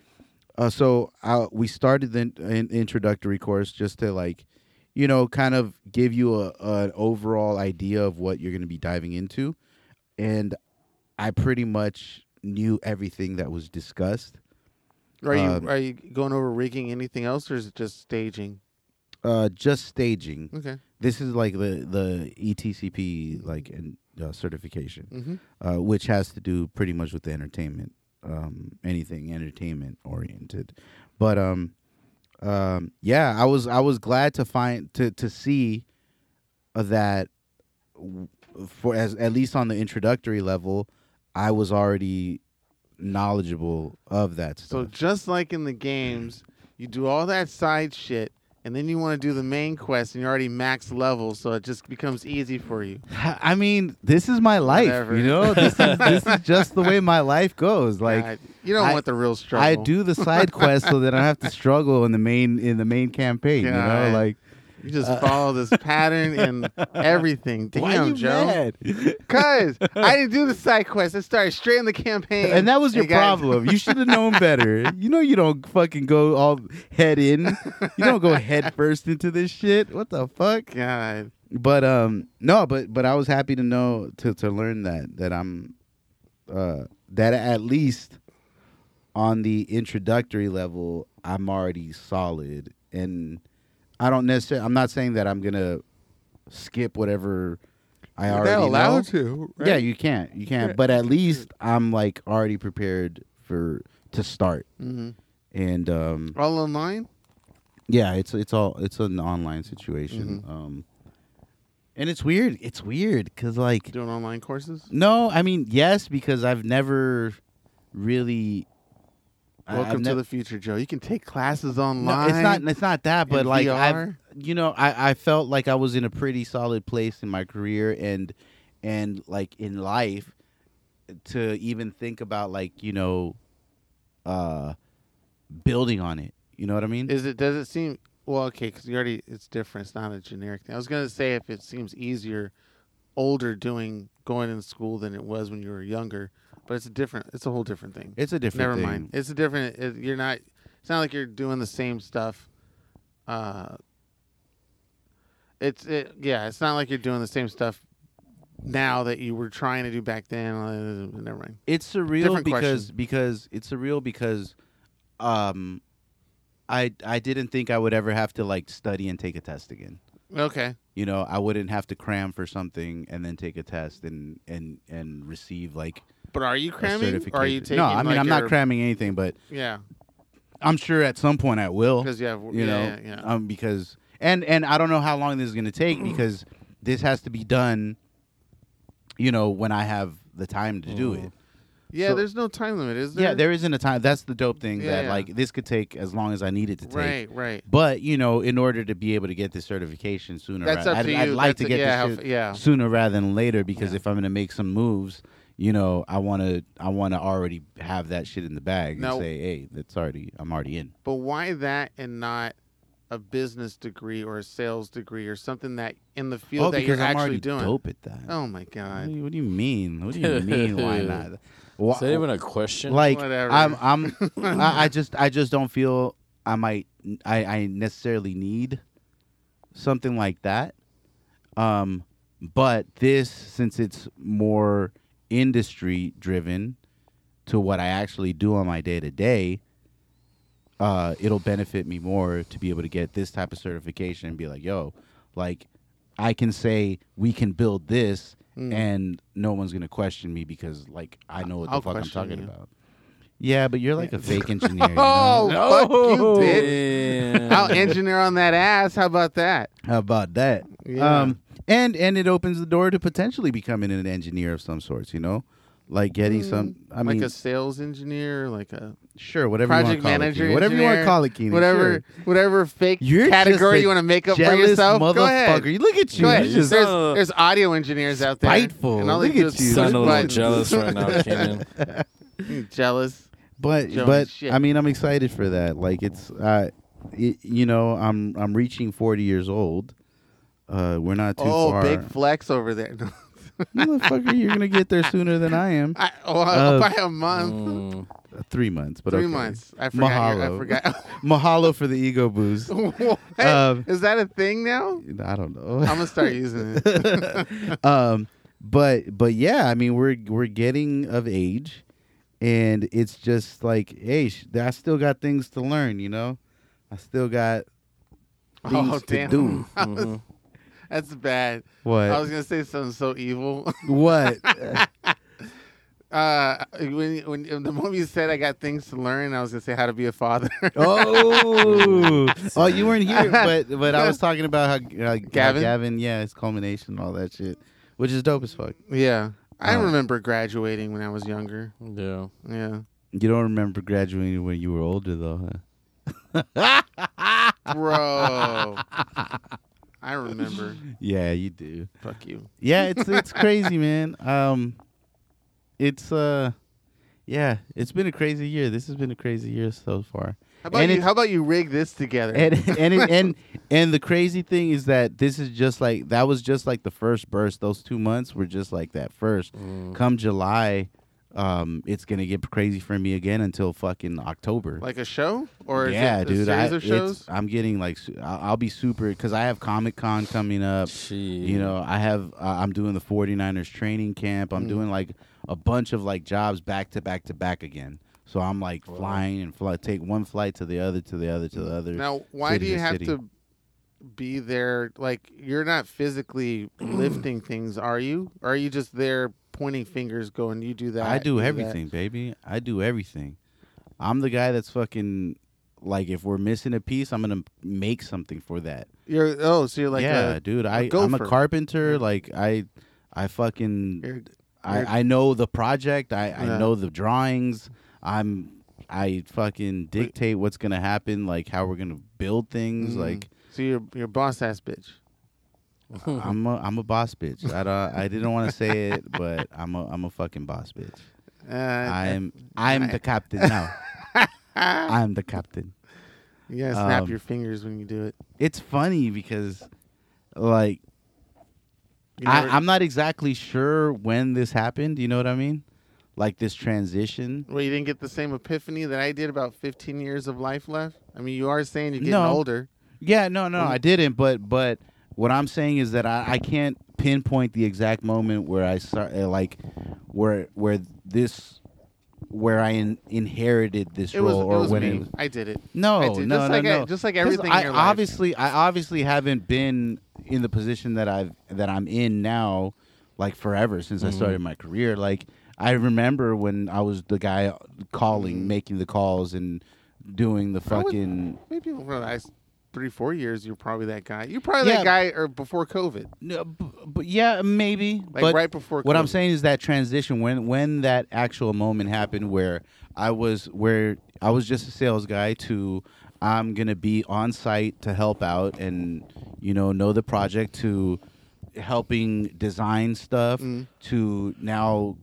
Uh, so uh, we started the in- introductory course just to like, you know, kind of give you a an overall idea of what you're going to be diving into, and I pretty much knew everything that was discussed. Are you Um, are you going over rigging anything else, or is it just staging? Uh, just staging. Okay. This is like the the ETCP like in, uh, certification, Mm-hmm. uh, which has to do pretty much with the entertainment, um, anything entertainment oriented. But um, um, yeah, I was I was glad to find to to see uh, that for as at least on the introductory level, I was already knowledgeable of that So just like in the games, you do all that side shit, and then you want to do the main quest, and you're already max level, so it just becomes easy for you. I mean, this is my life. Whatever. You know, this is this is just the way my life goes. Like God, you don't I- want the real struggle. I do the side quest so that I don't have to struggle in the main in the main campaign. You know, like You just follow this pattern and everything. Damn, Why you Joe. mad? Cause I didn't do the side quest. I started straight in the campaign. And that was your problem. You should have known better. You know you don't fucking go all head in. You don't go head first into this shit. What the fuck? God. But um no, but but I was happy to know to to learn that that I'm uh that at least on the introductory level I'm already solid and I don't necessarily I'm not saying that I'm going to skip whatever I You're already not allowed know. to. Right? Yeah, you can't. You can't. But at least I'm like already prepared for to start. hmm And um All online. yeah, it's it's all it's an online situation. Mm-hmm. Um and it's weird. It's weird cuz like Doing online courses. no, I mean, yes because I've never really Welcome to nev- the future, Joe. You can take classes No, online. it's not it's not that, but like I've you know, I I felt like I was in a pretty solid place in my career and and like in life to even think about like, you know, uh building on it. You know what I mean? Is it? Does it seem? Well, okay, because you already. It's different. It's not a generic thing. I was gonna say if it seems easier, older doing going in school than it was when you were younger, but it's a different. It's a whole different thing. it's a different Never thing. mind. It's a different. It, you're not. It's not like you're doing the same stuff. Uh. It's it. Yeah. It's not like you're doing the same stuff now that you were trying to do back then. Uh, never mind. It's surreal Different because question. because it's surreal because um I I didn't think I would ever have to like study and take a test again. Okay. You know, I wouldn't have to cram for something and then take a test and and and receive like But are you cramming? Or are you taking? no, I mean like, I'm not cramming anything, but Yeah. I'm sure at some point I will. Because you have. You yeah, know, Yeah. yeah. um, because and and I don't know how long this is going to take because this has to be done. You know, when I have the time to do it. Yeah, So- there's no time limit, is there? Yeah, there isn't a time. That's the dope thing Yeah, that yeah. like this could take as long as I need it to take. Right, right. But you know, in order to be able to get this certification sooner, That's ra- up I'd, to you. I'd like That's to a- get yeah, this how- yeah. sooner rather than later because Yeah. if I'm going to make some moves, you know, I want to I want to already have that shit in the bag Now- and say, hey, that's already I'm already in. But why that and not a business degree or a sales degree or something that in the field oh, that you're because I'm actually already doing? dope at that. Oh my What, god. do you, what do you mean? What do you mean? Why not? Wha- Is that even a question? like Whatever. I'm I'm I, I just I just don't feel I might I, I necessarily need something like that. Um but this since it's more industry driven to what I actually do on my day to day, uh it'll benefit me more to be able to get this type of certification and be like, yo, like I can say we can build this Mm. and no one's gonna question me because like I know what the I'll fuck I'm talking you. about. Yeah, but you're like a fake engineer. You Oh, know? fuck you, bitch. Damn. I'll engineer on that ass. How about that? How about that? Yeah. Um, and and it opens the door to potentially becoming an engineer of some sorts. You know, like getting some. I like mean, a sales engineer, like a sure, whatever project you want to call it, manager, Cianan. whatever you want to call it, Cianan. whatever, sure. whatever fake You're category you want to make up for jealous yourself. Go ahead. motherfucker. Look at you. Go ahead. Just- there's, uh, there's audio engineers out there. Spiteful. And all they Look do at you. push Sound a little jealous right now, Cianan. Mm, jealous. but Joey, but shit. I mean, I'm excited for that. Like it's, uh, it, you know, I'm I'm reaching 40 years old. Uh, we're not too Oh, far. big flex over there. Motherfucker, you're gonna get there sooner than I am. I, oh, Uh, by a month. Mm. Uh, Three months, but Three okay. months. I forgot. your- I Mahalo. forgot. Mahalo for the ego boost. Um, Is that a thing now? I don't know. I'm gonna start using it. um, but but yeah, I mean we're we're getting of age, and it's just like, hey, I still got things to learn. You know, I still got things oh to damn, do. Mhm. That's bad. What? I was gonna say something so evil. what? Uh, when when the moment you said I got things to learn, I was gonna say how to be a father. oh, oh, you weren't here, but but I was talking about how, how Gavin? Gavin, yeah, his culmination, and all that shit, which is dope as fuck. yeah, I Uh. remember graduating when I was younger. Yeah. Yeah, You don't remember graduating when you were older, though, huh? bro. I remember. Yeah, you do. Fuck you. yeah, it's it's crazy, man. Um, it's uh, yeah, it's been a crazy year. This has been a crazy year so far. How about And you? How about you rig this together? and and it, and and the crazy thing is that this is just like that was just like the first burst. Those two months were just like that first. Mm. Come July, um, it's gonna get crazy for me again until fucking October. like a show, or is yeah, it a dude, series I, of shows. I'm getting like su- I'll, I'll be super because I have Comic Con coming up. Shit. You know, I have uh, I'm doing the 49ers training camp. I'm Mm. doing like a bunch of like jobs back to back to back again. So I'm like flying and fly, take one flight to the other to the other to the other. Now, why do you to have city. to be there? Like, you're not physically lifting things, are you? Or are you just there pointing fingers, going, "You do that"? I do you that? everything, baby. I do everything. I'm the guy that's fucking like if we're missing a piece, I'm gonna make something for that. You're oh, so you're like yeah, a, dude. I I'm a carpenter. Like I, I fucking you're, you're- I, I know the project. I, I know the drawings. I'm I fucking dictate what's gonna happen, like how we're gonna build things. Mhm. Like so you're you're boss ass bitch. I'm a I'm a boss bitch. I don't I didn't want to say it, but I'm a I'm a fucking boss bitch. Uh, I'm I'm the captain now. I'm the captain. you gotta snap um, your fingers when you do it. It's funny because like I, I'm not exactly sure when this happened. You know what I mean? Like this transition. well, you didn't get the same epiphany that I did about 15 years of life left. I mean, you are saying you're getting No. older. Yeah, no, no, I didn't. But but what I'm saying is that I, I can't pinpoint the exact moment where I start uh, like where where this where I in, inherited this It was, role it or was when me. it was, I did it. no I did. no just no like no I, just like 'Cause everything I in your life. obviously I obviously haven't been in the position that I've that I'm in now like forever since I Mm-hmm. started my career like I remember when I was the guy calling making the calls and doing the Mm-hmm. I would- fucking Maybe the last three, four years, you're probably that guy. You're probably Yeah. that guy or before COVID, No, b- but yeah, maybe. like but right before. what I'm saying is that transition when when that actual moment happened where I was where I was just a sales guy to I'm gonna be on site to help out and you know know the project to helping design stuff Mm. to now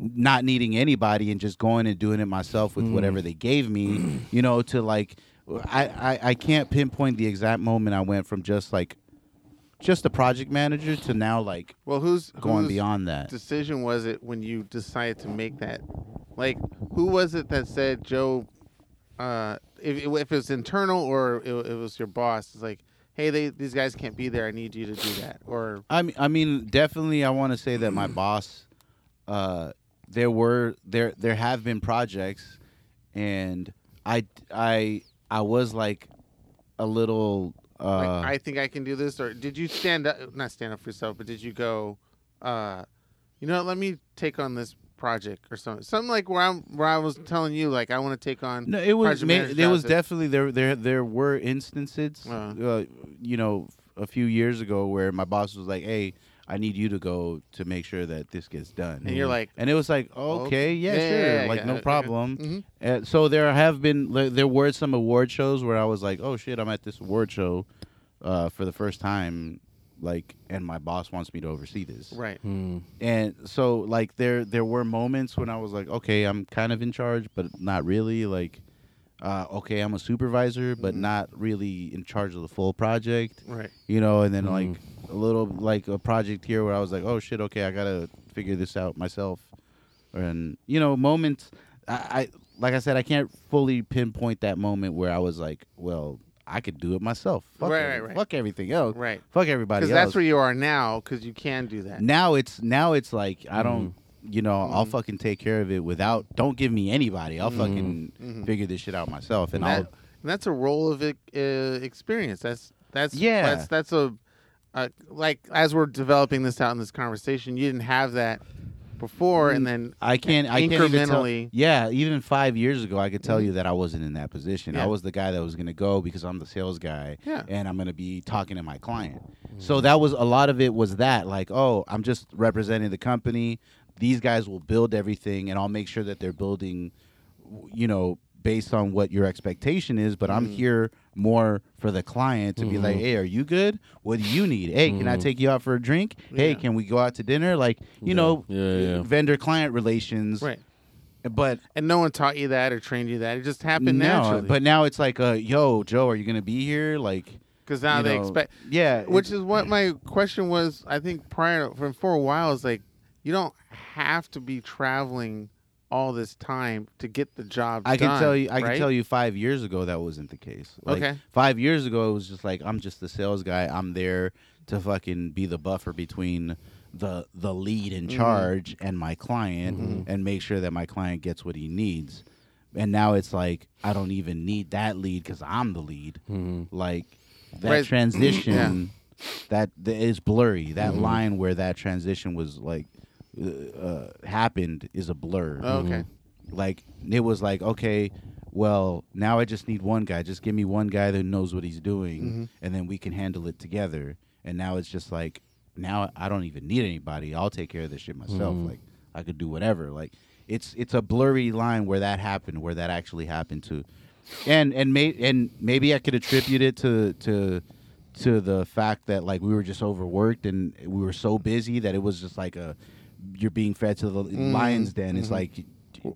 not needing anybody and just going and doing it myself with whatever they gave me you know to like I, I I can't pinpoint the exact moment I went from just like just a project manager to now like Well, who's going beyond that. decision was it when you decided to make that? Like, who was it that said, Joe? Uh, if if it was internal or it, it was your boss, it's like, hey, they these guys can't be there. I need you to do that. Or I mean, I mean, definitely, I want to say that my boss, uh, there were there there have been projects, and I I I was like a little. Uh, like, I think I can do this. Or did you stand up? Not stand up for yourself, but did you go? Uh, you know, let me take on this project or something. Something like where I'm where I was telling you, like I want to take on. no, it was ma- there was definitely there there there were instances, Uh. uh, you know, a few years ago where my boss was like, "Hey, I need you to go to make sure that this gets done," And you're like, and it was like, "Okay, yeah, Yeah, sure, yeah, yeah, like yeah, no okay. problem." Mhm. Uh, so there have been like, there were some award shows where I was like, oh shit, I'm at this award show uh, for the first time, like, and my boss wants me to oversee this. right. Hmm. And so like there there were moments when I was like, okay, I'm kind of in charge, but not really. Like, uh, okay, I'm a supervisor, but Mhm. not really in charge of the full project. Right. You know, and then Mhm. like a little like a project here where I was like, oh shit, okay, I gotta figure this out myself. And you know, moments I, I like I said, I can't fully pinpoint that moment where I was like, well, I could do it myself. Fuck, Right, every- right, right. fuck everything else. Right. Fuck everybody Because that's where you are now. Because you can do that. now it's now it's like I don't you know, I'll Mhm. fucking take care of it without don't give me anybody. I'll fucking Mhm. figure this shit out myself and And I'll that, and that's a role of uh, experience. That's that's Yeah. That's that's a uh, like as we're developing this out in this conversation, you didn't have that before, and then I can't. I can't even tell, Incrementally. Yeah, even five years ago, I could tell you that I wasn't in that position. Yeah. I was the guy that was going to go because I'm the sales guy, Yeah. and I'm going to be talking to my client. So that was a lot of it. Was that like, oh, I'm just representing the company. These guys will build everything, and I'll make sure that they're building, you know, based on what your expectation is. But I'm Mhm. here more for the client to be like, Mhm. hey, are you good? What do you need? Hey, can I Mhm. take you out for a drink? Hey, can we go out to dinner? Like, you Yeah. know, Yeah, yeah. vendor client relations. right. but and no one taught you that or trained you that. It just happened no, naturally. but now it's like, uh, yo, Joe, are you gonna be here? Like, because now they know, expect, yeah, which is what my question was. I think prior for for a while is like, you don't have to be traveling all this time to get the job. I can done, tell you, I right? can tell you, five years ago that wasn't the case. Like, Okay. Five years ago, it was just like I'm just the sales guy. I'm there to fucking be the buffer between the the lead in Mhm. charge and my client, Mhm. and make sure that my client gets what he needs. And now it's like I don't even need that lead because I'm the lead. Mhm. Like that Right. transition, that that is blurry. That Mhm. line where that transition was like uh, uh, happened is a blur. Oh, okay. like it was like okay well now i just need one guy. Just give me one guy that knows what he's doing Mhm. and then we can handle it together. And now it's just like now i don't even need anybody. I'll take care of this shit myself. Mhm. like i could do whatever. Like it's it's a blurry line where that happened where that actually happened to. And and may and maybe i could attribute it to to to the fact that like we were just overworked and we were so busy that it was just like a you're being fed to the Mm, lion's den it's mhm. like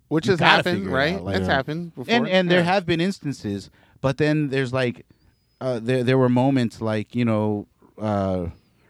Which has happened, right? out, like- That's Yeah. happened before. and and there Yeah. have been instances, but then there's like uh, there there were moments like you know uh,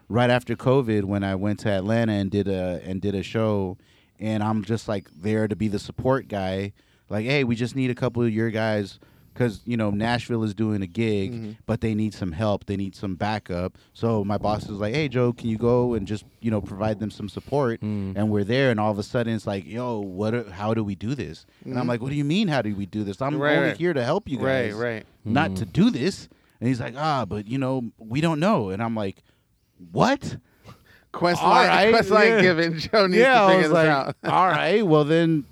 right after COVID when I went to Atlanta and did a and did a show, and I'm just like there to be the support guy. Like, hey, we just need a couple of your guys because you know Nashville is doing a gig, Mhm. but they need some help. They need some backup. So my boss is like, hey, Joe, can you go and just you know provide them some support? Mm. and we're there and all of a sudden it's like yo what are- how do we do this and i'm Mhm. like what do you mean how do we do this i'm Right, only right. here to help you guys right. right, not Mhm. to do this and he's like ah but you know we don't know and i'm like what Quest All line, right, quest line yeah. given. Joe needs yeah to figure this like out. all right well then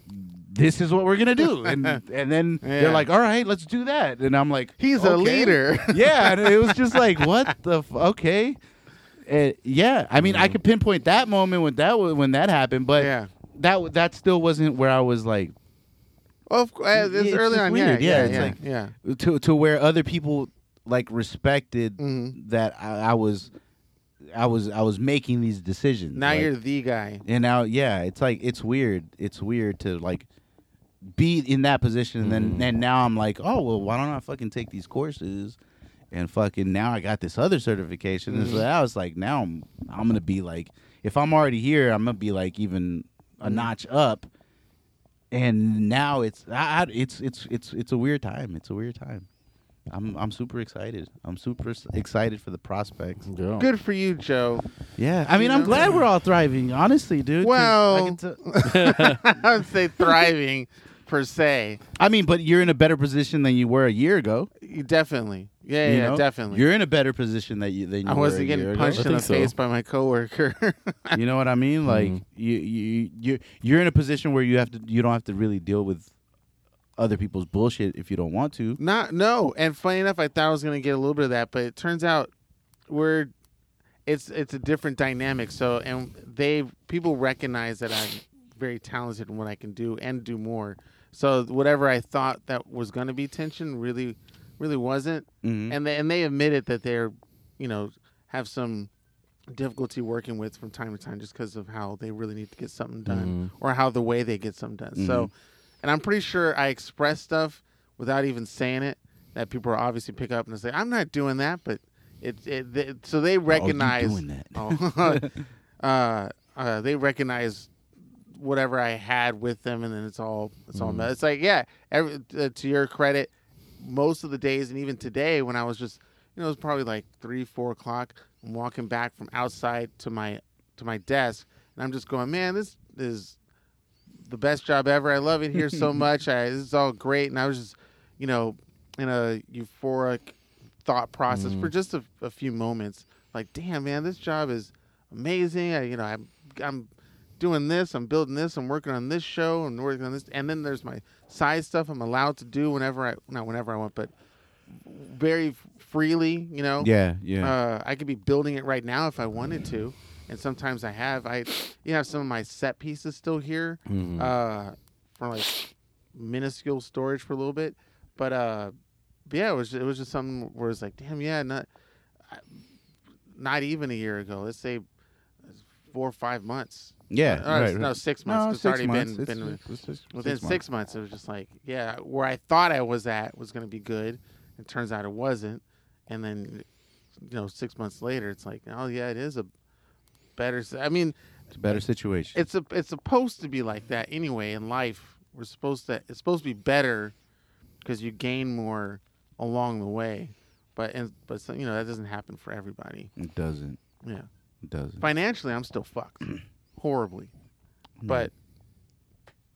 this is what we're gonna do and and then Yeah. they're like all right let's do that and i'm like He's a leader. yeah, and it was just like, what the f- okay, Uh, yeah. I mean, I could pinpoint that moment when that when that happened, but yeah. that that still wasn't where I was like Well, of course, uh, it's it's early on. weird. Yeah, Yeah, yeah, it's yeah, like- yeah. to to where other people like respected Mhm. that I, I was I was I was making these decisions. Now like- you're the guy. and now yeah, it's like it's weird. It's weird to like be in that position and then Mhm. and now I'm like, oh well, why don't I fucking take these courses? And fucking now I got this other certification. And so Mhm. I was like, now I'm I'm gonna be like, if I'm already here, I'm gonna be like even a Mhm. notch up. And now it's I, I, it's it's it's it's a weird time. It's a weird time. I'm I'm super excited. I'm super excited for the prospects. Yeah. Good for you, Joe. Yeah, I mean, You I'm know? glad we're all thriving. Honestly, dude. Well- I, can tell- I would say thriving per se. I mean, but you're in a better position than you were a year ago. Definitely. Yeah, you yeah, know? definitely. You're in a better position that you than you were a year ago. I wasn't getting punched I in the so. face by my coworker. You know what I mean? Like Mhm. you you you you're in a position where you have to you don't have to really deal with other people's bullshit if you don't want to. Not no. And funny enough, I thought I was gonna get a little bit of that, but it turns out we're it's it's a different dynamic. So and they people recognize that I'm very talented in what I can do and do more. So whatever I thought that was gonna be tension really really wasn't. Mhm. And they and they admitted that they're you know have some difficulty working with from time to time just because of how they really need to get something done Mhm. or how the way they get something done. So, and I'm pretty sure I express stuff without even saying it that people are obviously pick up and say, "I'm not doing that," but it, it, they, so they recognize. Oh, doing that. Oh, uh, uh, they recognize whatever I had with them, and then it's all it's all. Mhm. It's like yeah, every, uh, to your credit, most of the days, and even today, when I was just you know it was probably like three four o'clock. I'm walking back from outside to my to my desk, and I'm just going, man, this is the best job ever. I love it here so much. I, this is all great, and I was just you know in a euphoric thought process Mhm. for just a, a few moments. Like, damn, man, this job is amazing. I, you know, I'm I'm doing this, I'm building this, I'm working on this show, and working on this, and then there's my side stuff I'm allowed to do whenever I not whenever I want, but very freely. You know, Yeah, yeah. uh, I could be building it right now if I wanted to, and sometimes I have. I you have some of my set pieces still here Mhm. uh, for like minuscule storage for a little bit, but uh, but yeah, it was it was just something where it's like, damn, yeah, not not even a year ago. Let's say four or five months. Yeah, Or, right, no, right. six No, months. it's six already months. been, It's- been it's just within six six months. It was just like, yeah, where I thought I was at was going to be good. It turns out it wasn't. And then, you know, six months later, it's like, oh yeah, it is a better. s- I mean, It's a better situation. it's a it's supposed to be like that anyway in life. We're supposed to it's supposed to be better because you gain more along the way. But and but so, you know that doesn't happen for everybody. It doesn't. Yeah, It doesn't. financially, I'm still fucked horribly. But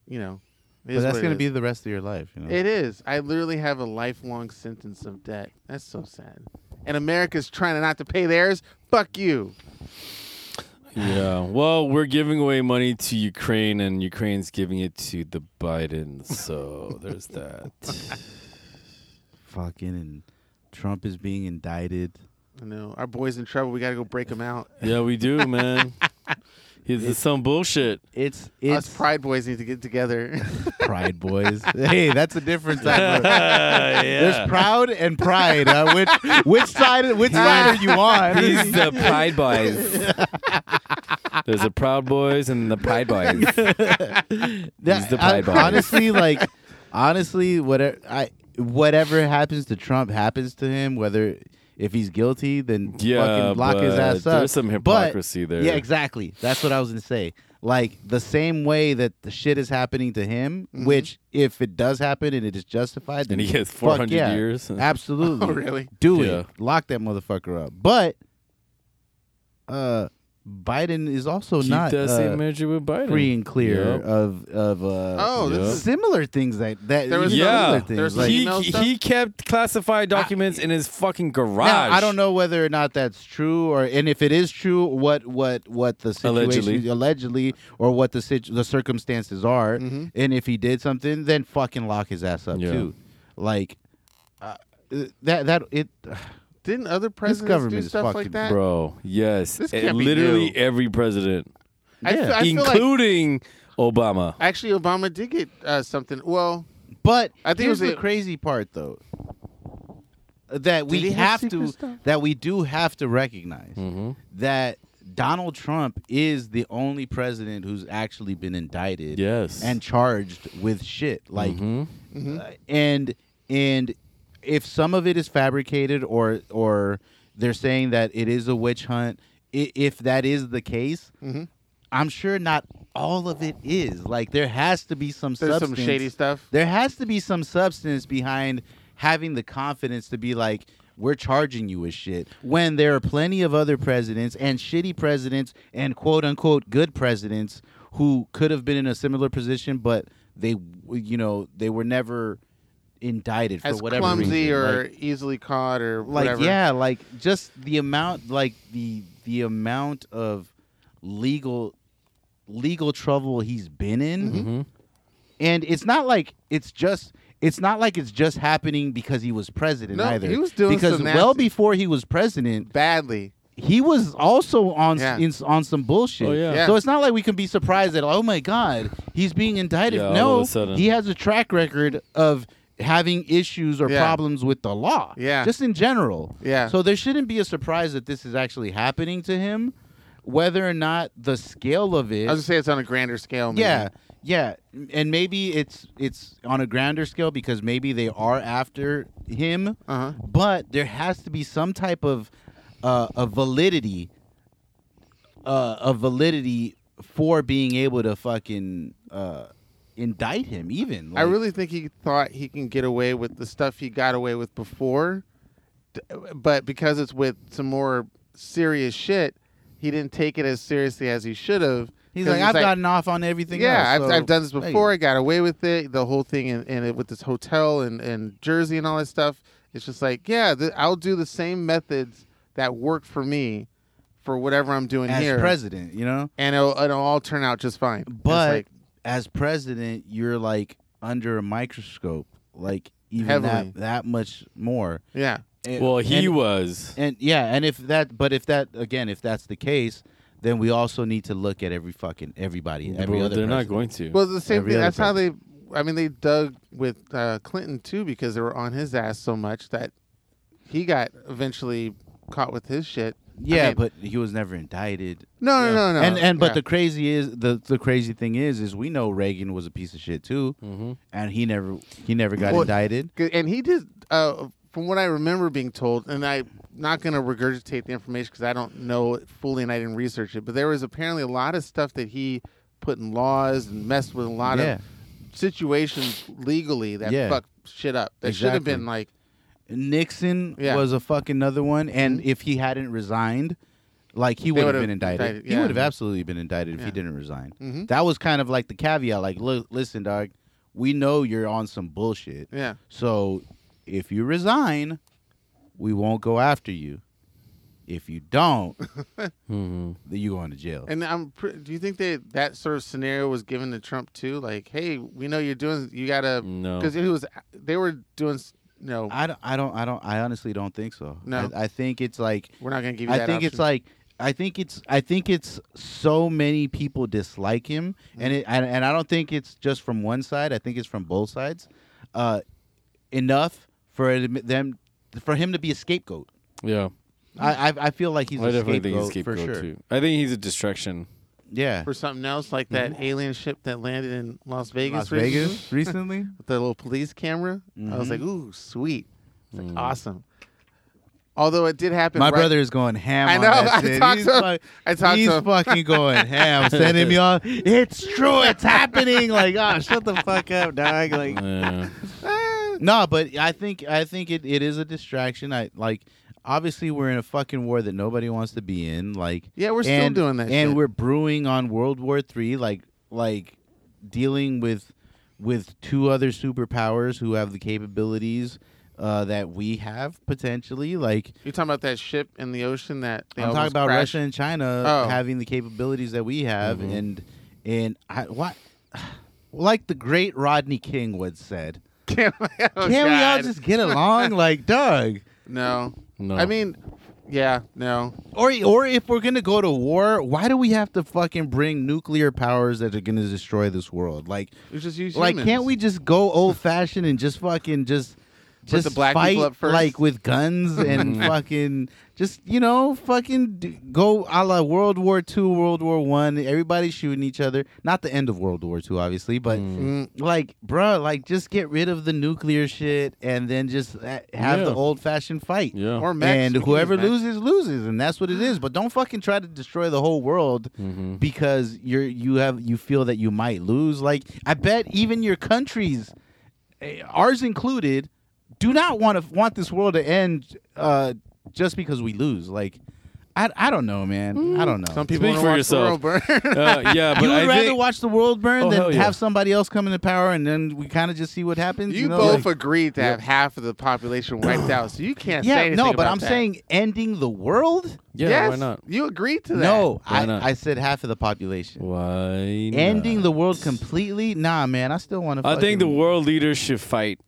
you know, it But that's gonna be the rest of your life. You know. It is. I literally have a lifelong sentence of debt. That's so sad. And America's trying to not to pay theirs. Fuck you. Yeah. Well, we're giving away money to Ukraine, and Ukraine's giving it to the Bidens. So there's that. Fucking and Trump is being indicted. I know our boy's in trouble. We got to go break him out. Yeah, we do, man. It's some bullshit. It's Us Pride boys need to get together. Pride Boys. hey, that's a different type of. yeah. There's proud and pride. Uh, which which side which side are you on? He's the Pride Boys. There's the Proud Boys and the Pride Boys. That- He's the I- Pride Boys. honestly, like honestly, whatever I whatever happens to Trump happens to him. Whether if he's guilty, then Yeah, fucking lock his ass up. there's some But- hypocrisy there. Yeah, exactly. That's what I was gonna say. Like the same way that the shit is happening to him, Mhm. which if it does happen and it is justified, then And he gets fuck 400 yeah. years. Absolutely. oh, really? Do Yeah. it. Lock that motherfucker up. But uh Biden is also Keep not that uh, same energy with Biden. free and clear Yep. of of uh Oh, Yeah. this is similar things that that There was even Yeah. similar There's. Like, he, email stuff? he kept classified documents in his fucking garage. now, I don't know whether or not that's true, or and if it is true, what what what the situation Allegedly. allegedly or what the situ- the circumstances are, Mhm. and if he did something, then fucking lock his ass up Yeah. too. Like uh, that that it. Didn't other presidents government do is stuff fucking- like that? Bro, yes. This can't be literally new. every president, I feel, I feel like including Obama. actually Obama did get uh, something. Well, But I think it here's was the a- crazy part, though, that we he have have secret to stuff? that we do have to recognize hmm that Donald Trump is the only president who's actually been indicted Yes. and charged with shit. Like, Mhm. mhm. uh, and and if some of it is fabricated or or they're saying that it is a witch hunt, i- if that is the case, Mhm. I'm sure not all of it is. Like, there has to be some there's substance some shady stuff. there has to be some substance behind having the confidence to be like we're charging you with shit when there are plenty of other presidents and shitty presidents and quote unquote good presidents who could have been in a similar position but they you know they were never indicted for As whatever clumsy reason. or like, easily caught or like whatever. yeah like just the amount like the the amount of legal legal trouble he's been in Mhm. and it's not like it's just it's not like it's just happening because he was president No, either. he was doing because some well nasty- before he was president, badly. he was also on Yeah. in, on some bullshit. Oh, yeah. Yeah. So it's not like we can be surprised that oh my god he's being indicted. Yeah, no, of a sudden. he has a track record of having issues or Yeah. problems with the law. Yeah. just in general. Yeah. So there shouldn't be a surprise that this is actually happening to him, whether or not the scale of it. I was gonna say it's on a grander scale. Maybe. Yeah, yeah, and maybe it's it's on a grander scale because maybe they are after him, Uh huh. but there has to be some type of uh, a validity, uh, a validity for being able to fucking uh, indict him. Even I really think he thought he can get away with the stuff he got away with before, but because it's with some more serious shit, he didn't take it as seriously as he should have. He's like I've gotten off on everything. yeah, else, I've, so- I've done this hey." before. I got away with it. The whole thing and, and it, with this hotel and, and Jersey and all that stuff. It's just like, yeah, th- I'll do the same methods that work for me for whatever I'm doing as here, president, you know. and it'll, it'll all turn out just fine. But like, as president, you're like under a microscope, like even Heavily. that that much more. yeah, And- Well, he and, was. and yeah, and if that, but if that again, if that's the case, then we also need to look at every fucking everybody, every Bro, other. they're not going to. Well, the same Every thing. other That's how they. I mean, they dug with uh, Clinton too because they were on his ass so much that he got eventually caught with his shit. Yeah, mean- but he was never indicted. No, no, no, no. and and but Yeah. the crazy is the the crazy thing is is we know Reagan was a piece of shit too, Mm-hmm. and he never he never got Well, indicted. And he did uh, from what i remember being told and i'm not going to regurgitate the information because i don't know it fully and i didn't research it but there was apparently a lot of stuff that he put in laws and messed with a lot Yeah. of situations legally that Yeah. fucked shit up that should have been like Nixon Yeah. was a fucking another one, and if he hadn't resigned, like he would have would've been indicted. indicted, He yeah. would have absolutely been indicted if Yeah. he didn't resign. Mhm. That was kind of like the caveat. Like, look, listen, dog, we know you're on some bullshit. yeah So if you resign, we won't go after you. If you don't, Mm-hmm. then you going to jail. and i'm pre- do you think that that sort of scenario was given to trump too like hey we know you're doing you gotta No. because it was they were doing s- you know I don't, I don't, I don't, I honestly don't think so. No. I, I think it's like we're not gonna give you I that think it's option. like I think it's I think it's so many people dislike him, and it and, and I don't think it's just from one side. I think it's from both sides. Uh, enough for it- them for him to be a scapegoat. Yeah. I I, I feel like he's I a definitely think scapegoat, he's for scapegoat sure. too. I think he's a distraction. Yeah, for something else like that alien ship that landed in Las Vegas Las recently Vegas recently. with the little police camera. I was like, ooh, sweet. It's like Mm. awesome. Although it did happen. My right- brother is going ham. I on know, that I shit. talked he's to him. fuck- I talked he's to him. fucking going ham, sending me all. It's true. It's happening. Like, oh, shut the fuck up, dog. Like, Yeah. Ah, No, but I think I think it, it is a distraction. I like obviously we're in a fucking war that nobody wants to be in. Like yeah, we're still and, doing that. and shit. we're brewing on World War Three. Like like dealing with with two other superpowers who have the capabilities uh, that we have potentially. Like You're talking about that ship in the ocean that they I'm talking almost about crashed? Russia and China Oh. having the capabilities that we have, Mhm. and and I, what. Like the great Rodney King once said, Can't, oh, "Can't we all God. just get along?" like, Doug, No. No. I mean, yeah, no. Or or if we're gonna go to war, why do we have to fucking bring nuclear powers that are gonna destroy this world? Like We just use like humans. can't we just go old fashioned and just fucking just Put just the black fight people up first? like with guns and fucking just you know fucking d- go a la World War Two, World War One. Everybody shooting each other. Not the end of World War Two, obviously, but Mm, like, bruh, like just get rid of the nuclear shit and then just uh, have Yeah. the old fashioned fight. yeah. or mechs. And whoever loses loses, and that's what it is. But don't fucking try to destroy the whole world mm-hmm. because you're you have you feel that you might lose. Like I bet even your countries, eh, ours included, do not want to want this world to end uh, just because we lose. Like I, I don't know, man. I don't know. Some people Speak wanna for watch the yourself. world burn. Uh, yeah, but you would I rather think, watch the world burn Oh, than yeah. have somebody else come into power and then we kind of just see what happens. You, You, know? both Like- agreed to have half of the population wiped out, so you can't say yeah, anything no, but about I'm that. saying ending the world. yeah, yes, why not? You agreed to that. No, Why I, not? I said half of the population. Why Ending the world completely? Nah, man. I still want to. I think the world leaders should fight.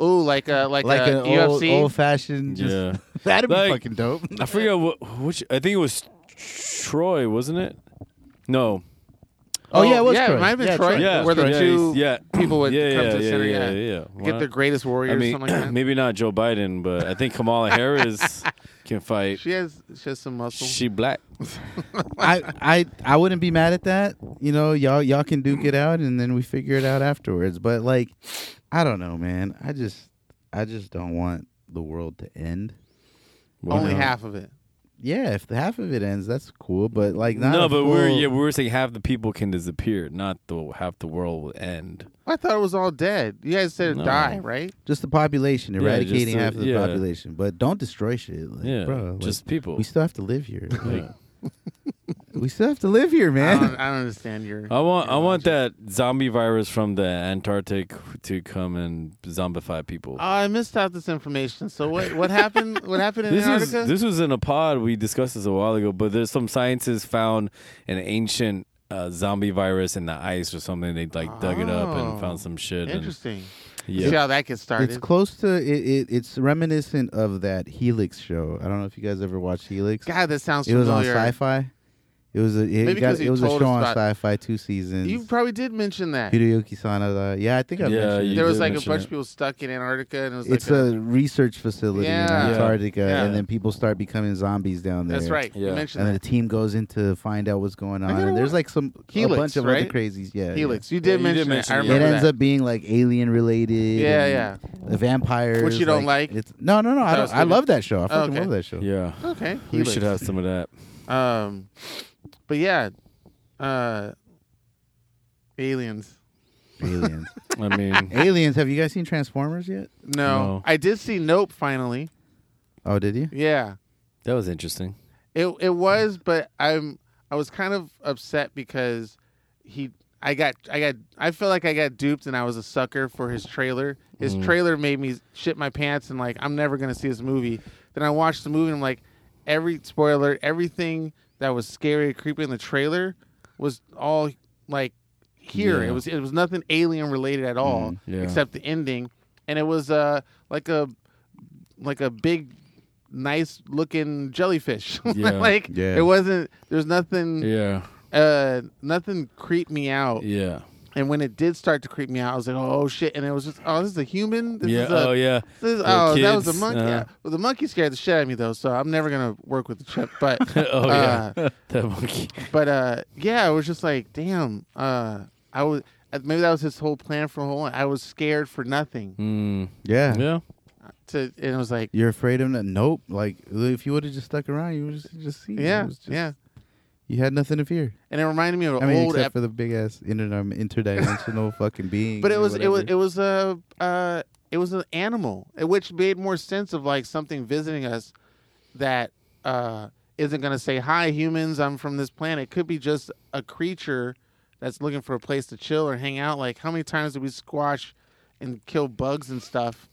Ooh, like a like, like a an old, UFC. old fashioned. Just, Yeah. that'd be Like- fucking dope. I forget what which I think it was Troy, wasn't it? No. Oh, yeah, it oh, was yeah, Troy. it might have been Yeah, Troy. Troy. Yeah, where the yeah, two yeah. people would yeah, come yeah, to yeah, center, yeah, yeah. yeah. Why get not? the greatest warrior I or mean, something like that. maybe not Joe Biden, but I think Kamala Harris can fight. She has she has some muscle. She black. I, I I wouldn't be mad at that. You know, y'all y'all can duke it out and then we figure it out afterwards. But like, I don't know, man. I just I just don't want the world to end. Why Only not? half of it. Yeah, if the half of it ends, that's cool. But like, not No, a but we're yeah, we're saying half the people can disappear, not the half the world will end. I thought it was all dead. You guys said No. die, right? just the population, Yeah, eradicating just the- half of the yeah. population. But don't destroy shit. Like, Yeah, bro, like, just people. we still have to live here. Like, Yeah. We still have to live here, I, man. don't, I don't understand your. I want your I want logic. that zombie virus from the Antarctic to come and zombify people. Oh, I missed out this information. So what what happened? What happened in this was Antarctica? this was in a pod we discussed this a while ago, but there's some scientists found an ancient uh, zombie virus in the ice or something. They like dug it up and Oh, found some shit. And, Interesting. Yeah, See how that gets started. It's close to it, it. It's reminiscent of that Helix show. I don't know if you guys ever watched Helix. God, that sounds it was on. Sci-Fi. It It was a it, Maybe got, 'cause it was a told show us on about- Sci-Fi two seasons. You probably did mention that. Hiroyuki Sanada. Yeah, I think I Yeah, mentioned you. There was did like a mention bunch it. of people stuck in Antarctica, and it was It's like a research facility Yeah. in Yeah. Antarctica, Yeah. and then people start becoming zombies down there. That's right. You Yeah. mentioned And then that. the team goes in to find out what's going on. gotta And there's wa- like some Helix, a bunch of right? other crazies. Yeah, Helix. You Yeah, did you did mention mention it. I it. It remember ends that. up being like alien related. Yeah, and yeah. The vampires, Which you don't like? It's no, no, no. I That don't. was I good. love that show. I fucking okay. love that show. Yeah. Okay. We Helix. should have some of that. Um, but yeah, uh, aliens. Aliens. I mean, aliens. Have you guys seen Transformers yet? No, No. I did see Nope finally. Oh, did you? Yeah, that was interesting. it it was, but I'm I was kind of upset because he I got I got I feel like I got duped and I was a sucker for his trailer. His Mm. trailer made me shit my pants and like I'm never gonna see this movie. Then I watched the movie and I'm like every spoiler, everything that was scary, creepy in the trailer was all like here. Yeah. It was it was nothing alien related at all Mm, yeah. except the ending, and it was uh like a like a big nice looking jellyfish. Yeah. like Yeah. it wasn't. There's nothing. Yeah. Uh, nothing creeped me out. Yeah. And when it did start to creep me out, I was like, oh shit! And it was just, oh, this is a human. This yeah. is a, oh yeah. this is, Little oh, that was a monkey. uh. yeah. Well, the monkey scared the shit out of me though, so I'm never gonna work with the chip. But oh uh, yeah. that monkey. but uh, yeah, I was just like, damn. Uh, I was uh, maybe that was his whole plan for the whole. I was scared for nothing. Mm. Yeah. Yeah. To and it was like, You're afraid of that? Nope. Like if you would have just stuck around, you would just just see. It yeah, was just- yeah. You had nothing to fear. And it reminded me of I mean, old, except ep- for the big ass interdim- interdimensional fucking being. but it was it was it was a uh, it was an animal, uh, which made more sense of like something visiting us that uh, isn't gonna say hi humans, I'm from this planet. It could be just a creature that's looking for a place to chill or hang out. Like how many times did we squash and kill bugs and stuff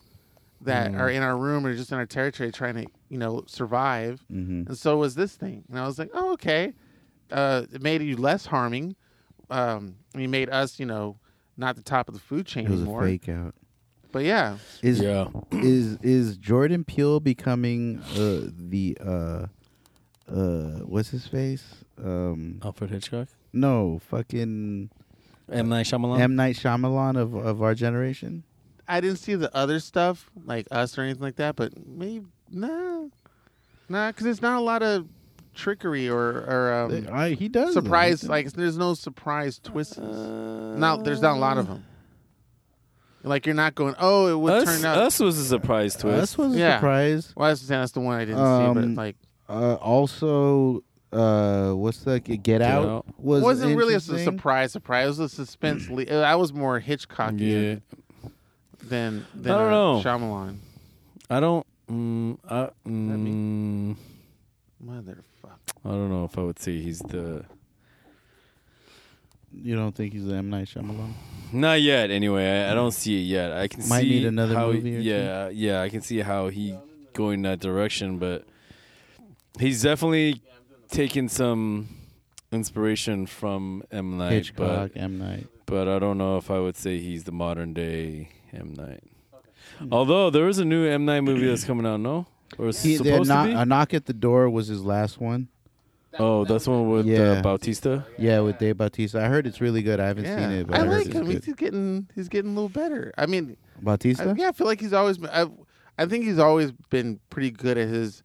that Mm. are in our room or just in our territory trying to you know survive? Mhm. And so was this thing. And I was like, oh, okay. Uh, it made you less harming. Um, I mean, made us, you know, not the top of the food chain It was anymore. a fake out. But yeah, Is yeah. is is Jordan Peele becoming uh, the uh uh what's his face? Um Alfred Hitchcock. no, fucking M Night Shyamalan. M Night Shyamalan of of our generation. I didn't see the other stuff like us or anything like that. But maybe nah, nah, because there's not a lot of trickery or or um, I, he does surprise. though. Like there's no surprise twists. Uh, Not there's not a lot of them. Like you're not going. Oh, it would Us, turn out. us was a surprise twist. Us was a Yeah. surprise. Well, I was that's the one I didn't see. Um, But like, Uh, also, uh, what's the Get, Out? Out. Was it wasn't really a surprise. Surprise. It was a suspense. le- I was more Hitchcocky yeah. than than I don't uh, know. Shyamalan. I don't. Mm, I, mm, Motherfucker. I don't know if I would say he's the. You don't think he's the M Night Shyamalan? Not yet. Anyway, I, I don't see it yet. I can Might see need another how, movie or two. yeah, yeah. I can see how he going that direction, but he's definitely taking some inspiration from M Night. Hitchcock, But M Night. but I don't know if I would say he's the modern day M Night. Hmm. Although there is a new M Night movie that's coming out, no? Or He, supposed knock, to be? a knock at the door was his last one. Oh, that's one with Yeah. uh, Bautista. Yeah, with Dave Bautista. I heard it's really good. I haven't Yeah, seen it, but I, I, heard like it's him. good. He's getting he's getting a little better. I mean, I, Bautista. yeah, I feel like he's always been. I, I think he's always been pretty good at his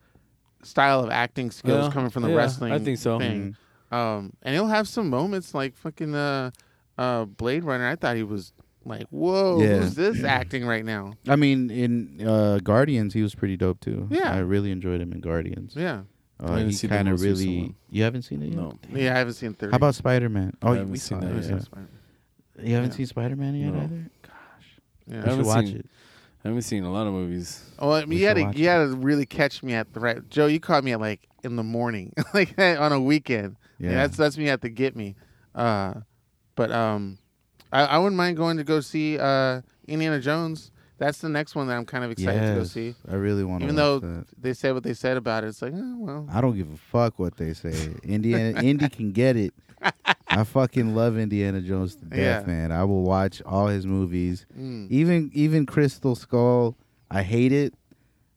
style of acting skills Yeah, coming from the yeah, wrestling. I think so. Thing. Um, and he'll have some moments like fucking uh, uh, Blade Runner. I thought he was like, whoa, Yeah. who's this acting right now? I mean, in uh, Guardians, he was pretty dope too. Yeah. I really enjoyed him in Guardians. Yeah, Uh, I he kind of really. You haven't seen it yet. No, yeah. I haven't seen thirty. How about Spider Man? Oh, we haven't saw seen it. that Yeah, yet. yeah. You haven't Yeah. seen Spider Man yet No. either. Gosh. Yeah. You I haven't should watch seen- it. I haven't seen a lot of movies. Oh, I mean, you had should to watch you had to really catch me at the right. Joe, you caught me at like in the morning, like on a weekend. Yeah, Yeah. that's that's me at the get me. Uh, but um, I, I wouldn't mind going to go see uh Indiana Jones. That's the next one that I'm kind of excited to go Yes, see. I really want to. Even though that. they said what they said about it, it's like, oh, well, I don't give a fuck what they say. Indiana Indy can get it. I fucking love Indiana Jones to death, Yeah. man. I will watch all his movies. mm. Even even Crystal Skull, I hate it,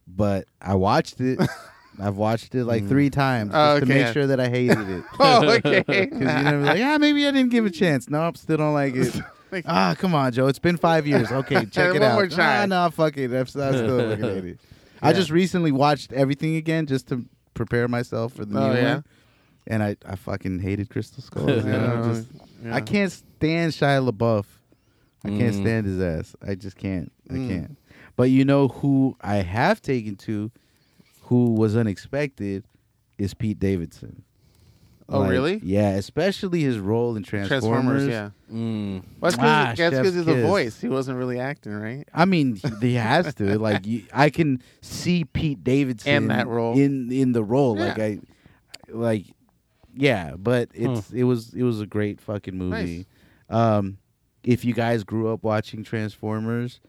but I watched it. I've watched it like three times Oh, just to okay. make sure that I hated it. oh, okay. Because you know, like, ah, maybe I didn't give a chance. No, Nope, still don't like it. Like- ah, come on, Joe. It's been five years. Okay, check One it out. more try. Ah, no, fuck it. I'm, I still looking at it. I just recently watched everything again just to prepare myself for the Oh, new yeah? one. And I, I fucking hated Crystal Skull. you know, Yeah, just- yeah. I can't stand Shia LaBeouf. I can't Mm. stand his ass. I just can't. I Mm. can't. But you know who I have taken to, who was unexpected, is Pete Davidson. Oh, Like, really? Yeah, especially his role in Transformers. Transformers, yeah. Mm. Well, that's because chef's he's the voice. He wasn't really acting, right? I mean, he, he has to. Like, you, I can see Pete Davidson In that role. in in the role. Like I, like, yeah. But it's it was it was a great fucking movie. Um, if you guys grew up watching Transformers,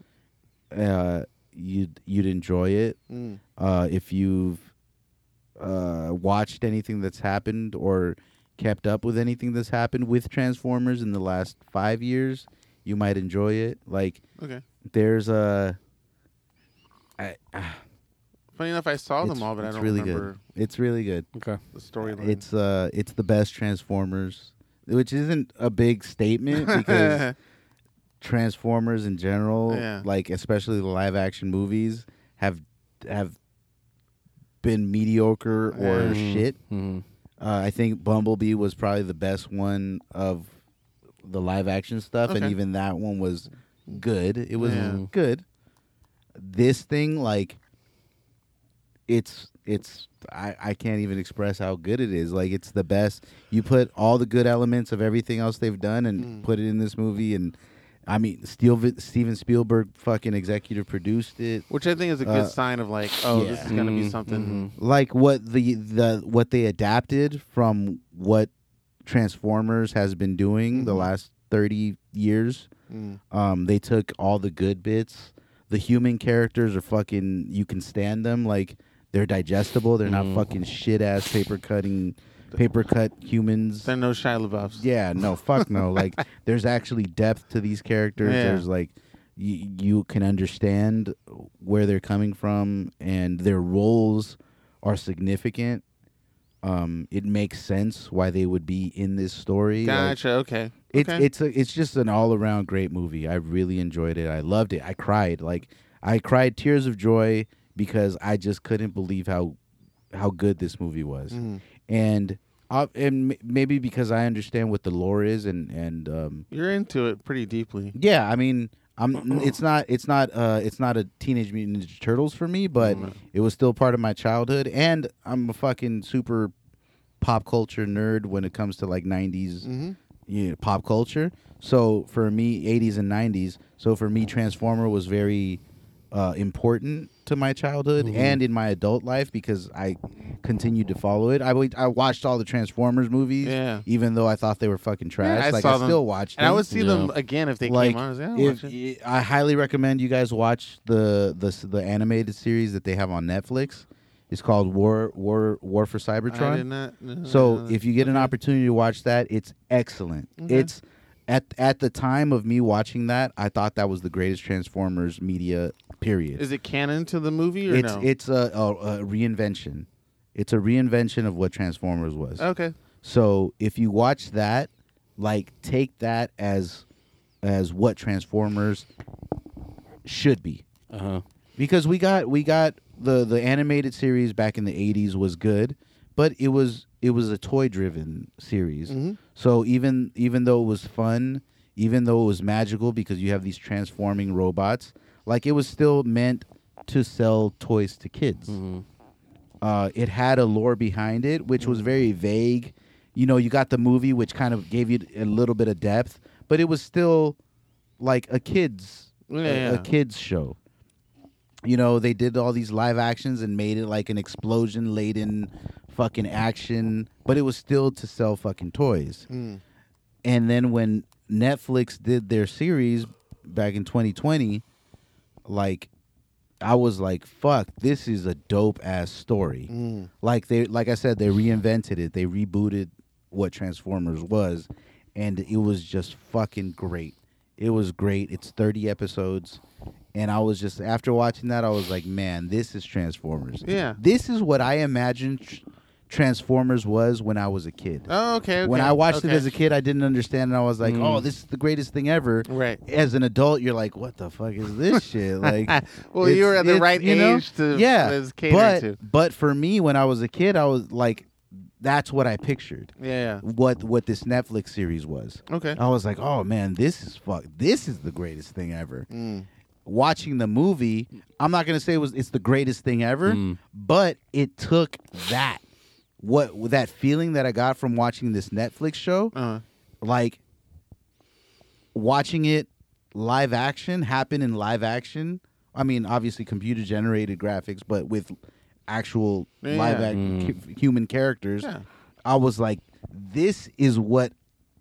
uh, you'd you'd enjoy it. Mm. Uh, if you've uh, watched anything that's happened or kept up with anything that's happened with Transformers in the last five years, you might enjoy it. Like Okay. there's a. I, Funny enough, I saw them all, but I don't really remember good. It's really good. Okay. the storyline. It's uh, it's the best Transformers, which isn't a big statement because Transformers in general, Yeah. like especially the live action movies, have have been mediocre or Yeah. shit. Mm-hmm. Uh, I think Bumblebee was probably the best one of the live action stuff, and even that one was good. It was Yeah. good. This thing, like, it's it's I, I can't even express how good it is. Like, it's the best. You put all the good elements of everything else they've done and Mm. put it in this movie, and I mean, Steel, Steven Spielberg fucking executive produced it. Which I think is a good Uh, sign of like, oh, this is gonna be Mm, something. like what the the what they adapted from what Transformers has been doing the Mhm. last 30 years. Mm. Um they took all the good bits. The human characters are fucking you can stand them like they're digestible. They're not Mhm. fucking shit ass paper cutting paper cut humans. There are no Shia LaBeoufs. Yeah, no, fuck no. Like, there's actually depth to these characters. Yeah. There's like, y- you can understand where they're coming from, and their roles are significant. Um, it makes sense why they would be in this story. Like, Gotcha. okay. it's okay. it's a, it's just an all around great movie. I really enjoyed it. I loved it. I cried like I cried tears of joy because I just couldn't believe how how good this movie was Mhm. and uh, and maybe because I understand what the lore is, and and um, You're into it pretty deeply. yeah, I mean, I'm. It's not. It's not. Uh, it's not a Teenage Mutant Ninja Turtles for me, but Mm. it was still part of my childhood, and I'm a fucking super pop culture nerd when it comes to like '90s Mm-hmm. you know, pop culture. So for me, 80s and 90s. So for me, Transformer was very uh, important to my childhood Mm-hmm. and in my adult life because I continued to follow it. I I watched all the Transformers movies, Yeah. even though I thought they were fucking trash. I like saw I them. still watched And I would see them again if they like came on. I was like, I'll if watch it. I highly recommend you guys watch the the the animated series that they have on Netflix. It's called War War War for Cybertron. I did not. know So that. if you get an opportunity to watch that, it's excellent. Okay. It's at at the time of me watching that, I thought that was the greatest Transformers media period. is it canon to the movie or it's no? it's a, a, a reinvention. It's a reinvention of what Transformers was. okay. So if you watch that, like take that as as what Transformers should be Uh huh. because we got we got the the animated series back in the 80s was good but it was it was a toy driven series Mhm. So even even though it was fun even though it was magical because you have these transforming robots like it was still meant to sell toys to kids Mm-hmm. uh, it had a lore behind it which was very vague you know you got the movie which kind of gave you a little bit of depth but it was still like a kids a- Yeah. a, kids show you know they did all these live actions and made it like an explosion laden fucking action but it was still to sell fucking toys Mm. and then when netflix did their series back in 2020 like i was like fuck this is a dope ass story Mm. like they like i said they reinvented it they rebooted what transformers was and it was just fucking great it was great it's 30 episodes and I was just after watching that, I was like, man, this is Transformers. Yeah. This is what I imagined Transformers was when I was a kid. Oh, okay. okay. When I watched okay. it as a kid, I didn't understand, and I was like, Mm. "Oh, this is the greatest thing ever." Right. As an adult, you're like, "What the fuck is this shit?" Like, well, you were at the right you know? age to yeah. was catered but to. but for me, when I was a kid, I was like, that's what I pictured. Yeah. What what this Netflix series was. Okay. I was like, "Oh man, this is fuck. This is the greatest thing ever." Mm. Watching the movie, I'm not gonna say it was it's the greatest thing ever, Mm. but it took that what that feeling that I got from watching this Netflix show Uh, like watching it live action happen in live action. I mean, obviously computer generated graphics, but with actual Yeah. live act- Mm. human characters. yeah. I was like, this is what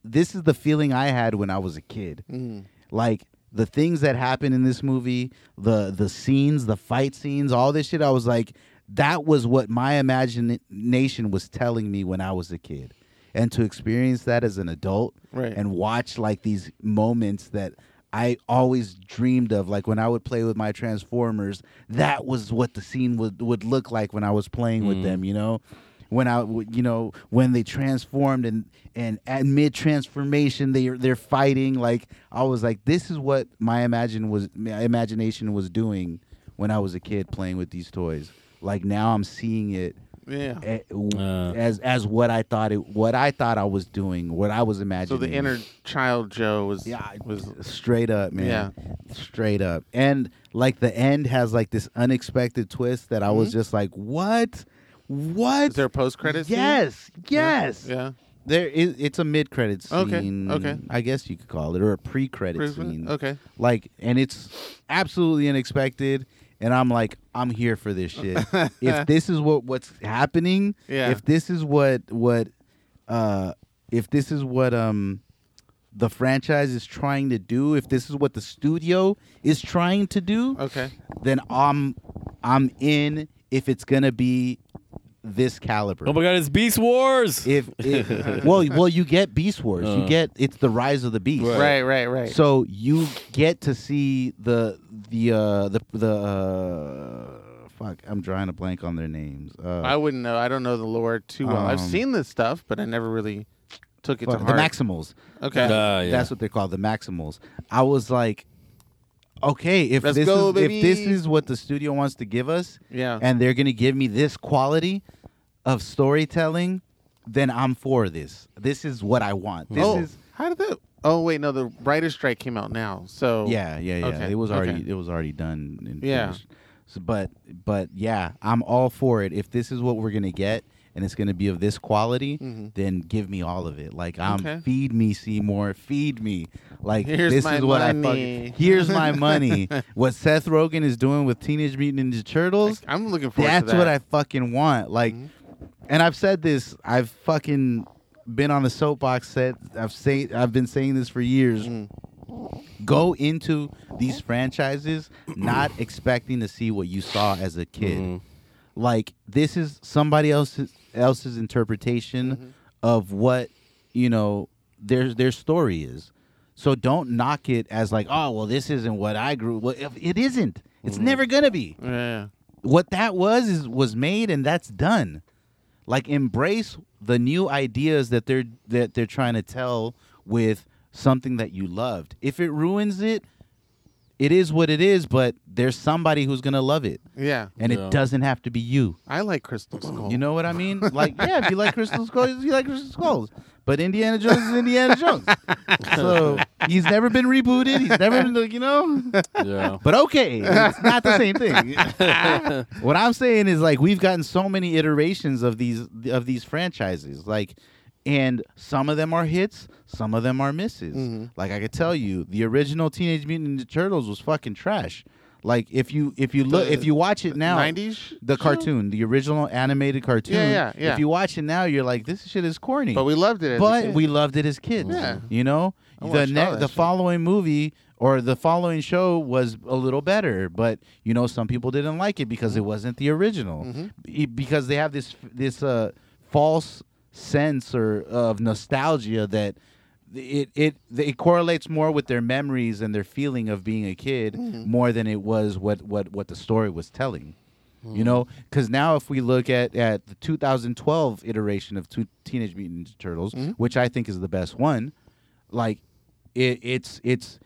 this is the feeling I had when I was a kid. Mm. Like the things that happen in this movie, the the scenes, the fight scenes, all this shit. I was like, that was what my imagination was telling me when I was a kid. And to experience that as an adult Right. and watch like these moments that I always dreamed of, like when I would play with my Transformers, that was what the scene would would look like when I was playing with Mm. them. You know, when I, you know, when they transformed and and at mid transformation they they're fighting. Like I was like, this is what my imagine was my imagination was doing when I was a kid playing with these toys. Like now I'm seeing it Yeah. Uh. as as what I thought it what I thought I was doing, what I was imagining. So imagining. the inner child Joe was Yeah, was straight up, man. Yeah. Straight up. And like the end has like this unexpected twist that I was Mhm. just like, "What? What?" is there a post credit? yes. Yes. Yeah. There is it's a mid-credit scene. Okay, okay. I guess you could call it or a pre-credit yeah. scene. Okay. Like and it's absolutely unexpected and I'm like, I'm here for this shit. if this is what what's happening, Yeah. if this is what what uh if this is what um the franchise is trying to do, if this is what the studio is trying to do, Okay. then I'm I'm in if it's gonna be this caliber. Oh my god, it's Beast Wars. If, if well, well, you get Beast Wars. you Uh. get it's the rise of the beast. Right. Right. Right. Right. So you get to see the the uh the the uh fuck. I'm drawing a blank on their names. Uh, I wouldn't know. I don't know the lore too well. I've Um, seen this stuff, but I never really took it fuck, to the. Maximals. okay. Uh, yeah. That's what they're called, the Maximals. I was like, okay, if Let's this go, is if this is what the studio wants to give us, yeah. and they're gonna give me this quality of storytelling, then I'm for this. This is what I want. This oh, is how did that? Oh wait, no. The Writer Strike came out now. So yeah, yeah, yeah. Okay, It was already okay. it was already done. And Yeah. finished. So, but but yeah, I'm all for it. If this is what we're gonna get, and it's gonna be of this quality, Mhm. then give me all of it. Like I'm Okay. feed me Seymour, feed me. Like Here's this is what I money. fucking here's my money. what Seth Rogen is doing with Teenage Mutant Ninja Turtles, I'm looking forward that's to that. That's what I fucking want. Like, Mhm. and I've said this. I've fucking been on the soapbox set. I've say I've been saying this for years. Mm. Go into these franchises not expecting to see what you saw as a kid. Mhm. Like this is somebody else's else's interpretation Mm-hmm. of what you know their their story is. So don't knock it as like, oh well, this isn't what I grew. Well, if it isn't. It's Mm-hmm. never gonna be Yeah. what that was is was made and that's done like embrace the new ideas that they're that they're trying to tell with something that you loved if it ruins it it is what it is but there's somebody who's gonna love it Yeah. and Yeah. it doesn't have to be you I like Crystal Skull. you know what i mean like yeah if you like crystal skulls you like crystal skulls but indiana jones is indiana jones so he's never been rebooted he's never been you know Yeah. but okay, it's not the same thing. what I'm saying is like we've gotten so many iterations of these of these franchises, like, and some of them are hits, some of them are misses. Mhm. Like I could tell you, the original Teenage Mutant Ninja Turtles was fucking trash. Like if you if you look The if you watch it now, 90s the cartoon, the original animated cartoon. Yeah, yeah, yeah. If you watch it now, you're like, this shit is corny But we loved it. As but we loved it as kids. Yeah. You know, I the ne- the following movie or the following show was a little better, but you know, some people didn't like it because it wasn't the original. Mhm. E- Because they have this this uh false sense or of nostalgia that it it it correlates more with their memories and their feeling of being a kid Mm-hmm. more than it was what what what the story was telling. Mm-hmm. You know, because now if we look at at the 2012 iteration of two Teenage Mutant Ninja Turtles, Mm-hmm. which I think is the best one, like it, it's it's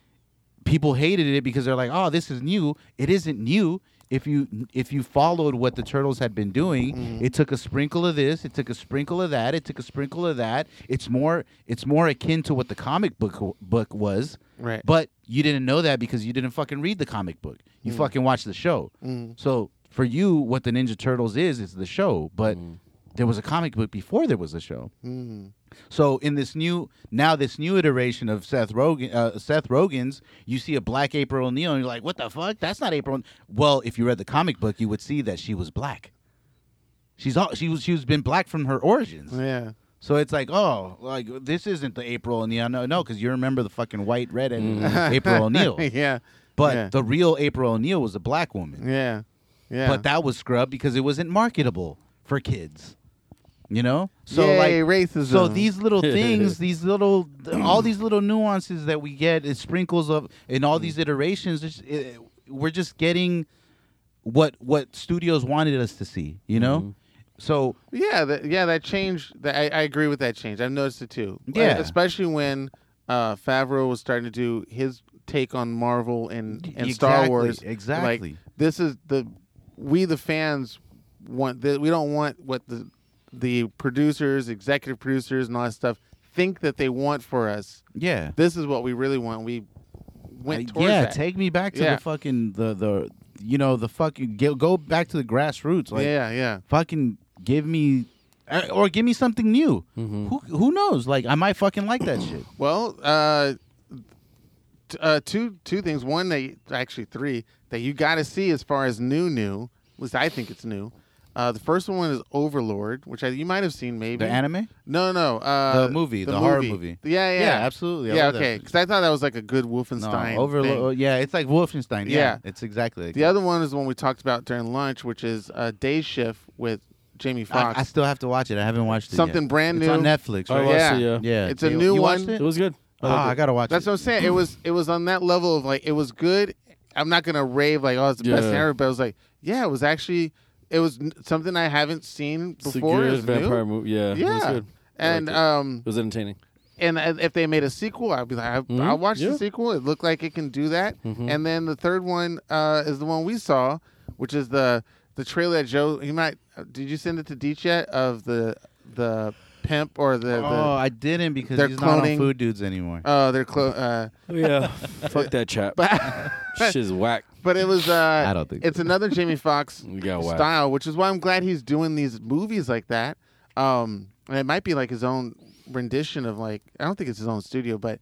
people hated it because they're like, oh, this is new. It isn't new. If you if you followed what the turtles had been doing, Mm-hmm. it took a sprinkle of this, it took a sprinkle of that, it took a sprinkle of that. It's more it's more akin to what the comic book book was. Right. But you didn't know that because you didn't fucking read the comic book. You mm. fucking watched the show. Mm. So for you, what the Ninja Turtles is is the show. But mm. There was a comic book before there was a show. So in this new now this new iteration of Seth Rogen, uh, Seth Rogen's, you see a black April O'Neil, and you're like, "What the fuck? That's not April." Well, if you read the comic book, you would see that she was black. She's all she was. She was been black from her origins. Yeah. So it's like, oh, like this isn't the April O'Neil. No, no, because you remember the fucking white red and April O'Neil. yeah. But yeah. the real April O'Neil was a black woman. yeah. Yeah. But that was scrubbed because it wasn't marketable for kids. You know? So Yay, like racism. So these little things, these little all these little nuances that we get, it sprinkles of in all these iterations, it's, it, we're just getting what what studios wanted us to see, you know? So Yeah, that, yeah, that change. That, I, I agree with that change. I've noticed it too. Yeah. especially when uh, Favreau was starting to do his take on Marvel and, and Star Wars. exactly. Like this is the we the fans want. The, we don't want what the the producers, executive producers, and all that stuff think that they want for us. yeah. This is what we really want. We went Uh, towards yeah, that. take me back to Yeah. the fucking the the you know the fucking go, go back to the grassroots. Like yeah, yeah. fucking give me uh, or give me something new. Mm-hmm. Who who knows? Like I might fucking like that shit. Well, uh, t- uh, two two things. One, they actually three that you got to see as far as new, new. At least I think it's new. Uh, the first one is Overlord, which I, you might have seen maybe. The anime? No, no. Uh, The movie, the horror movie. Yeah, yeah, Yeah, absolutely. I Yeah, okay. Because I thought that was like a good No, Wolfenstein. Overlord. thing. Yeah, it's like Wolfenstein. Yeah, Yeah. it's exactly. Like The other one is the one we talked about during lunch, which is uh, Day Shift with Jamie Foxx. I, I still have to watch it. I haven't watched it. Something yet. brand it's new. on Netflix, I right? watched Yeah. it, yeah. Yeah, It's a You- new you one. It it? was good. I Oh, liked I gotta watch it. That's it. what I'm saying. It was it was on that level of like it was good. I'm not gonna rave like oh it's the best thing ever, but it was like yeah, it was actually it was n- something I haven't seen It's a before. It good was vampire new. movie. Yeah, it was Yeah, good. I and liked it. um It was entertaining. and uh, if they made a sequel, I'd be like I, Mhm. I'll watch Yeah. the sequel. It looked like it can do that. Mhm. And then the third one uh, is the one we saw, which is the the trailer that Joe. You might uh, did you send it to Deech yet of the the pimp or the Oh, the I didn't because they're he's not on Food Dudes anymore. oh they're clo- uh, yeah, fuck that chap. but Shit's whack. But it was uh I don't think it's so. another Jamie Foxx You got whack. style, which is why I'm glad he's doing these movies like that. Um, and it might be like his own rendition of like I don't think it's his own studio, but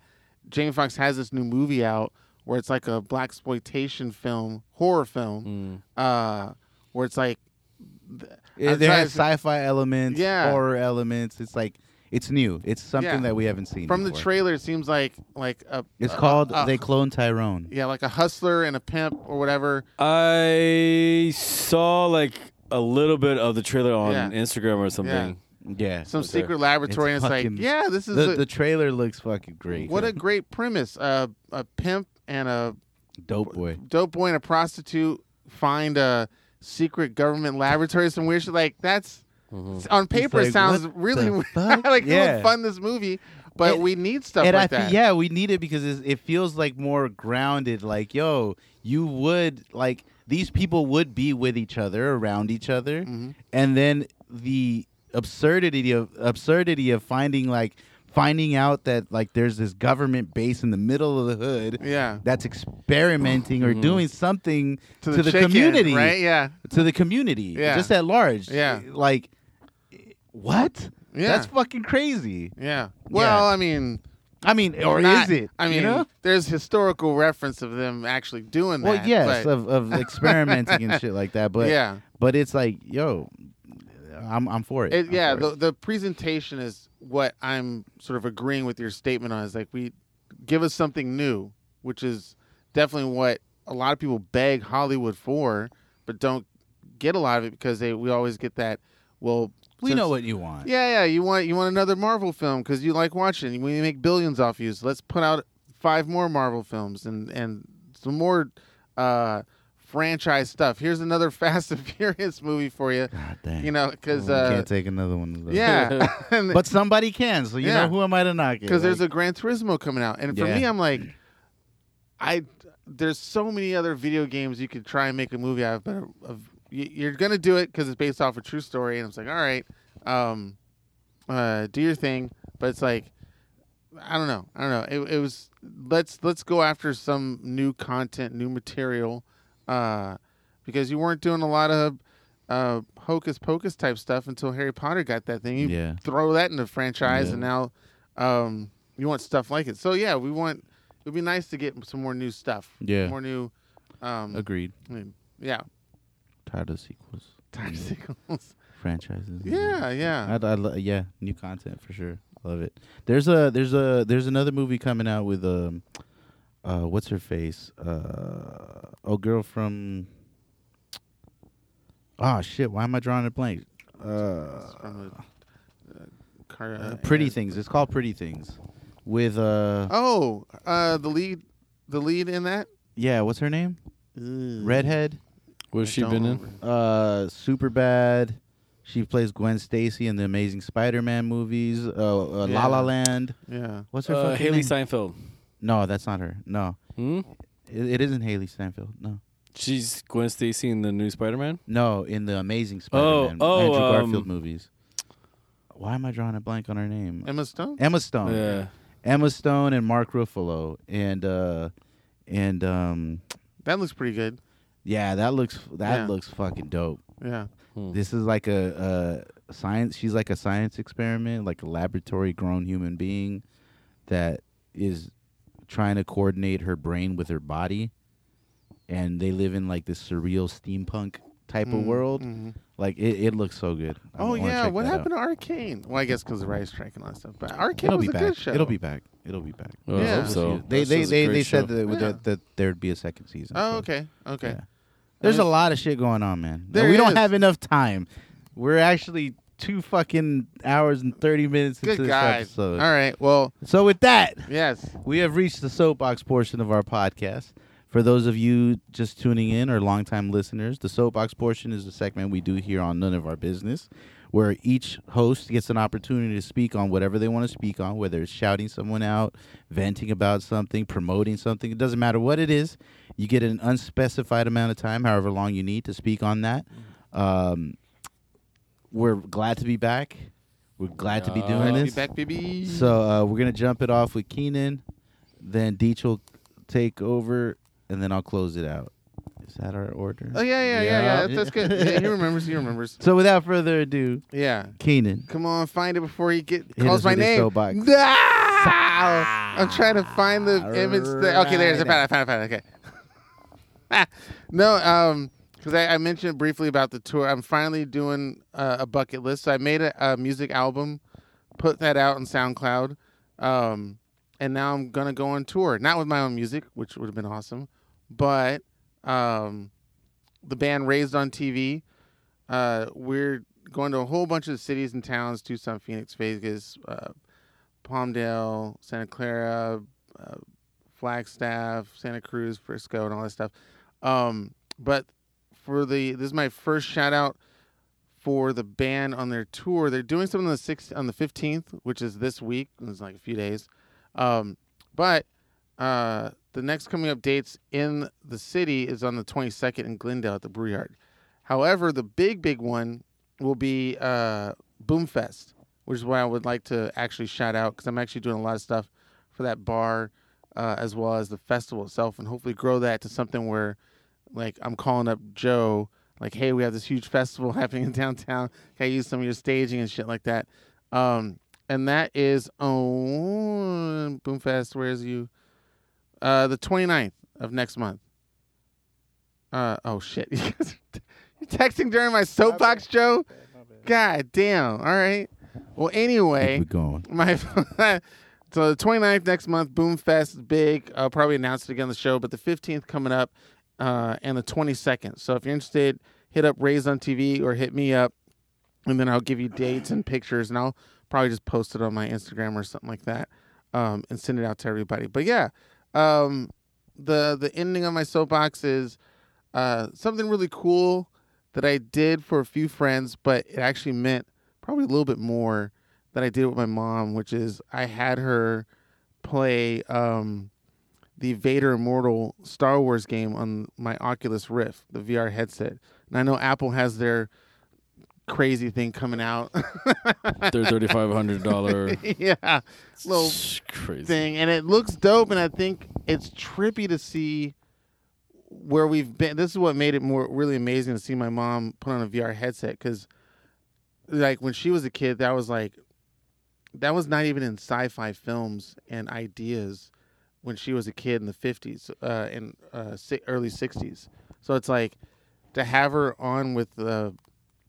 Jamie Foxx has this new movie out where it's like a black exploitation film, horror film, Mm. uh, where it's like Yeah, I'm there has sci-fi elements, Yeah. horror elements. It's like it's new. It's something Yeah. that we haven't seen from the before. trailer. It seems like like a It's a- called a- They Clone Tyrone. yeah, like a hustler and a pimp or whatever. I saw like a little bit of the trailer on Yeah. Instagram or something. Yeah, Some Okay. secret laboratory, It's and it's fucking- like, yeah, this is the, a, the trailer looks fucking great. what a great premise. Uh, a pimp and a dope boy. dope boy and a prostitute find a secret government laboratory, some weird shit. Like that's on paper, like, it sounds really like Yeah. fund this movie, but we need stuff like I that. yeah, we need it because it's, it feels like more grounded. Like, yo, you would like these people would be with each other, around each other, Mhm. and then the absurdity of absurdity of finding like finding out that like there's this government base in the middle of the hood yeah, that's experimenting or Mhm. doing something to to the, the chicken, community. right? Yeah, to the community, Yeah. just at large. Yeah. like what? yeah, That's fucking crazy. yeah. Well, Yeah. I mean, I mean, or not- is it? I mean, you know? there's historical reference of them actually doing that. Well, yes, but, of, of experimenting and shit like that. But yeah, but it's like, yo, I'm I'm for it. It, I'm yeah, for the it. the presentation is what I'm sort of agreeing with your statement on. Is like we give us something new, which is definitely what a lot of people beg Hollywood for, but don't get a lot of it because they we always get that. Well, We know what you want. Yeah, yeah. You want you want another Marvel film because you like watching. We make billions off you. So let's put out five more Marvel films and and some more uh, franchise stuff. Here's another Fast and Furious movie for you. God dang. You know, because We uh, can't take another one. Though. yeah, but somebody can. So you Yeah. know who am I to knock it? because there's a Gran Turismo coming out, and for Yeah. me, I'm like, I there's so many other video games you could try and make a movie out of, but of, you- you're gonna do it because it's based off a true story, and it's like, all right, um, uh, do your thing, but it's like, I don't know, I don't know. It, it was let's let's go after some new content, new material, uh, because you weren't doing a lot of uh, hocus pocus type stuff until Harry Potter got that thing. You yeah. throw that in the franchise, Yeah. and now um, you want stuff like it. So yeah, we want. It'd be nice to get some more new stuff. Yeah. more new. Um, Agreed. I mean, yeah, Tired of sequels, time sequels. franchises. Yeah, yeah. I'd, I'd, lo- yeah, new content for sure. Love it. There's a there's a there's another movie coming out with um, uh, what's her face? Uh, oh, girl from. Oh shit! Why am I drawing a blank? Uh, uh, uh, uh, Pretty Things. It's called Pretty Things. With uh, Oh, uh, the lead, the lead in that. yeah, what's her name? Redhead. What's I she don't been in? remember. Uh, super bad. She plays Gwen Stacy in the Amazing Spider-Man movies. Uh, uh La La Yeah. Land. Yeah. What's her Uh, fucking Hailee name? Seinfeld. no, that's not her. No, Hmm? it, it isn't Hailee Steinfeld. No, She's Gwen Stacy in the new Spider-Man. no, in the Amazing Oh, Spider-Man oh, Andrew um, Garfield movies. Why am I drawing a blank on her name? Emma Stone. Emma Stone. Yeah. Emma Stone and Mark Ruffalo and uh and um That looks pretty good. Yeah, that looks that Yeah. looks fucking dope. Yeah. Hmm. This is like a, a science. She's like a science experiment, like a laboratory grown human being that is trying to coordinate her brain with her body, and they live in like this surreal steampunk type of Mm, world. mhm. Like it, it looks so good. I Oh wanna yeah, check what that out. happened to Arcane? Well, I guess because of Writers Strike and all that stuff. But Arcane It'll was be a back. good show. It'll be back. It'll be back. Well, I Yeah. hope so. They That's they just a they, great they said show. that, Yeah. that that there'd be a second season. Oh so, okay, okay. yeah. There's a lot of shit going on, man. There we don't have enough time. We're actually two fucking hours and thirty minutes into Good this guys. episode. All right. Well, So with that, yes. we have reached the soapbox portion of our podcast. For those of you just tuning in or longtime listeners, the soapbox portion is the segment we do here on None of Our Business, where each host gets an opportunity to speak on whatever they want to speak on, whether it's shouting someone out, venting about something, promoting something. It doesn't matter what it is. You get an unspecified amount of time, however long you need to speak on that. Um, we're glad to be back. We're glad to be doing to be this. back, baby. So uh, we're gonna jump it off with Cianan, then Deech will take over, and then I'll close it out. Is that our order? Oh yeah, yeah, yeah, Yeah. That's, that's good. Yeah, he remembers. He remembers. So without further ado, Yeah. Cianan. Come on, find it before he get Hit calls us my with name. soapbox. Ah! I'm trying to find the image. That, okay, there's. I found it. I found it. I found it. Okay. no, um, because I, I mentioned briefly about the tour. I'm finally doing uh, a bucket list. So I made a, a music album, put that out on SoundCloud, um, and now I'm gonna go on tour. Not with my own music, which would have been awesome, but um, the band Raised on TV. Uh, we're going to a whole bunch of cities and towns: Tucson, Phoenix, Vegas, uh, Palmdale, Santa Clara, uh, Flagstaff, Santa Cruz, Frisco, and all that stuff. Um, but for the this is my first shout out for the band on their tour. They're doing something on the sixth on the fifteenth, which is this week. It's like a few days. Um, but uh, the next coming up dates in the city is on the twenty second in Glendale at the Brew Yard. However, the big big one will be uh, Boomfest, which is why I would like to actually shout out because I'm actually doing a lot of stuff for that bar uh, as well as the festival itself, and hopefully grow that to something where, like, I'm calling up Joe, like, hey, we have this huge festival happening in downtown. Can I use some of your staging and shit like that? Um, and that is on Boomfest. Where's you? Uh, the 29th of next month. Uh, oh shit! You're texting during my soapbox, Joe. God damn! All right. Well, anyway, Keep it going. my so the 29th next month boomfest is big i'll probably announce it again on the show but the 15th coming up uh, and the 22nd so if you're interested hit up raise on tv or hit me up and then I'll give you dates and pictures, and I'll probably just post it on my Instagram or something like that, um, and send it out to everybody. But yeah, um, the the ending of my soapbox is uh, something really cool that I did for a few friends, but it actually meant probably a little bit more that I did with my mom, which is I had her play um, the Vader Immortal Star Wars game on my Oculus Rift, the VR headset. And I know Apple has their crazy thing coming out. Their thirty five hundred dollar yeah, little crazy. thing, and it looks dope. And I think it's trippy to see where we've been. This is what made it more really amazing to see my mom put on a VR headset because, like, when she was a kid, that was like, that was not even in sci-fi films and ideas when she was a kid in the fifties uh, and uh, early sixties. So it's like to have her on with the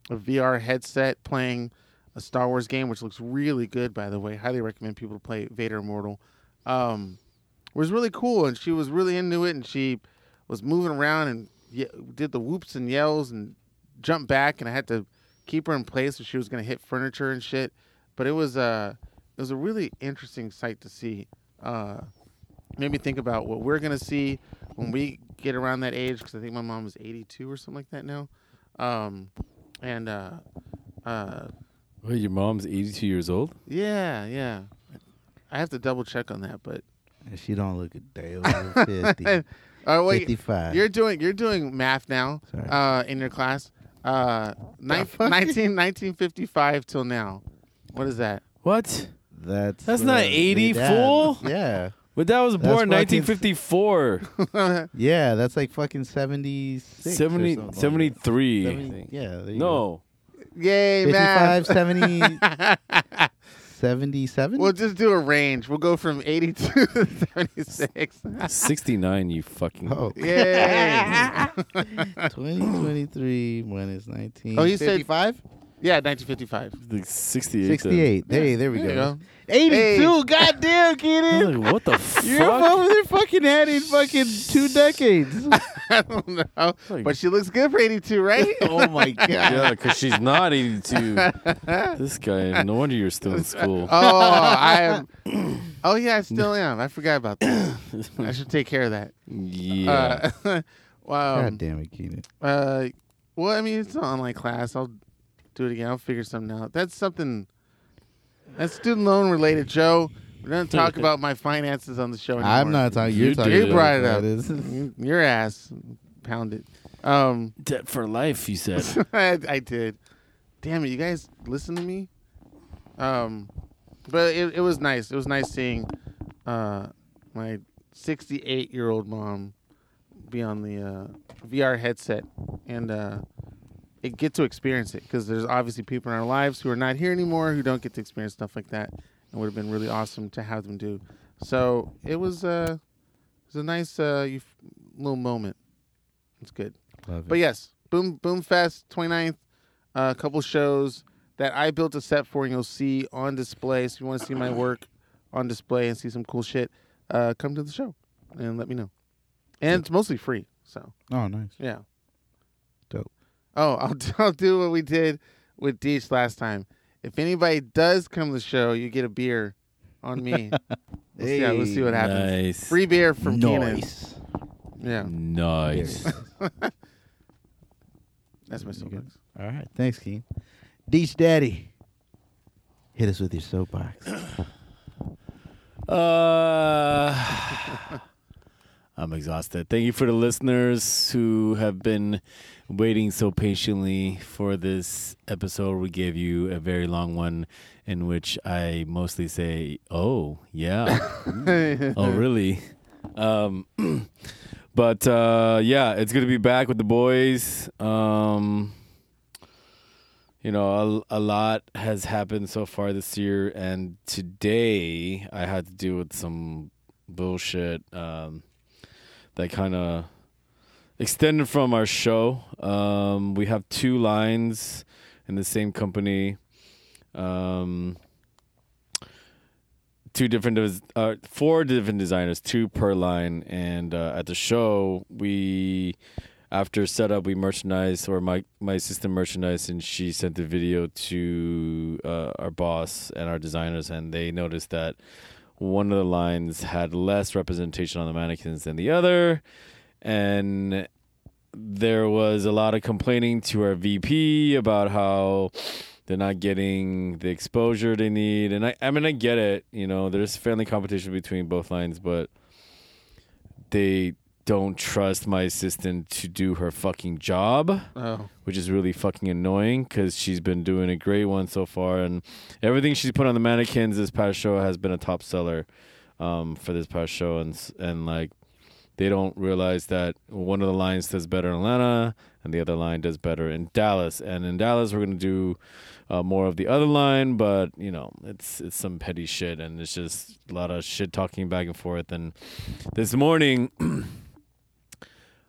a VR headset playing a Star Wars game, which looks really good, by the way. Highly recommend people to play Vader Immortal. Um, was really cool, and she was really into it, and she was moving around and ye- did the whoops and yells and jumped back, and I had to keep her in place, so she was gonna hit furniture and shit. But it was uh, it was a really interesting sight to see. Uh, made me think about what we're gonna see when we get around that age, because I think my mom is 82 or something like that now. Um, and uh, uh, Wait, your mom's eighty two years old? yeah, yeah. I have to double check on that, but And she don't look a day over 50. uh, wait, 55. you're doing you're doing math now Sorry. uh, in your class. Uh, nine, fuck? 19, 1955 till now. What is that? What? That's That's not uh, 80, yeah. fool. Yeah. But that was born fucking- nineteen fifty four. Yeah, that's like fucking 76. 70, or something like 73. that. I 70 yeah. There you No. Yay, 55, math. 70, 77? we'll just do a range. We'll go from 82 to 76. 69, you fucking. Oh, Yay. 2023 minus 19. Oh, you said- 55? Yeah, 1955. Like 68. 68. Hey, there we There you go. go. 82. Hey. Goddamn, then. I Cianan. like, what the fuck? You're fuck? over there fucking adding fucking two decades. I don't know. Like- But she looks good for 82, right? oh my god. Yeah, because she's not 82. this guy, no wonder you're still in school. Oh, I am. Oh yeah, I still am. I forgot about that. I should take care of that. Yeah. Uh, wow. God damn it, Cianan. Uh, well, I mean, it's an online class. I'll do it again. I'll figure something out. That's something. That's student loan related, Joe. We're gonna talk about my finances on the show. Anymore. I'm not talking. You're You talking. You brought it up. that. Your ass, pounded. Um, Debt for life, you said. I, I did. Damn it, you guys listen to me. Um, but it, it was nice. It was nice seeing uh, my 68 year old mom be on the uh, VR headset and uh, it get to experience it because there's obviously people in our lives who are not here anymore who don't get to experience stuff like that. It would have been really awesome to have them do. So it was uh, it was a nice uh, little moment. It's good. Love it. But yes, Boom Boom Fest 29th, a couple shows that I built a set for and you'll see on display. So if you want to see my work on display and see some cool shit, uh, come to the show and let me know. And it's mostly free, so Oh, nice. yeah. Dope. Oh, I'll do, I'll do what we did with Deech last time. If anybody does come to the show, you get a beer on me. We'll, see, how- we'll see what happens. Nice. Free beer from Cianan. Nice. Yeah, Nice. that's my You soapbox. All right. Thanks, Keen. Deech Daddy. Hit us with your soapbox. Uh, I'm exhausted. Thank you for the listeners who have been waiting so patiently for this episode. We gave you a very long one in which I mostly say, "Oh, yeah." oh, really? Um, but uh, yeah, it's good to be back with the boys. Um, you know, a, a lot has happened so far this year, and today I had to deal with some bullshit um, that kind of extended from our show. Um, we have two lines in the same company. Um, two different uh, four different designers two per line and uh, at the show we after setup, we merchandise or my my assistant merchandise, and she sent the video to uh, our boss and our designers, and they noticed that one of the lines had less representation on the mannequins than the other, and there was a lot of complaining to our VP about how they're not getting the exposure they need. And I, I mean, I get it. You know, there's friendly competition between both lines, but they don't trust my assistant to do her fucking job, Oh, which is really fucking annoying because she's been doing a great one so far. And everything she's put on the mannequins this past show has been a top seller um, for this past show. And, and like, they don't realize that one of the lines does better in Atlanta and the other line does better in Dallas. And in Dallas, we're going to do uh, more of the other line, but you know, it's it's some petty shit, and it's just a lot of shit talking back and forth. And this morning,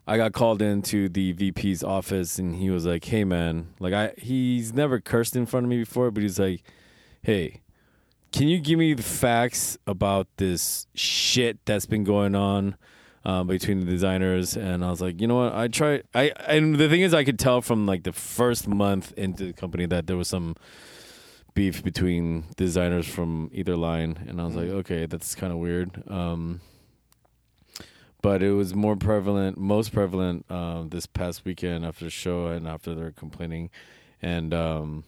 I got called into the VP's office, and he was like, "Hey, man, like I he's never cursed in front of me before, but he's like, hey." Can you give me the facts about this shit that's been going on um, between the designers? And I was like, you know what? I try. I and the thing is, I could tell from like the first month into the company that there was some beef between designers from either line, and I was like, okay, that's kind of weird. Um, but it was more prevalent, most prevalent um, this past weekend after the show and after they're complaining, and um,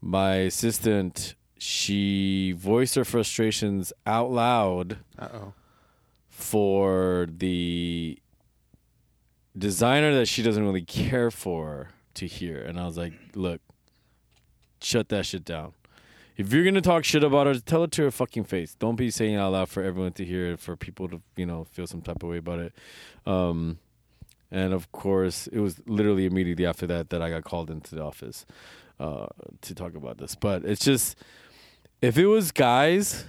my assistant she voiced her frustrations out loud uh oh. for the designer that she doesn't really care for to hear. And I was like, look, shut that shit down. If you're gonna talk shit about her, tell it to her fucking face. Don't be saying it out loud for everyone to hear, for people to you know feel some type of way about it. Um, and of course, it was literally immediately after that that I got called into the office uh, to talk about this. But it's just if it was guys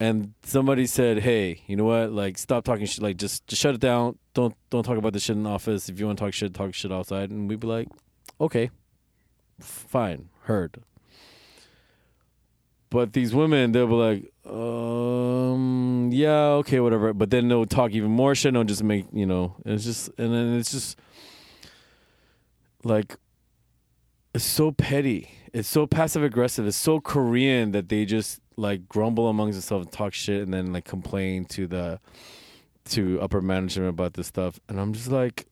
and somebody said, "Hey, you know what? Like, stop talking shit. Like, just just shut it down. Don't don't talk about this shit in the office. If you want to talk shit, talk shit outside." And we'd be like, "Okay, fine, heard." But these women, they'll be like, um, yeah, okay, whatever. But then they'll talk even more shit. They'll just make, you know, it's just, and then it's just like, it's so petty. It's so passive aggressive. It's so Korean that they just like grumble amongst themselves and talk shit and then like complain to the, to upper management about this stuff. And I'm just like,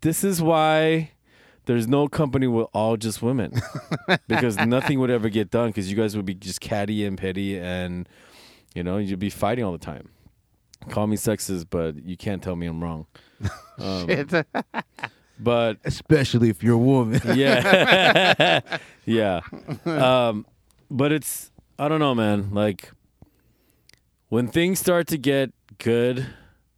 this is why there's no company with all just women because nothing would ever get done because you guys would be just catty and petty and you know you'd be fighting all the time call me sexist but you can't tell me i'm wrong um, Shit. but Especially if you're a woman. yeah yeah um but it's i don't know man like when things start to get good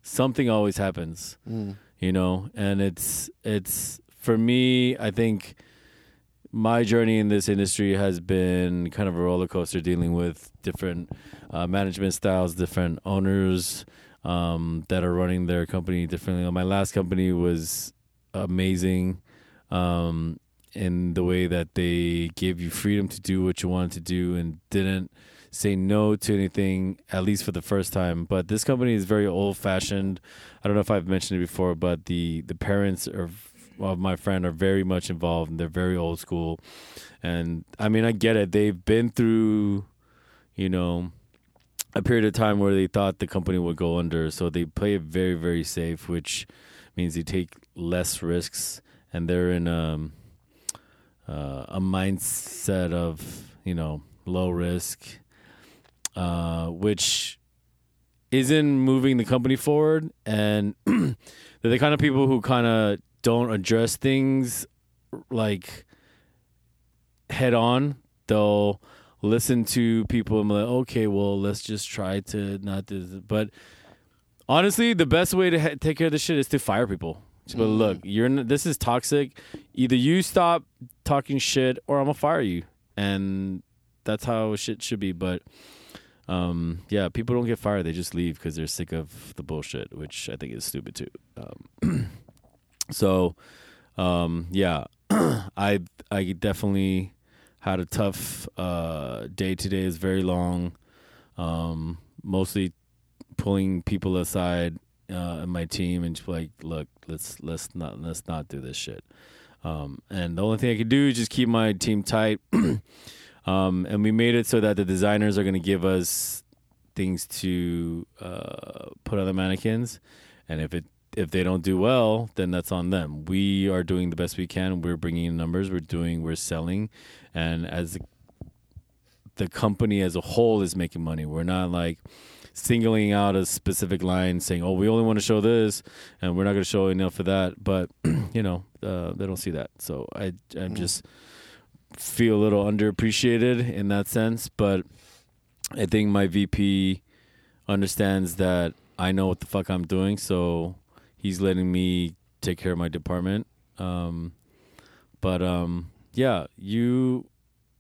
something always happens Mm. you know and it's it's for me i think my journey in this industry has been kind of a roller coaster dealing with different uh, management styles different owners um, that are running their company differently. My last company was amazing um, in the way that they gave you freedom to do what you wanted to do and didn't say no to anything at least for the first time. But this company is very old fashioned i don't know if i've mentioned it before but the the parents are of my friend are very much involved and they're very old school. And i mean i get it. They've been through you know a period of time where they thought the company would go under. So they play it very very safe which means they take less risks and they're in um, uh, a mindset of you know low risk uh, which isn't moving the company forward. And they're the kind of people who kind of don't address things like head on they'll listen to people and be like okay well let's just try to not do this. but honestly the best way to ha- take care of this shit is to fire people. Just be look you're n- this is toxic. Either you stop talking shit or i'm gonna fire you. And that's how shit should be. But um, yeah, people don't get fired; they just leave because they're sick of the bullshit, which I think is stupid too. Um, so, um, yeah, I I definitely had a tough uh, day today. is very long, um, mostly pulling people aside uh, and my team and just like, look, let's let's not let's not do this shit. Um, and the only thing I could do is just keep my team tight. um, and we made it so that the designers are going to give us things to uh, put on the mannequins, and if it if they don't do well, then that's on them. We are doing the best we can. We're bringing in numbers. We're doing. We're selling, and as the, company as a whole is making money, we're not like singling out a specific line saying, "Oh, we only want to show this, and we're not going to show enough for that." But you know, uh, they don't see that, so I I'm just feel a little underappreciated in that sense. But I think my VP understands that I know what the fuck I'm doing, so he's letting me take care of my department. Um, but um, yeah, you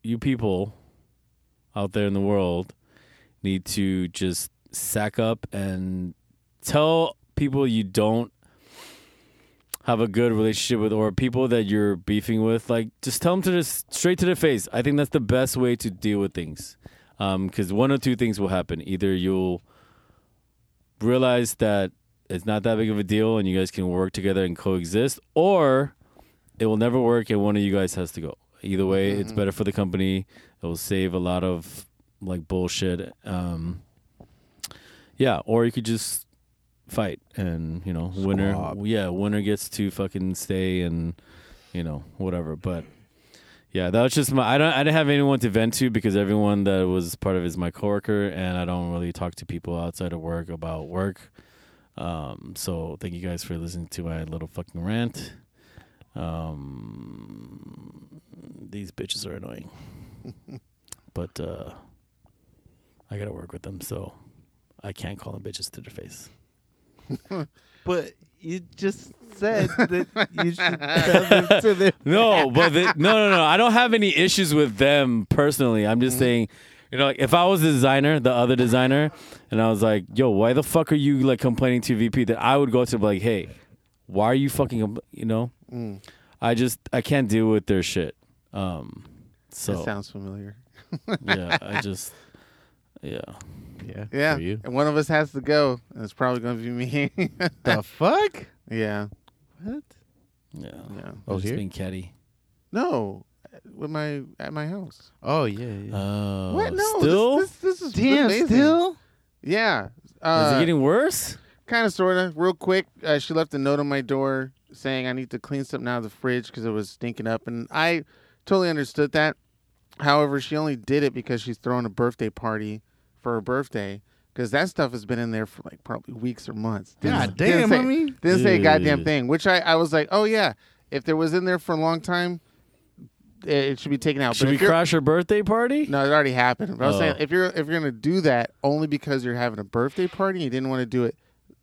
you people out there in the world need to just sack up and tell people you don't have a good relationship with or people that you're beefing with like just tell them to just straight to their face. I think that's the best way to deal with things. Because one or two things will happen. Either you'll realize that it's not that big of a deal and you guys can work together and coexist or it will never work and one of you guys has to go. Either way it's better for the company. It will save a lot of like bullshit um yeah or you could just fight and you know winner yeah winner gets to fucking stay and you know whatever. But yeah that was just my i don't i didn't have anyone to vent to because everyone that was part of it is my coworker and i don't really talk to people outside of work about work um so thank you guys for listening to my little fucking rant um these bitches are annoying but uh i gotta work with them so i can't call them bitches to their face But you just said that you should tell them to their. No, but no, no, no. I don't have any issues with them personally. I'm just saying, you know, like if I was the designer, the other designer, and I was like, "Yo, why the fuck are you like complaining to VP?" That I would go to like, "Hey, why are you fucking?" You know, Mm, I just I can't deal with their shit. Um, that so sounds familiar. yeah, I just yeah. Yeah. Yeah, For you. and one of us has to go, and it's probably going to be me. The fuck? yeah, What? Yeah. yeah. Oh, just here? being catty. No, with my at my house. Oh yeah. yeah. Oh, what? No, still? This, this, this is Damn. amazing. Still. Yeah. Is Uh, it getting worse? kind of, sort of. Real quick, uh, she left a note on my door saying I need to clean something out of the fridge because it was stinking up, and I totally understood that. However, she only did it because she's throwing a birthday party for her birthday. Because that stuff has been in there for like probably weeks or months. God Didn't damn. say- I. Didn't say a goddamn thing. Which I, I was like, oh yeah, if there was in there for a long time, it, should be taken out. Should but we crash her birthday party? No, it already happened. But I was Oh. saying if you're if you're gonna do that only because you're having a birthday party, you didn't want to do it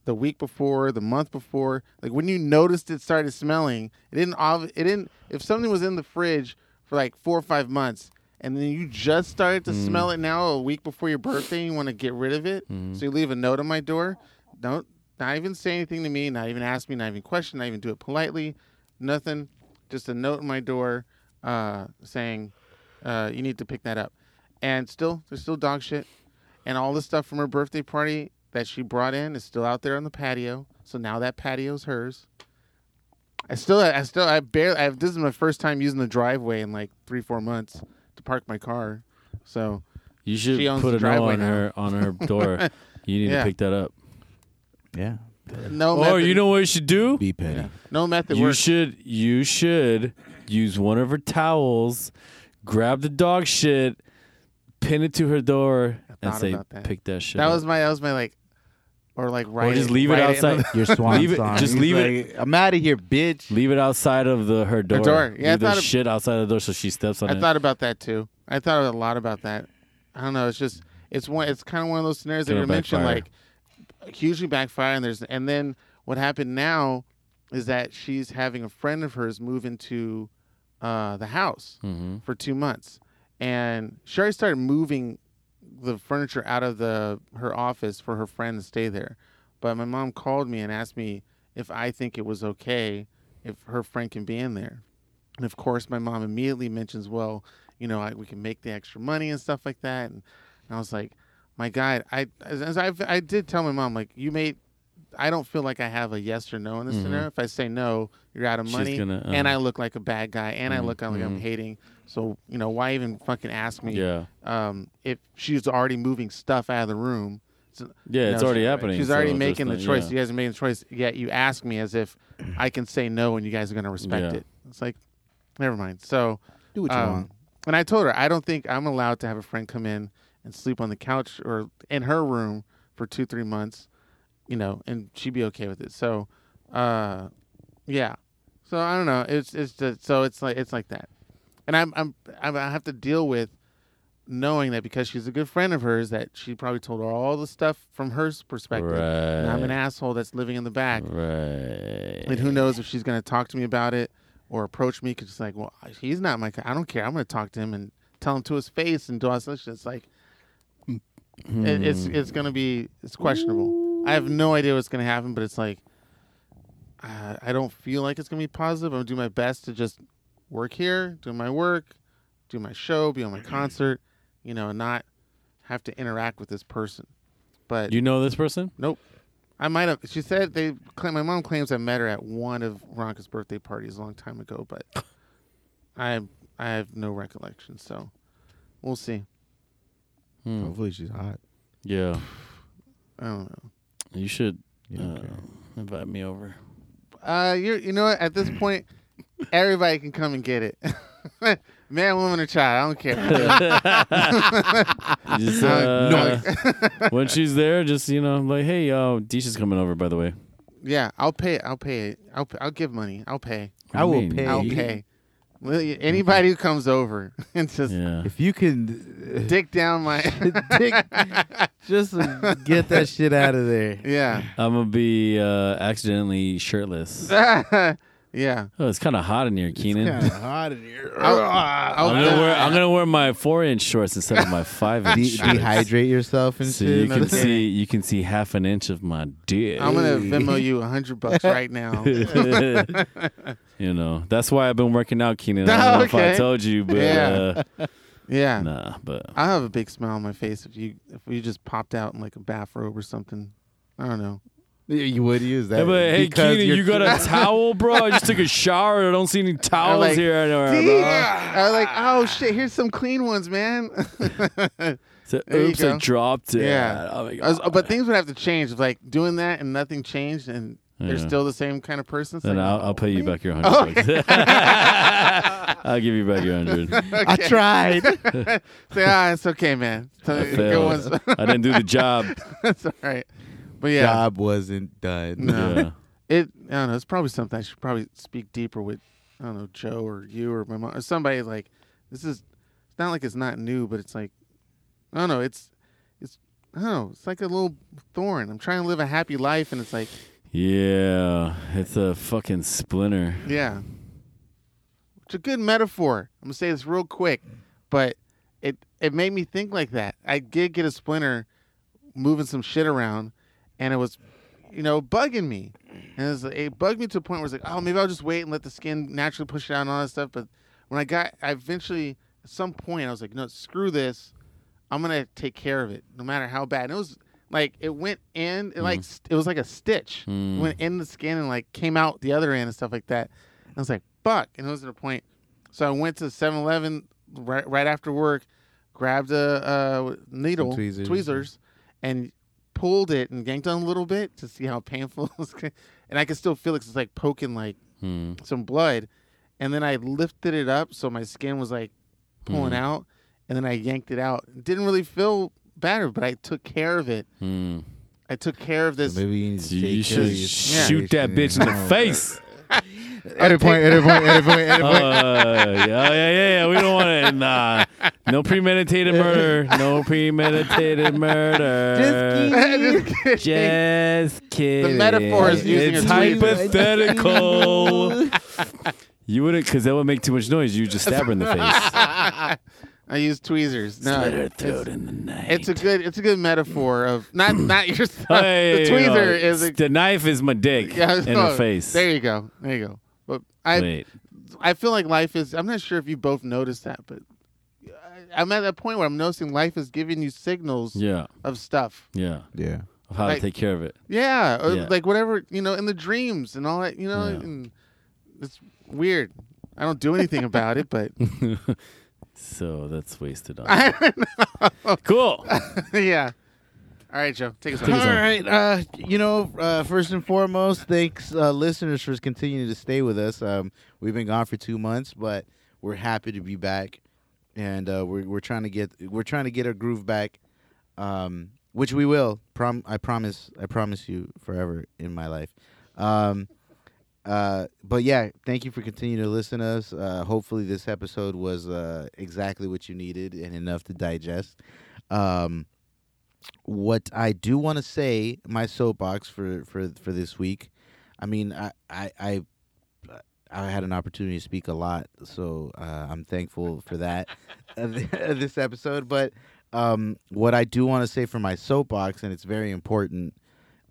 the week before, the month before. Like when you noticed it started smelling, it didn't. ob- It didn't. If something was in the fridge for like four or five months, and then you just started to Mm. smell it now a week before your birthday, you want to get rid of it, Mm. so you leave a note on my door. Don't not even say anything to me, not even ask me, not even question, not even do it politely, nothing. Just a note on my door uh, saying uh, you need to pick that up. And still, there's still dog shit, and all the stuff from her birthday party that she brought in is still out there on the patio. So now that patio's hers. I still, I still, I barely. I, this is my first time using the driveway in like three, four months to park my car. So You should She owns put the a note driveway on now. her on her door. You need Yeah. to pick that up. Yeah. no. or method, Oh, you know what you should do? Be petty. yeah, no method You works. should you should use one of her towels, grab the dog shit, pin it to her door, and say, that. "Pick that shit." That up." was my, that was my like, or like right. or just leave it outside. Your swan Leave it- song. just He's leave it- I'm out of here, bitch. Leave it outside of the her door. door. Yeah, I Leave the of- shit outside of the door so she steps on I it. thought about that too. I thought a lot about that. I don't know. It's just it's one. It's kind of one of those scenarios that Gonna you mentioned, like hugely backfire. And there's and then what happened now is that she's having a friend of hers move into uh, the house hmm for two months, and she already started moving the furniture out of the her office for her friend to stay there. But my mom called me and asked me if I think it was okay if her friend can be in there. And of course, my mom immediately mentions, "Well, you know, I, we can make the extra money and stuff like that." And, and I was like, "My God, I as, as I I did tell my mom like you made I don't feel like I have a yes or no in this Mhm. scenario. If I say no, you're out of She's money, gonna, and I look like a bad guy, and I Mhm, look like I'm mhm. hating. So you know, why even fucking ask me? Yeah. Um, if she's already moving stuff out of the room, Yeah, you it's know, already she- happening. She's already there's making the choice. yeah. You guys are making the choice. Yet you ask me as if I can say no, and you guys are going to respect Yeah. it. It's like, never mind. So, Do what you um, want. and I told her I don't think I'm allowed to have a friend come in and sleep on the couch or in her room for two, three months, you know, and she'd be okay with it. So, uh, yeah. So I don't know. It's it's just, so it's like it's like that, and I'm I'm I'm- have to deal with knowing that because she's a good friend of hers that she probably told her all the stuff from her perspective. Right. And I'm an asshole that's living in the back. Right. And who knows if she's going to talk to me about it or approach me because it's like, well, he's not my. I don't care. I'm going to talk to him and tell him to his face and do all this. shit. It's like it, it's it's going to be it's questionable. I have no idea what's going to happen, but it's like uh, I don't feel like it's going to be positive. I'm going to do my best to just work here, do my work, do my show, be on my concert, you know, and not have to interact with this person. But You know this person? Nope. I might have. She said they claim. My mom claims I met her at one of Ronka's birthday parties a long time ago, but I I have no recollection. So we'll see. Hmm. Hopefully she's hot. Yeah. I don't know. You should You uh, invite me over. Uh, you you know what? At this point, everybody can come and get it. Man, woman, or child. I don't care. Just, Uh, when she's there, just you know, like, hey, uh, Disha's coming over, by the way. yeah, I'll pay. I'll pay it. I'll pay, I'll give money. I'll pay. What I do will mean? pay. I'll pay. Well, y- Anybody who comes over and just Yeah. If you can dick down my Dick- just get that shit out of there. yeah. I'm gonna be uh, accidentally shirtless. Yeah. Oh, it's kind of hot in here, Cianan. It's kind of hot in here. I'll- I'm gonna wear I'm gonna wear my four inch shorts instead of my five inch. De- shorts. dehydrate yourself and So you can see you can see half an inch of my dick. I'm gonna Hey. Venmo you a hundred bucks right now. you know that's why I've been working out, Cianan. I don't know if I told you, but Yeah. uh, yeah, nah. But I have a big smile on my face if you if you just popped out in like a bathrobe or something. I don't know. You would use that. Yeah, but hey, Cianan, you're got a towel, bro? I just took a shower. I don't see any towels like, here. Anywhere, See? bro. I was like, oh shit, here's some clean ones, man. So, oops, I dropped it. Yeah. Oh my I was- God. but things would have to change. If, Like doing that and nothing changed, and they're still the same kind of person. Then like, I'll, I'll pay you back your hundred bucks. I'll give you back your hundred. I tried. Say, ah, it's okay, man. I good failed. ones. I didn't do the job. That's all right. But yeah, Job wasn't done. No. Yeah. it. I don't know. It's probably something I should probably speak deeper with. I don't know Joe or you or my mom or somebody like this is. It's not like it's not new, but it's like I don't know. It's it's I don't know. It's like a little thorn. I'm trying to live a happy life, and it's like Yeah, it's a fucking splinter. yeah. It's a good metaphor. I'm gonna say this real quick, but it it made me think like that. I did get a splinter, moving some shit around, and it was, you know, bugging me, and it, was, it bugged me to a point where it's like, oh, maybe I'll just wait and let the skin naturally push it out and all that stuff. But when I got, I eventually at some point I was like, no, screw this. I'm gonna take care of it, no matter how bad. And it was like it went in, it like it was like a stitch Mm. went in the skin and like came out the other end and stuff like that. I was like, fuck. And it was at a point. So I went to 7 Eleven right, right after work, grabbed a, uh needle, tweezers. tweezers, and pulled it and yanked on a little bit to see how painful it was. And I could still feel it 'cause it's like poking like Hmm. some blood. And then I lifted it up so my skin was like pulling Mhm. out. And then I yanked it out. It didn't really feel better, but I took care of it. Hmm. I took care of this. So maybe you need to So take you should your shoot that bitch in the face. Edit point, edit point, edit point, edit Uh, point. yeah, yeah, yeah, yeah. We don't want to. Nah, no premeditated murder. No premeditated murder. Just kidding. Just kidding. The metaphor is using it's a hypothetical. you wouldn't, because that would make too much noise. You just stab her in the face. I use tweezers. No, Slit her it's, throat in the night. it's a good it's a good metaphor of not not your stuff. Hey, the tweezer uh, is a, the knife is my dick yeah, in no, the face. There you go. There you go. But I Wait, I feel like life is. I'm not sure if you both noticed that, but I- I'm at that point where I'm noticing life is giving you signals yeah, of stuff. yeah. Yeah. of how Like- to take care of it. Yeah, or Yeah. like whatever you know in the dreams and all that. You know, Yeah. and it's weird. I don't do anything about it, but So that's wasted on. I cool. yeah. All right, Joe, take us Take home. us All home. right. Uh, you know, uh, first and foremost, thanks uh, listeners for continuing to stay with us. Um, we've been gone for two months, but we're happy to be back, and uh, we're we're trying to get we're trying to get our groove back, um, which we will. Prom- I promise. I promise you, forever in my life. Um, uh, but yeah, thank you for continuing to listen to us. Uh, hopefully, this episode was uh, exactly what you needed and enough to digest. Um, what I do want to say, my soapbox for for for this week. I mean, I I I, I had an opportunity to speak a lot, so uh, I'm thankful for that this episode. But um, what I do want to say for my soapbox, and it's very important.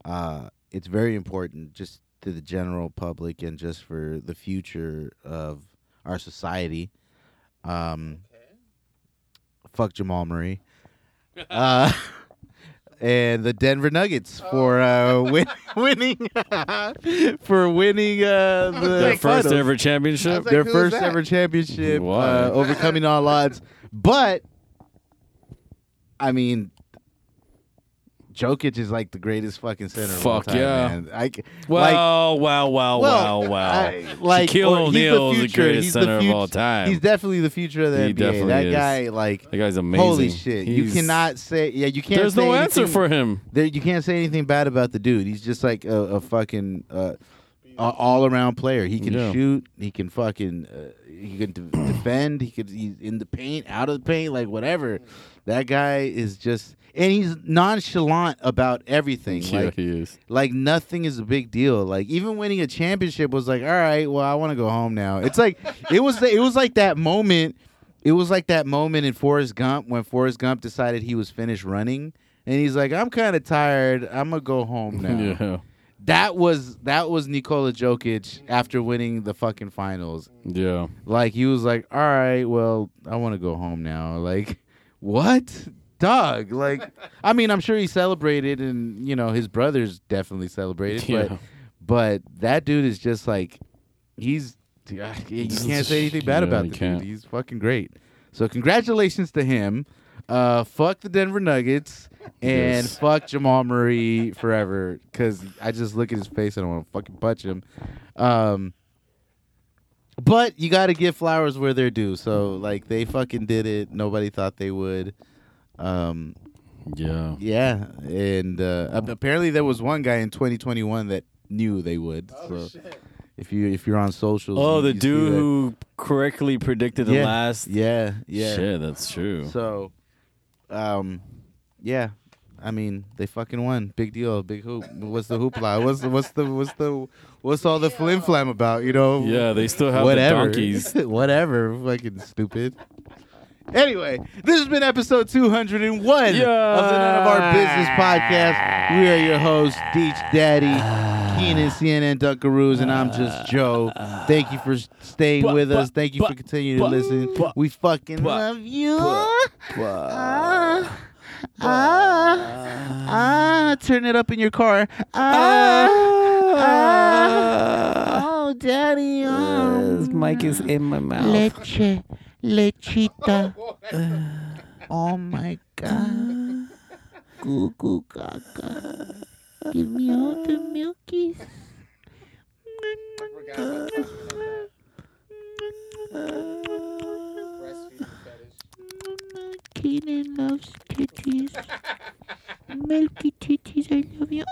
Uh, it's very important just to the general public and just for the future of our society. Um, fuck Jamal Murray. Uh, and the Denver Nuggets for uh, win- winning for winning uh, the Their first finals. ever championship. Like, their who's first that? ever championship, Why? uh, overcoming all odds. But I mean, Jokic is like the greatest fucking center. of all Fuck time, yeah. man. I, Wow, like, wow, wow, wow, well, wow. I- like, Shaquille the O'Neal is the greatest He's the center of all time. He's definitely the future of the He NBA. That is. guy, like, that guy's amazing. holy shit! you cannot say, yeah, you can't. There's say no answer anything- for him. there, you can't say anything bad about the dude. He's just like a, a fucking uh, all around player. He can Yeah. shoot. He can fucking. Uh, he can de- defend. He could. He's in the paint, out of the paint, like whatever. That guy is just, and he's nonchalant about everything. Yeah, Like, he is. like nothing is a big deal. Like even winning a championship was like, all right, well, I want to go home now. It's like it was. It was like that moment. It was like that moment in Forrest Gump when Forrest Gump decided he was finished running, and he's like, I'm kind of tired. I'm gonna go home now. Yeah, That was that was Nikola Jokic after winning the fucking finals. yeah. Like he was like, all right, well, I want to go home now. Like what? Dog, like, I mean, I'm sure he celebrated, and you know his brothers definitely celebrated, but Yeah. but that dude is just like he's you can't say anything bad Yeah, about the can't. dude. He's fucking great. So congratulations to him. Uh, fuck the Denver Nuggets and Yes. fuck Jamal Murray forever. Cause I just look at his face and I want to fucking punch him. Um, but you got to give flowers where they're due. So like they fucking did it. Nobody thought they would. Um, Yeah. yeah, and uh, apparently there was one guy in 2021 that knew they would. Oh, so if you if you're on socials, Oh, the dude that. who correctly predicted the yeah, last. yeah, yeah. Shit, that's true. So, um, yeah. I mean, they fucking won. Big deal. Big hoop. What's the hoopla? What's the what's the what's the what's all the flim flam about? You know? yeah, they still have Whatever. the donkeys. Whatever. Fucking stupid. Anyway, this has been episode 201 of the None of Our Business podcast. We are your hosts, Deech Daddy, Cianan, CNN, Dunkaroos, and I'm just Joe. Thank you for staying But- with but- us. Thank you for but- continuing to listen. We fucking love you. Ah, ah, ah, turn it up in your car. Ah, ah, oh, daddy. Oh, This mic is in my mouth. leche, lechita. oh my god. Goo goo gaga. Give me all the milkies. Keenan loves titties. Milky titties, I love you.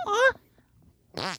Ah,